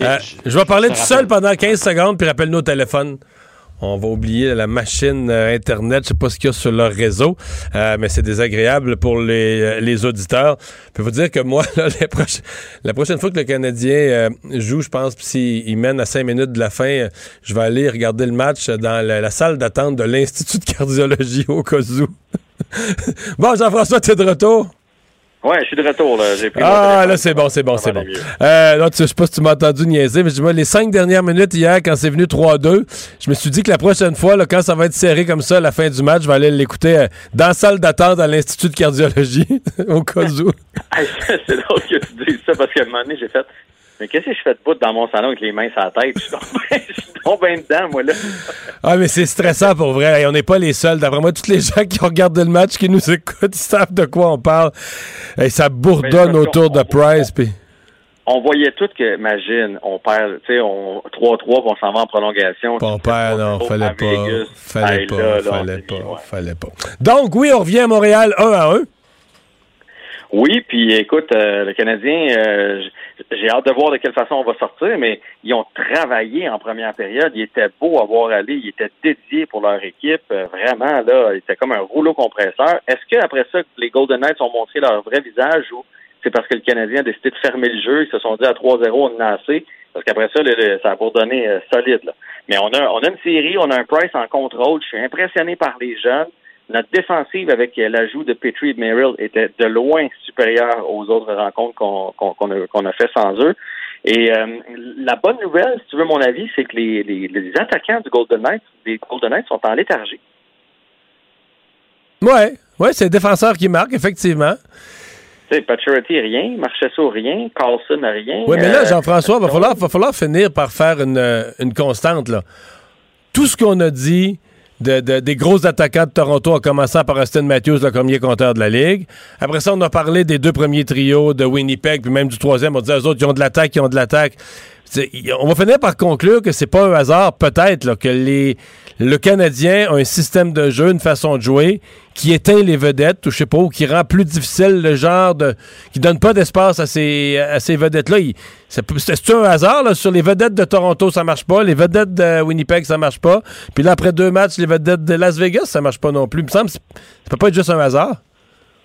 je vais parler tout seul pendant 15 secondes, puis rappelle-nous au téléphone. On va oublier la machine euh, Internet. Je sais pas ce qu'il y a sur leur réseau, euh, mais c'est désagréable pour les, euh, les auditeurs. Je peux vous dire que moi, la prochaine fois que le Canadien joue, je pense, s'il mène à cinq minutes de la fin, je vais aller regarder le match dans la, salle d'attente de l'Institut de cardiologie au cas bon, Jean-François, tu es de retour? Ouais, je suis de retour. Là. Pris ah, là, c'est bon, c'est bon, c'est bon. Euh, là, tu, je sais pas si tu m'as entendu niaiser, mais je dis, les cinq dernières minutes hier, quand c'est venu 3-2, je me suis dit que la prochaine fois, là, quand ça va être serré comme ça à la fin du match, je vais aller l'écouter euh, dans la salle d'attente à l'Institut de cardiologie, au cas où. c'est drôle que tu dises ça, parce qu'à un moment donné, j'ai fait mais qu'est-ce que je fais de bout dans mon salon avec les mains sur la tête? Je suis bien dedans, moi, là. ah, mais c'est stressant pour vrai. on n'est pas les seuls. D'après moi, tous les gens qui regardent le match, qui nous écoutent, ils savent de quoi on parle. Et ça bourdonne autour de Price. Puis on voyait tout que, imagine, on perd, tu sais, on 3-3, on s'en va en prolongation. On perd, non, fallait pas. Fallait pas, fallait pas, fallait pas. Donc, oui, on revient à Montréal 1 à 1. Oui, puis écoute, euh, le Canadien, euh, j'ai hâte de voir de quelle façon on va sortir, mais ils ont travaillé en première période. Ils étaient beaux à voir aller, ils étaient dédiés pour leur équipe. Euh, vraiment, là, c'était comme un rouleau compresseur. Est-ce qu'après ça, les Golden Knights ont montré leur vrai visage ou c'est parce que le Canadien a décidé de fermer le jeu. Ils se sont dit à 3-0, on a assez? Parce qu'après ça, ça a pour donner euh, solide. Mais on a, on a une série, on a un Price en contrôle. Je suis impressionné par les jeunes. Notre défensive avec euh, l'ajout de Petrie et Merrill était de loin supérieure aux autres rencontres qu'on a, a, fait sans eux. Et euh, la bonne nouvelle, si tu veux mon avis, c'est que les, les, attaquants du Golden Knights, des Golden Knights sont en léthargie. Ouais, ouais, c'est le défenseur qui marque, effectivement. Tu sais, Paturity, rien. Marchesso, rien. Carlson, rien. Oui, mais là, euh, Jean-François, il va falloir, va falloir finir par faire une, une constante. Là. Tout ce qu'on a dit de, des gros attaquants de Toronto, en commençant par Austin Matthews, le premier compteur de la Ligue. Après ça, on a parlé des deux premiers trios de Winnipeg, puis même du troisième. On dit eux autres, ils ont de l'attaque, ils ont de l'attaque. On va finir par conclure que c'est pas un hasard, peut-être, que les, le Canadien a un système de jeu, une façon de jouer qui éteint les vedettes, ou je sais pas, qui rend plus difficile le genre de. qui donne pas d'espace à ces, à ces vedettes-là. C'est un hasard, là, sur les vedettes de Toronto, ça marche pas. Les vedettes de Winnipeg, ça marche pas. Puis là, après deux matchs, les vedettes de Las Vegas, ça marche pas non plus. Il me semble ça peut pas être juste un hasard.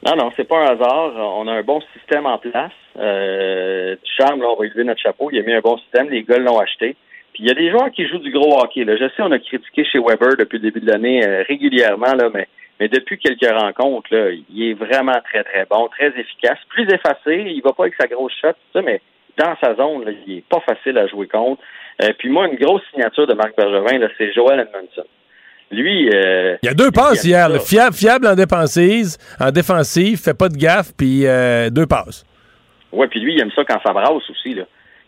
Non, non, c'est pas un hasard. On a un bon système en place. Euh, Charme, là, on va notre chapeau. Il a mis un bon système. Les gars l'ont acheté. Puis il y a des joueurs qui jouent du gros hockey. Là. Je sais, on a critiqué chez Weber depuis le début de l'année euh, régulièrement, là, mais, mais depuis quelques rencontres, là, il est vraiment très, très bon, très efficace, plus effacé. Il va pas avec sa grosse shot, ça, mais dans sa zone, là, il est pas facile à jouer contre. Euh, puis moi, une grosse signature de Marc Bergevin, c'est Joel Edmondson. Lui, euh, il y a deux passes hier. fiable, fiable en défensive, en défensive, fait pas de gaffe, puis deux passes. Ouais, puis lui, il aime ça quand ça brasse aussi là.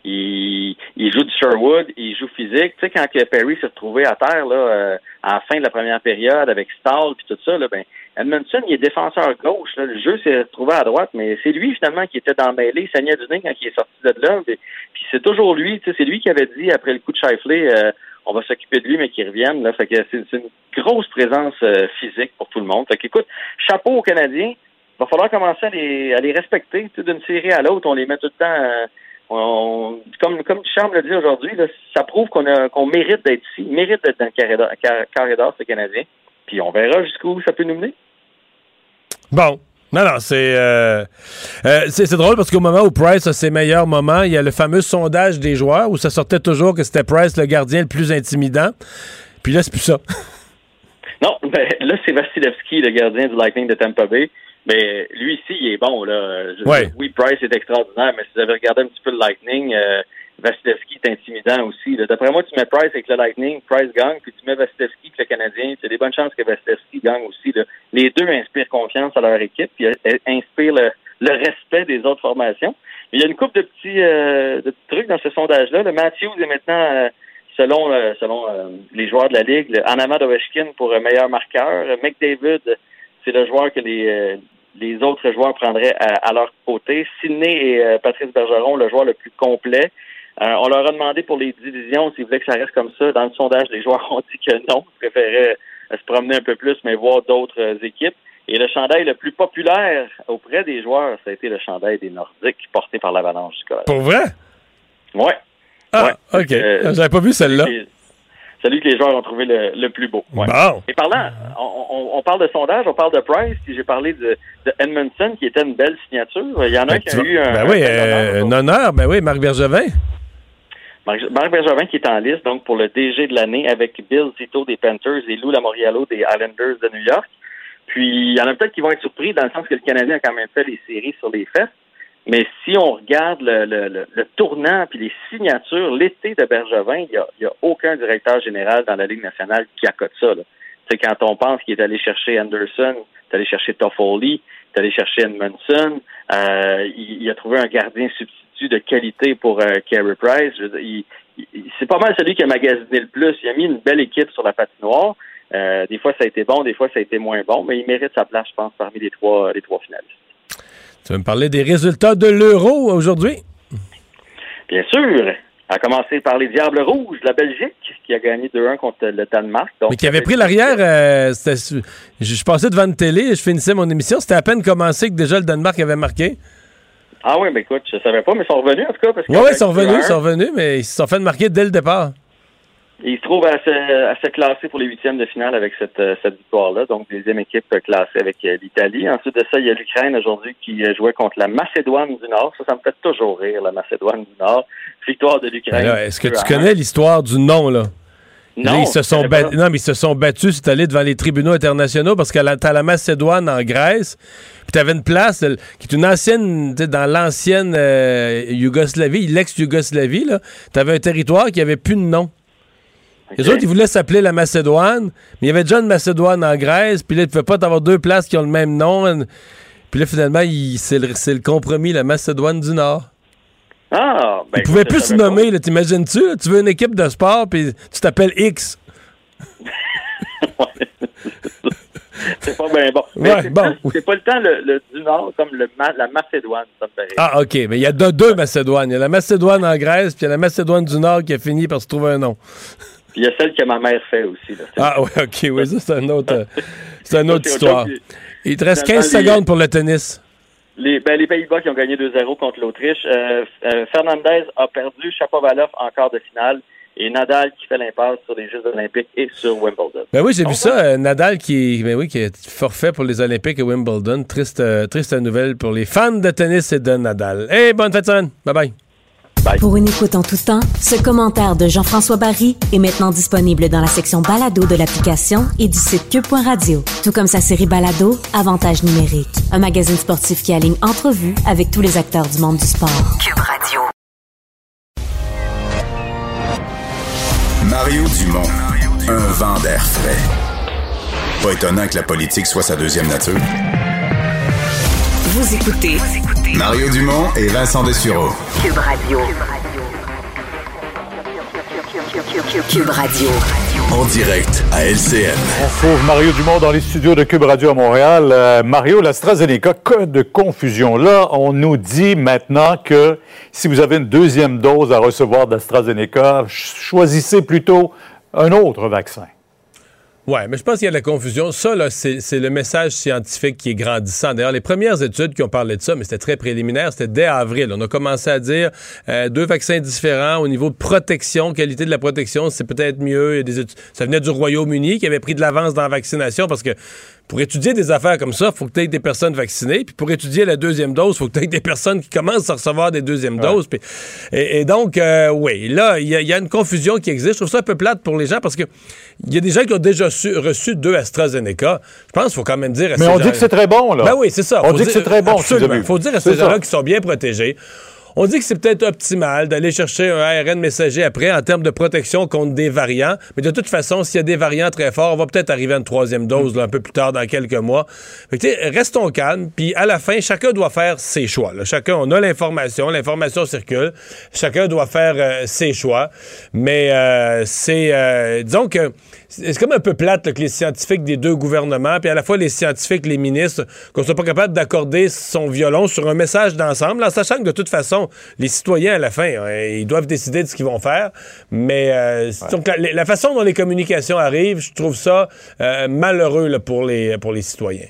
Il, il, joue du Sherwood, il joue physique. Tu sais, quand Perry s'est retrouvé à terre là, euh, à la fin de la première période avec Stahl puis tout ça, là, ben, Edmondson, il est défenseur gauche. Là. Le jeu s'est retrouvé à droite, mais c'est lui finalement qui était dans le mêlée. Il saignait du nez quand il est sorti de là. Puis, c'est toujours lui. Tu sais, c'est lui qui avait dit après le coup de Shifley, euh, on va s'occuper de lui, mais qu'il revienne. Là. Que c'est, une grosse présence euh, physique pour tout le monde. Fait qu'écoute, chapeau aux Canadiens. Il va falloir commencer à les, à les respecter. D'une série à l'autre, on les met tout le temps on, comme, comme Charles l'a dit aujourd'hui, ça prouve qu'on qu'on mérite d'être ici, mérite d'être dans le carré d'or, ce Canadien. Puis on verra jusqu'où ça peut nous mener. Bon. Non, non, c'est euh, euh, c'est drôle parce qu'au moment où Price a ses meilleurs moments, il y a le fameux sondage des joueurs où ça sortait toujours que c'était Price le gardien le plus intimidant. Puis là, c'est plus ça. Non, ben, là, c'est Vasilevski, le gardien du Lightning de Tampa Bay. Mais lui ici, il est bon. Là. Oui, Price est extraordinaire, mais si vous avez regardé un petit peu le Lightning, euh, Vasilevski est intimidant aussi. D'après moi, tu mets Price avec le Lightning, Price gagne, puis tu mets Vasilevski avec le Canadien. C'est des bonnes chances que Vasilevski gagne aussi. Les deux inspirent confiance à leur équipe, puis inspirent le, respect des autres formations. il y a une couple de petits, euh, de trucs dans ce sondage-là. Le Matthews est maintenant, euh, selon, selon les joueurs de la Ligue, en avant d'Ovechkin pour meilleur marqueur. McDavid, c'est le joueur que les, les autres joueurs prendraient à, leur côté. Sidney et euh, Patrice Bergeron, le joueur le plus complet. Euh, on leur a demandé pour les divisions s'ils voulaient que ça reste comme ça. Dans le sondage, les joueurs ont dit que non, ils préféraient euh, se promener un peu plus, mais voir d'autres équipes. Et le chandail le plus populaire auprès des joueurs, ça a été le chandail des Nordiques porté par l'Avalanche du Pour vrai? Ouais. Ah, OK. J'avais pas vu celle-là celui que les joueurs ont trouvé le, plus beau. Et parlant, on, parle de sondage, on parle de Price, puis j'ai parlé de, Edmondson, qui était une belle signature. Il y en a ben, qui a eu un, ben oui, un, honneur, euh, ben oui, Marc Bergevin. Marc, Bergevin qui est en liste donc pour le DG de l'année avec Bill Zito des Panthers et Lou Lamoriello des Islanders de New York. Puis il y en a peut-être qui vont être surpris dans le sens que le Canadien a quand même fait les séries sur les fesses. Mais si on regarde le, le, le, tournant puis les signatures, l'été de Bergevin, il n'y a, y a, aucun directeur général dans la Ligue nationale qui accote ça. C'est quand on pense qu'il est allé chercher Anderson, il est allé chercher Toffoli, il est allé chercher Edmondson, euh, il, a trouvé un gardien substitut de qualité pour euh, Carey Price. il, c'est pas mal celui qui a magasiné le plus. Il a mis une belle équipe sur la patinoire. Euh, des fois, ça a été bon, des fois, ça a été moins bon, mais il mérite sa place, je pense, parmi les trois, les trois finalistes. Tu vas me parler des résultats de l'Euro aujourd'hui? Bien sûr. À commencer par les Diables Rouges, la Belgique, qui a gagné 2-1 contre le Danemark. Mais qui avait pris l'arrière, euh, je, passais devant une télé, je finissais mon émission, c'était à peine commencé que déjà le Danemark avait marqué. Ah oui, mais écoute, je savais pas, mais ils sont revenus en tout cas. Oui, ils sont revenus, ils sont revenus, mais ils se sont fait marquer dès le départ. Ils se trouvent à se, classer pour les huitièmes de finale avec cette, euh, cette victoire-là. Donc, deuxième équipe classée avec euh, l'Italie. Ensuite de ça, il y a l'Ukraine aujourd'hui qui euh, jouait contre la Macédoine du Nord. Ça, ça me fait toujours rire, la Macédoine du Nord. Victoire de l'Ukraine. Est-ce que tu connais l'histoire du nom, là? Non, ils se sont non, mais ils se sont battus, c'est allé devant les tribunaux internationaux parce que t'as la Macédoine en Grèce, puis t'avais une place qui est une ancienne, dans l'ancienne Yougoslavie, l'ex-Yougoslavie, là, t'avais un territoire qui avait plus de nom. Les autres, ils voulaient s'appeler la Macédoine, mais il y avait déjà une Macédoine en Grèce, puis là, tu ne pouvais pas avoir deux places qui ont le même nom. Puis là, finalement, c'est le, compromis, la Macédoine du Nord. Ah, ben. Ils pouvaient plus se nommer, t'imagines-tu? Tu veux une équipe de sport, puis tu t'appelles X. c'est pas bien bon. Mais c'est, bon. pas le temps le, du Nord comme le, la Macédoine, ça me Ah, OK. Mais il y a deux, deux Macédoines. Il y a la Macédoine en Grèce, puis il y a la Macédoine du Nord qui a fini par se trouver un nom il y a celle que ma mère fait aussi. Ah oui, OK, oui, ça c'est une autre, c'est une autre histoire. Il te reste 15 secondes pour le tennis. Les, ben, les Pays-Bas qui ont gagné 2-0 contre l'Autriche. Euh, euh, Fernandez a perdu Chapovalov en quart de finale et Nadal qui fait l'impasse sur les Jeux olympiques et sur Wimbledon. Ben oui, j'ai vu ça. Euh, Nadal qui, ben oui, qui est forfait pour les Olympiques et Wimbledon. Triste, triste nouvelle pour les fans de tennis et de Nadal. Hey, bonne fête de semaine. Bye. Pour une écoute en tout temps, ce commentaire de Jean-François Barry est maintenant disponible dans la section balado de l'application et du site cube.radio. Tout comme sa série balado, Avantage numérique, un magazine sportif qui aligne entrevues avec tous les acteurs du monde du sport. Cube Radio. Mario Dumont, un vent d'air frais. Pas étonnant que la politique soit sa deuxième nature. Vous écoutez Mario Dumont et Vincent Dessureau. Cube Radio. Cube Radio. En direct à LCN. On retrouve Mario Dumont dans les studios de Cube Radio à Montréal. Euh, Mario, l'AstraZeneca, que de confusion. Là, on nous dit maintenant que si vous avez une deuxième dose à recevoir d'AstraZeneca, choisissez plutôt un autre vaccin. Oui, mais je pense qu'il y a de la confusion. Ça, là, c'est, le message scientifique qui est grandissant. D'ailleurs, les premières études qui ont parlé de ça, mais c'était très préliminaire, c'était dès avril. On a commencé à dire euh, deux vaccins différents au niveau de protection, qualité de la protection, c'est peut-être mieux. Il. Ça venait du Royaume-Uni qui avait pris de l'avance dans la vaccination parce que pour étudier des affaires comme ça, il faut que tu aies des personnes vaccinées. Puis pour étudier la deuxième dose, il faut que tu aies des personnes qui commencent à recevoir des deuxièmes doses. et, donc, euh, oui, là, il y, a une confusion qui existe. Je trouve ça un peu plate pour les gens parce que il y a des gens qui ont déjà reçu deux AstraZeneca. Je pense qu'il faut quand même dire à Mais on dit que c'est très bon, là. Ben oui, c'est ça. On dit que c'est très bon. Il faut dire à ces gens-là qui sont bien protégés. On dit que c'est peut-être optimal d'aller chercher un ARN messager après en termes de protection contre des variants. Mais de toute façon, s'il y a des variants très forts, on va peut-être arriver à une troisième dose un peu plus tard dans quelques mois. restons calmes. Puis à la fin, chacun doit faire ses choix. Chacun, on a l'information, l'information circule. Chacun doit faire euh, ses choix. Mais euh, c'est, euh, disons que c'est comme un peu plate que les scientifiques des deux gouvernements, puis à la fois les scientifiques, les ministres, qu'on soit pas capable d'accorder son violon sur un message d'ensemble, en sachant que de toute façon, les citoyens, à la fin, hein, ils doivent décider de ce qu'ils vont faire. Mais euh, la, façon dont les communications arrivent, je trouve ça euh, malheureux pour, les, pour les citoyens.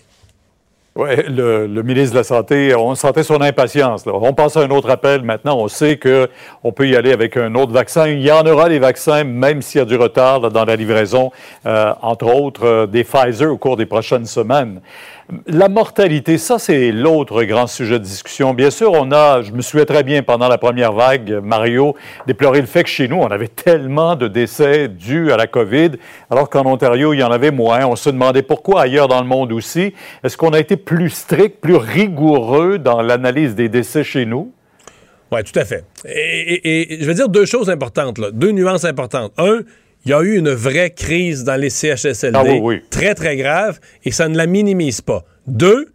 Oui, le, ministre de la Santé, on sentait son impatience. On passe à un autre appel maintenant. On sait qu'on peut y aller avec un autre vaccin. Il y en aura des vaccins, même s'il y a du retard dans la livraison, euh, entre autres euh, des Pfizer au cours des prochaines semaines. La mortalité, ça, c'est l'autre grand sujet de discussion. Bien sûr, on a, je me souviens très bien pendant la première vague, Mario, déploré le fait que chez nous, on avait tellement de décès dus à la COVID, alors qu'en Ontario, il y en avait moins. On se demandait pourquoi ailleurs dans le monde aussi. Est-ce qu'on a été plus strict, plus rigoureux dans l'analyse des décès chez nous? Oui, tout à fait. Et, je veux dire deux choses importantes, deux nuances importantes. Un, il y a eu une vraie crise dans les CHSLD, ah très, très grave, et ça ne la minimise pas. Deux,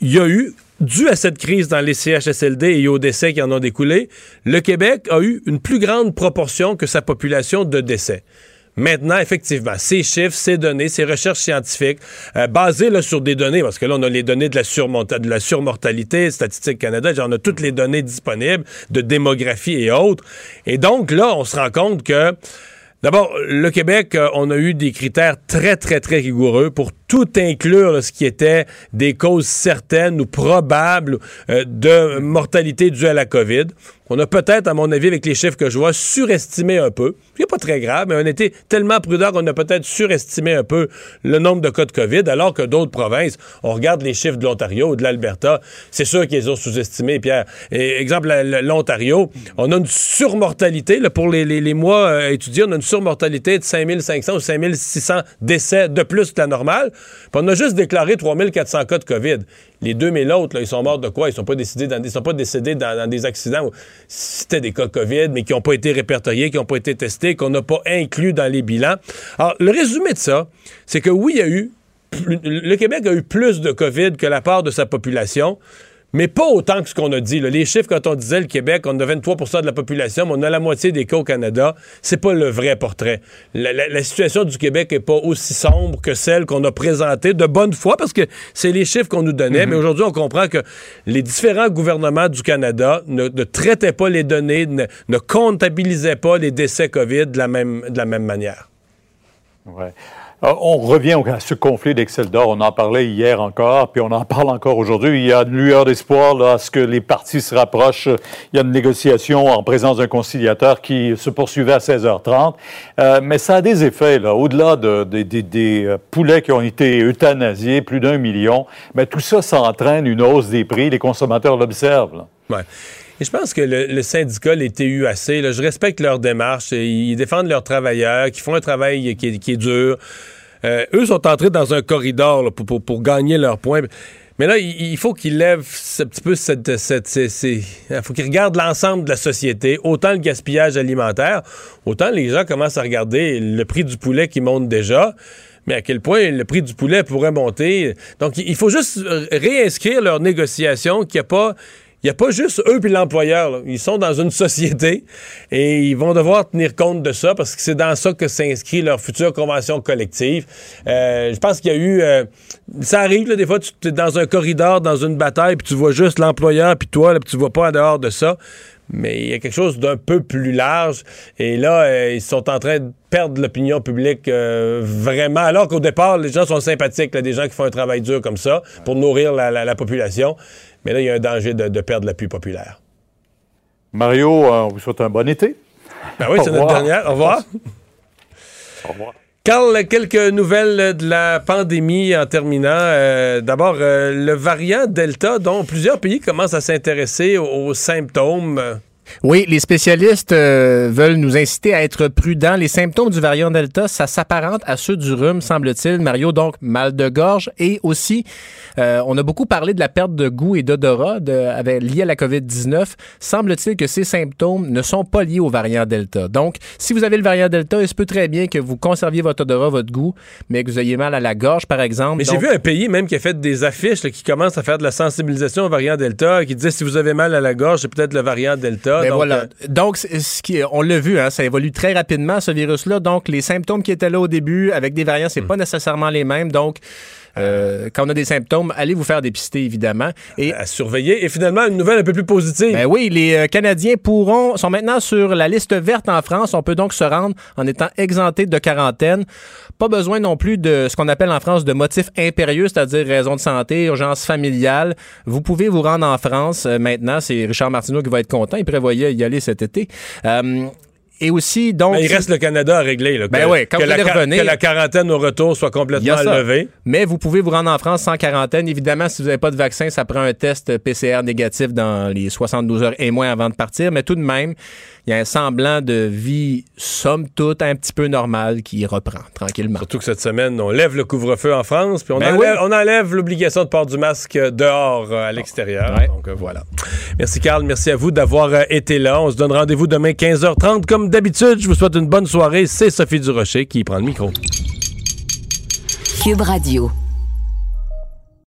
il y a eu dû à cette crise dans les CHSLD et aux décès qui en ont découlé, le Québec a eu une plus grande proportion que sa population de décès. Maintenant, effectivement, ces chiffres, ces données, ces recherches scientifiques, euh, basées là, sur des données, parce que là, on a les données de la, de la surmortalité, Statistique Canada, on a toutes les données disponibles de démographie et autres. Et donc, là, on se rend compte que D'abord, le Québec, euh, on a eu des critères très, très, très rigoureux pour tout inclure ce qui était des causes certaines ou probables euh, de mortalité due à la COVID. On a peut-être, à mon avis, avec les chiffres que je vois, surestimé un peu. Ce n'est pas très grave, mais on était tellement prudent qu'on a peut-être surestimé un peu le nombre de cas de COVID, alors que d'autres provinces, on regarde les chiffres de l'Ontario ou de l'Alberta, c'est sûr qu'ils ont sous-estimé, Pierre. Exemple, l'Ontario, on a une surmortalité, pour les, les, mois euh, étudiés, on a une surmortalité de 5500 ou 5600 décès de plus que la normale. Puis on a juste déclaré 3400 cas de COVID. Les 2000 autres, ils sont morts de quoi? Ils sont dans, sont pas décédés dans, des accidents c'était des cas COVID, mais qui n'ont pas été répertoriés, qui n'ont pas été testés, qu'on n'a pas inclus dans les bilans. Alors, le résumé de ça, c'est que oui, il y a eu le Québec a eu plus de COVID que la part de sa population, mais pas autant que ce qu'on a dit. Les chiffres, quand on disait le Québec, on a 23% de la population, mais on a la moitié des cas au Canada, c'est pas le vrai portrait. La, situation du Québec est pas aussi sombre que celle qu'on a présentée de bonne foi, parce que c'est les chiffres qu'on nous donnait, mhm. mais aujourd'hui, on comprend que les différents gouvernements du Canada ne, traitaient pas les données, ne, comptabilisaient pas les décès COVID de la même, de la même manière. Ouais. Euh, on revient à ce conflit d'Excel d'or. On en parlait hier encore, puis on en parle encore aujourd'hui. Il y a une lueur d'espoir à ce que les partis se rapprochent. Il y a une négociation en présence d'un conciliateur qui se poursuivait à 16h30. Euh, mais ça a des effets, là, au-delà de, des euh, poulets qui ont été euthanasiés, plus d'un million. Mais tout ça, ça entraîne une hausse des prix. Les consommateurs l'observent. Et je pense que le, syndicat, les TUAC, là, je respecte leur démarche. Ils défendent leurs travailleurs, qui font un travail qui est dur. Euh, eux sont entrés dans un corridor pour, gagner leurs points. Mais là, il, faut qu'ils lèvent un petit peu cette. il faut qu'ils regardent l'ensemble de la société, autant le gaspillage alimentaire, autant les gens commencent à regarder le prix du poulet qui monte déjà mais à quel point le prix du poulet pourrait monter. Donc, il faut juste réinscrire leur négociation qu'il n'y a pas il n'y a pas juste eux puis l'employeur. Ils sont dans une société et ils vont devoir tenir compte de ça parce que c'est dans ça que s'inscrit leur future convention collective. Euh, je pense qu'il y a eu... Euh, ça arrive, là, des fois, tu es dans un corridor, dans une bataille, puis tu vois juste l'employeur, puis toi, puis tu vois pas en dehors de ça. Mais il y a quelque chose d'un peu plus large. Et là, euh, ils sont en train de perdre l'opinion publique vraiment. Alors qu'au départ, les gens sont sympathiques, là, des gens qui font un travail dur comme ça pour nourrir la population. Mais là, il y a un danger de, perdre l'appui populaire. Mario, euh, on vous souhaite un bon été. Ben oui, c'est notre dernière. Au revoir. Au revoir. Carl, quelques nouvelles de la pandémie en terminant. Euh, d'abord, euh, le variant Delta, dont plusieurs pays commencent à s'intéresser aux symptômes. Oui, les spécialistes euh, veulent nous inciter à être prudents. Les symptômes du variant Delta, ça s'apparente à ceux du rhume, semble-t-il. Mario, donc mal de gorge et aussi, euh, on a beaucoup parlé de la perte de goût et d'odorat liée à la COVID-19. Semble-t-il que ces symptômes ne sont pas liés au variant Delta. Donc, si vous avez le variant Delta, il se peut très bien que vous conserviez votre odorat, votre goût, mais que vous ayez mal à la gorge, par exemple. Mais j'ai vu un pays même qui a fait des affiches qui commence à faire de la sensibilisation au variant Delta, qui disait si vous avez mal à la gorge, c'est peut-être le variant Delta. Ben donc, voilà. Euh, donc, ce qui, on l'a vu, hein, ça évolue très rapidement, ce virus-là. Donc, les symptômes qui étaient là au début avec des variants, c'est hmm. pas nécessairement les mêmes. Donc, euh, quand on a des symptômes, allez vous faire dépister, évidemment. Et, à surveiller. Et finalement, une nouvelle un peu plus positive. Ben oui, les euh, Canadiens pourront, sont maintenant sur la liste verte en France. On peut donc se rendre en étant exempté de quarantaine. Pas besoin non plus de ce qu'on appelle en France de motifs impérieux, c'est-à-dire raison de santé, urgence familiale. Vous pouvez vous rendre en France euh, maintenant. C'est Richard Martineau qui va être content. Il prévoyait y aller cet été. Euh, et aussi, donc. il reste le Canada à régler. Là, ben oui, quand vous la, revenir, que la quarantaine au retour soit complètement levée. Mais vous pouvez vous rendre en France sans quarantaine. Évidemment, si vous n'avez pas de vaccin, ça prend un test PCR négatif dans les 72 heures et moins avant de partir. Mais tout de même, il y a un semblant de vie, somme toute, un petit peu normale qui reprend tranquillement. Surtout que cette semaine, on lève le couvre-feu en France, puis on, ben enlève, on enlève l'obligation de port du masque dehors euh, à l'extérieur. Donc euh, voilà. Merci Carl, merci à vous d'avoir euh, été là. On se donne rendez-vous demain 15h30 comme d'habitude. Je vous souhaite une bonne soirée. C'est Sophie Durocher qui prend le micro. Cube Radio.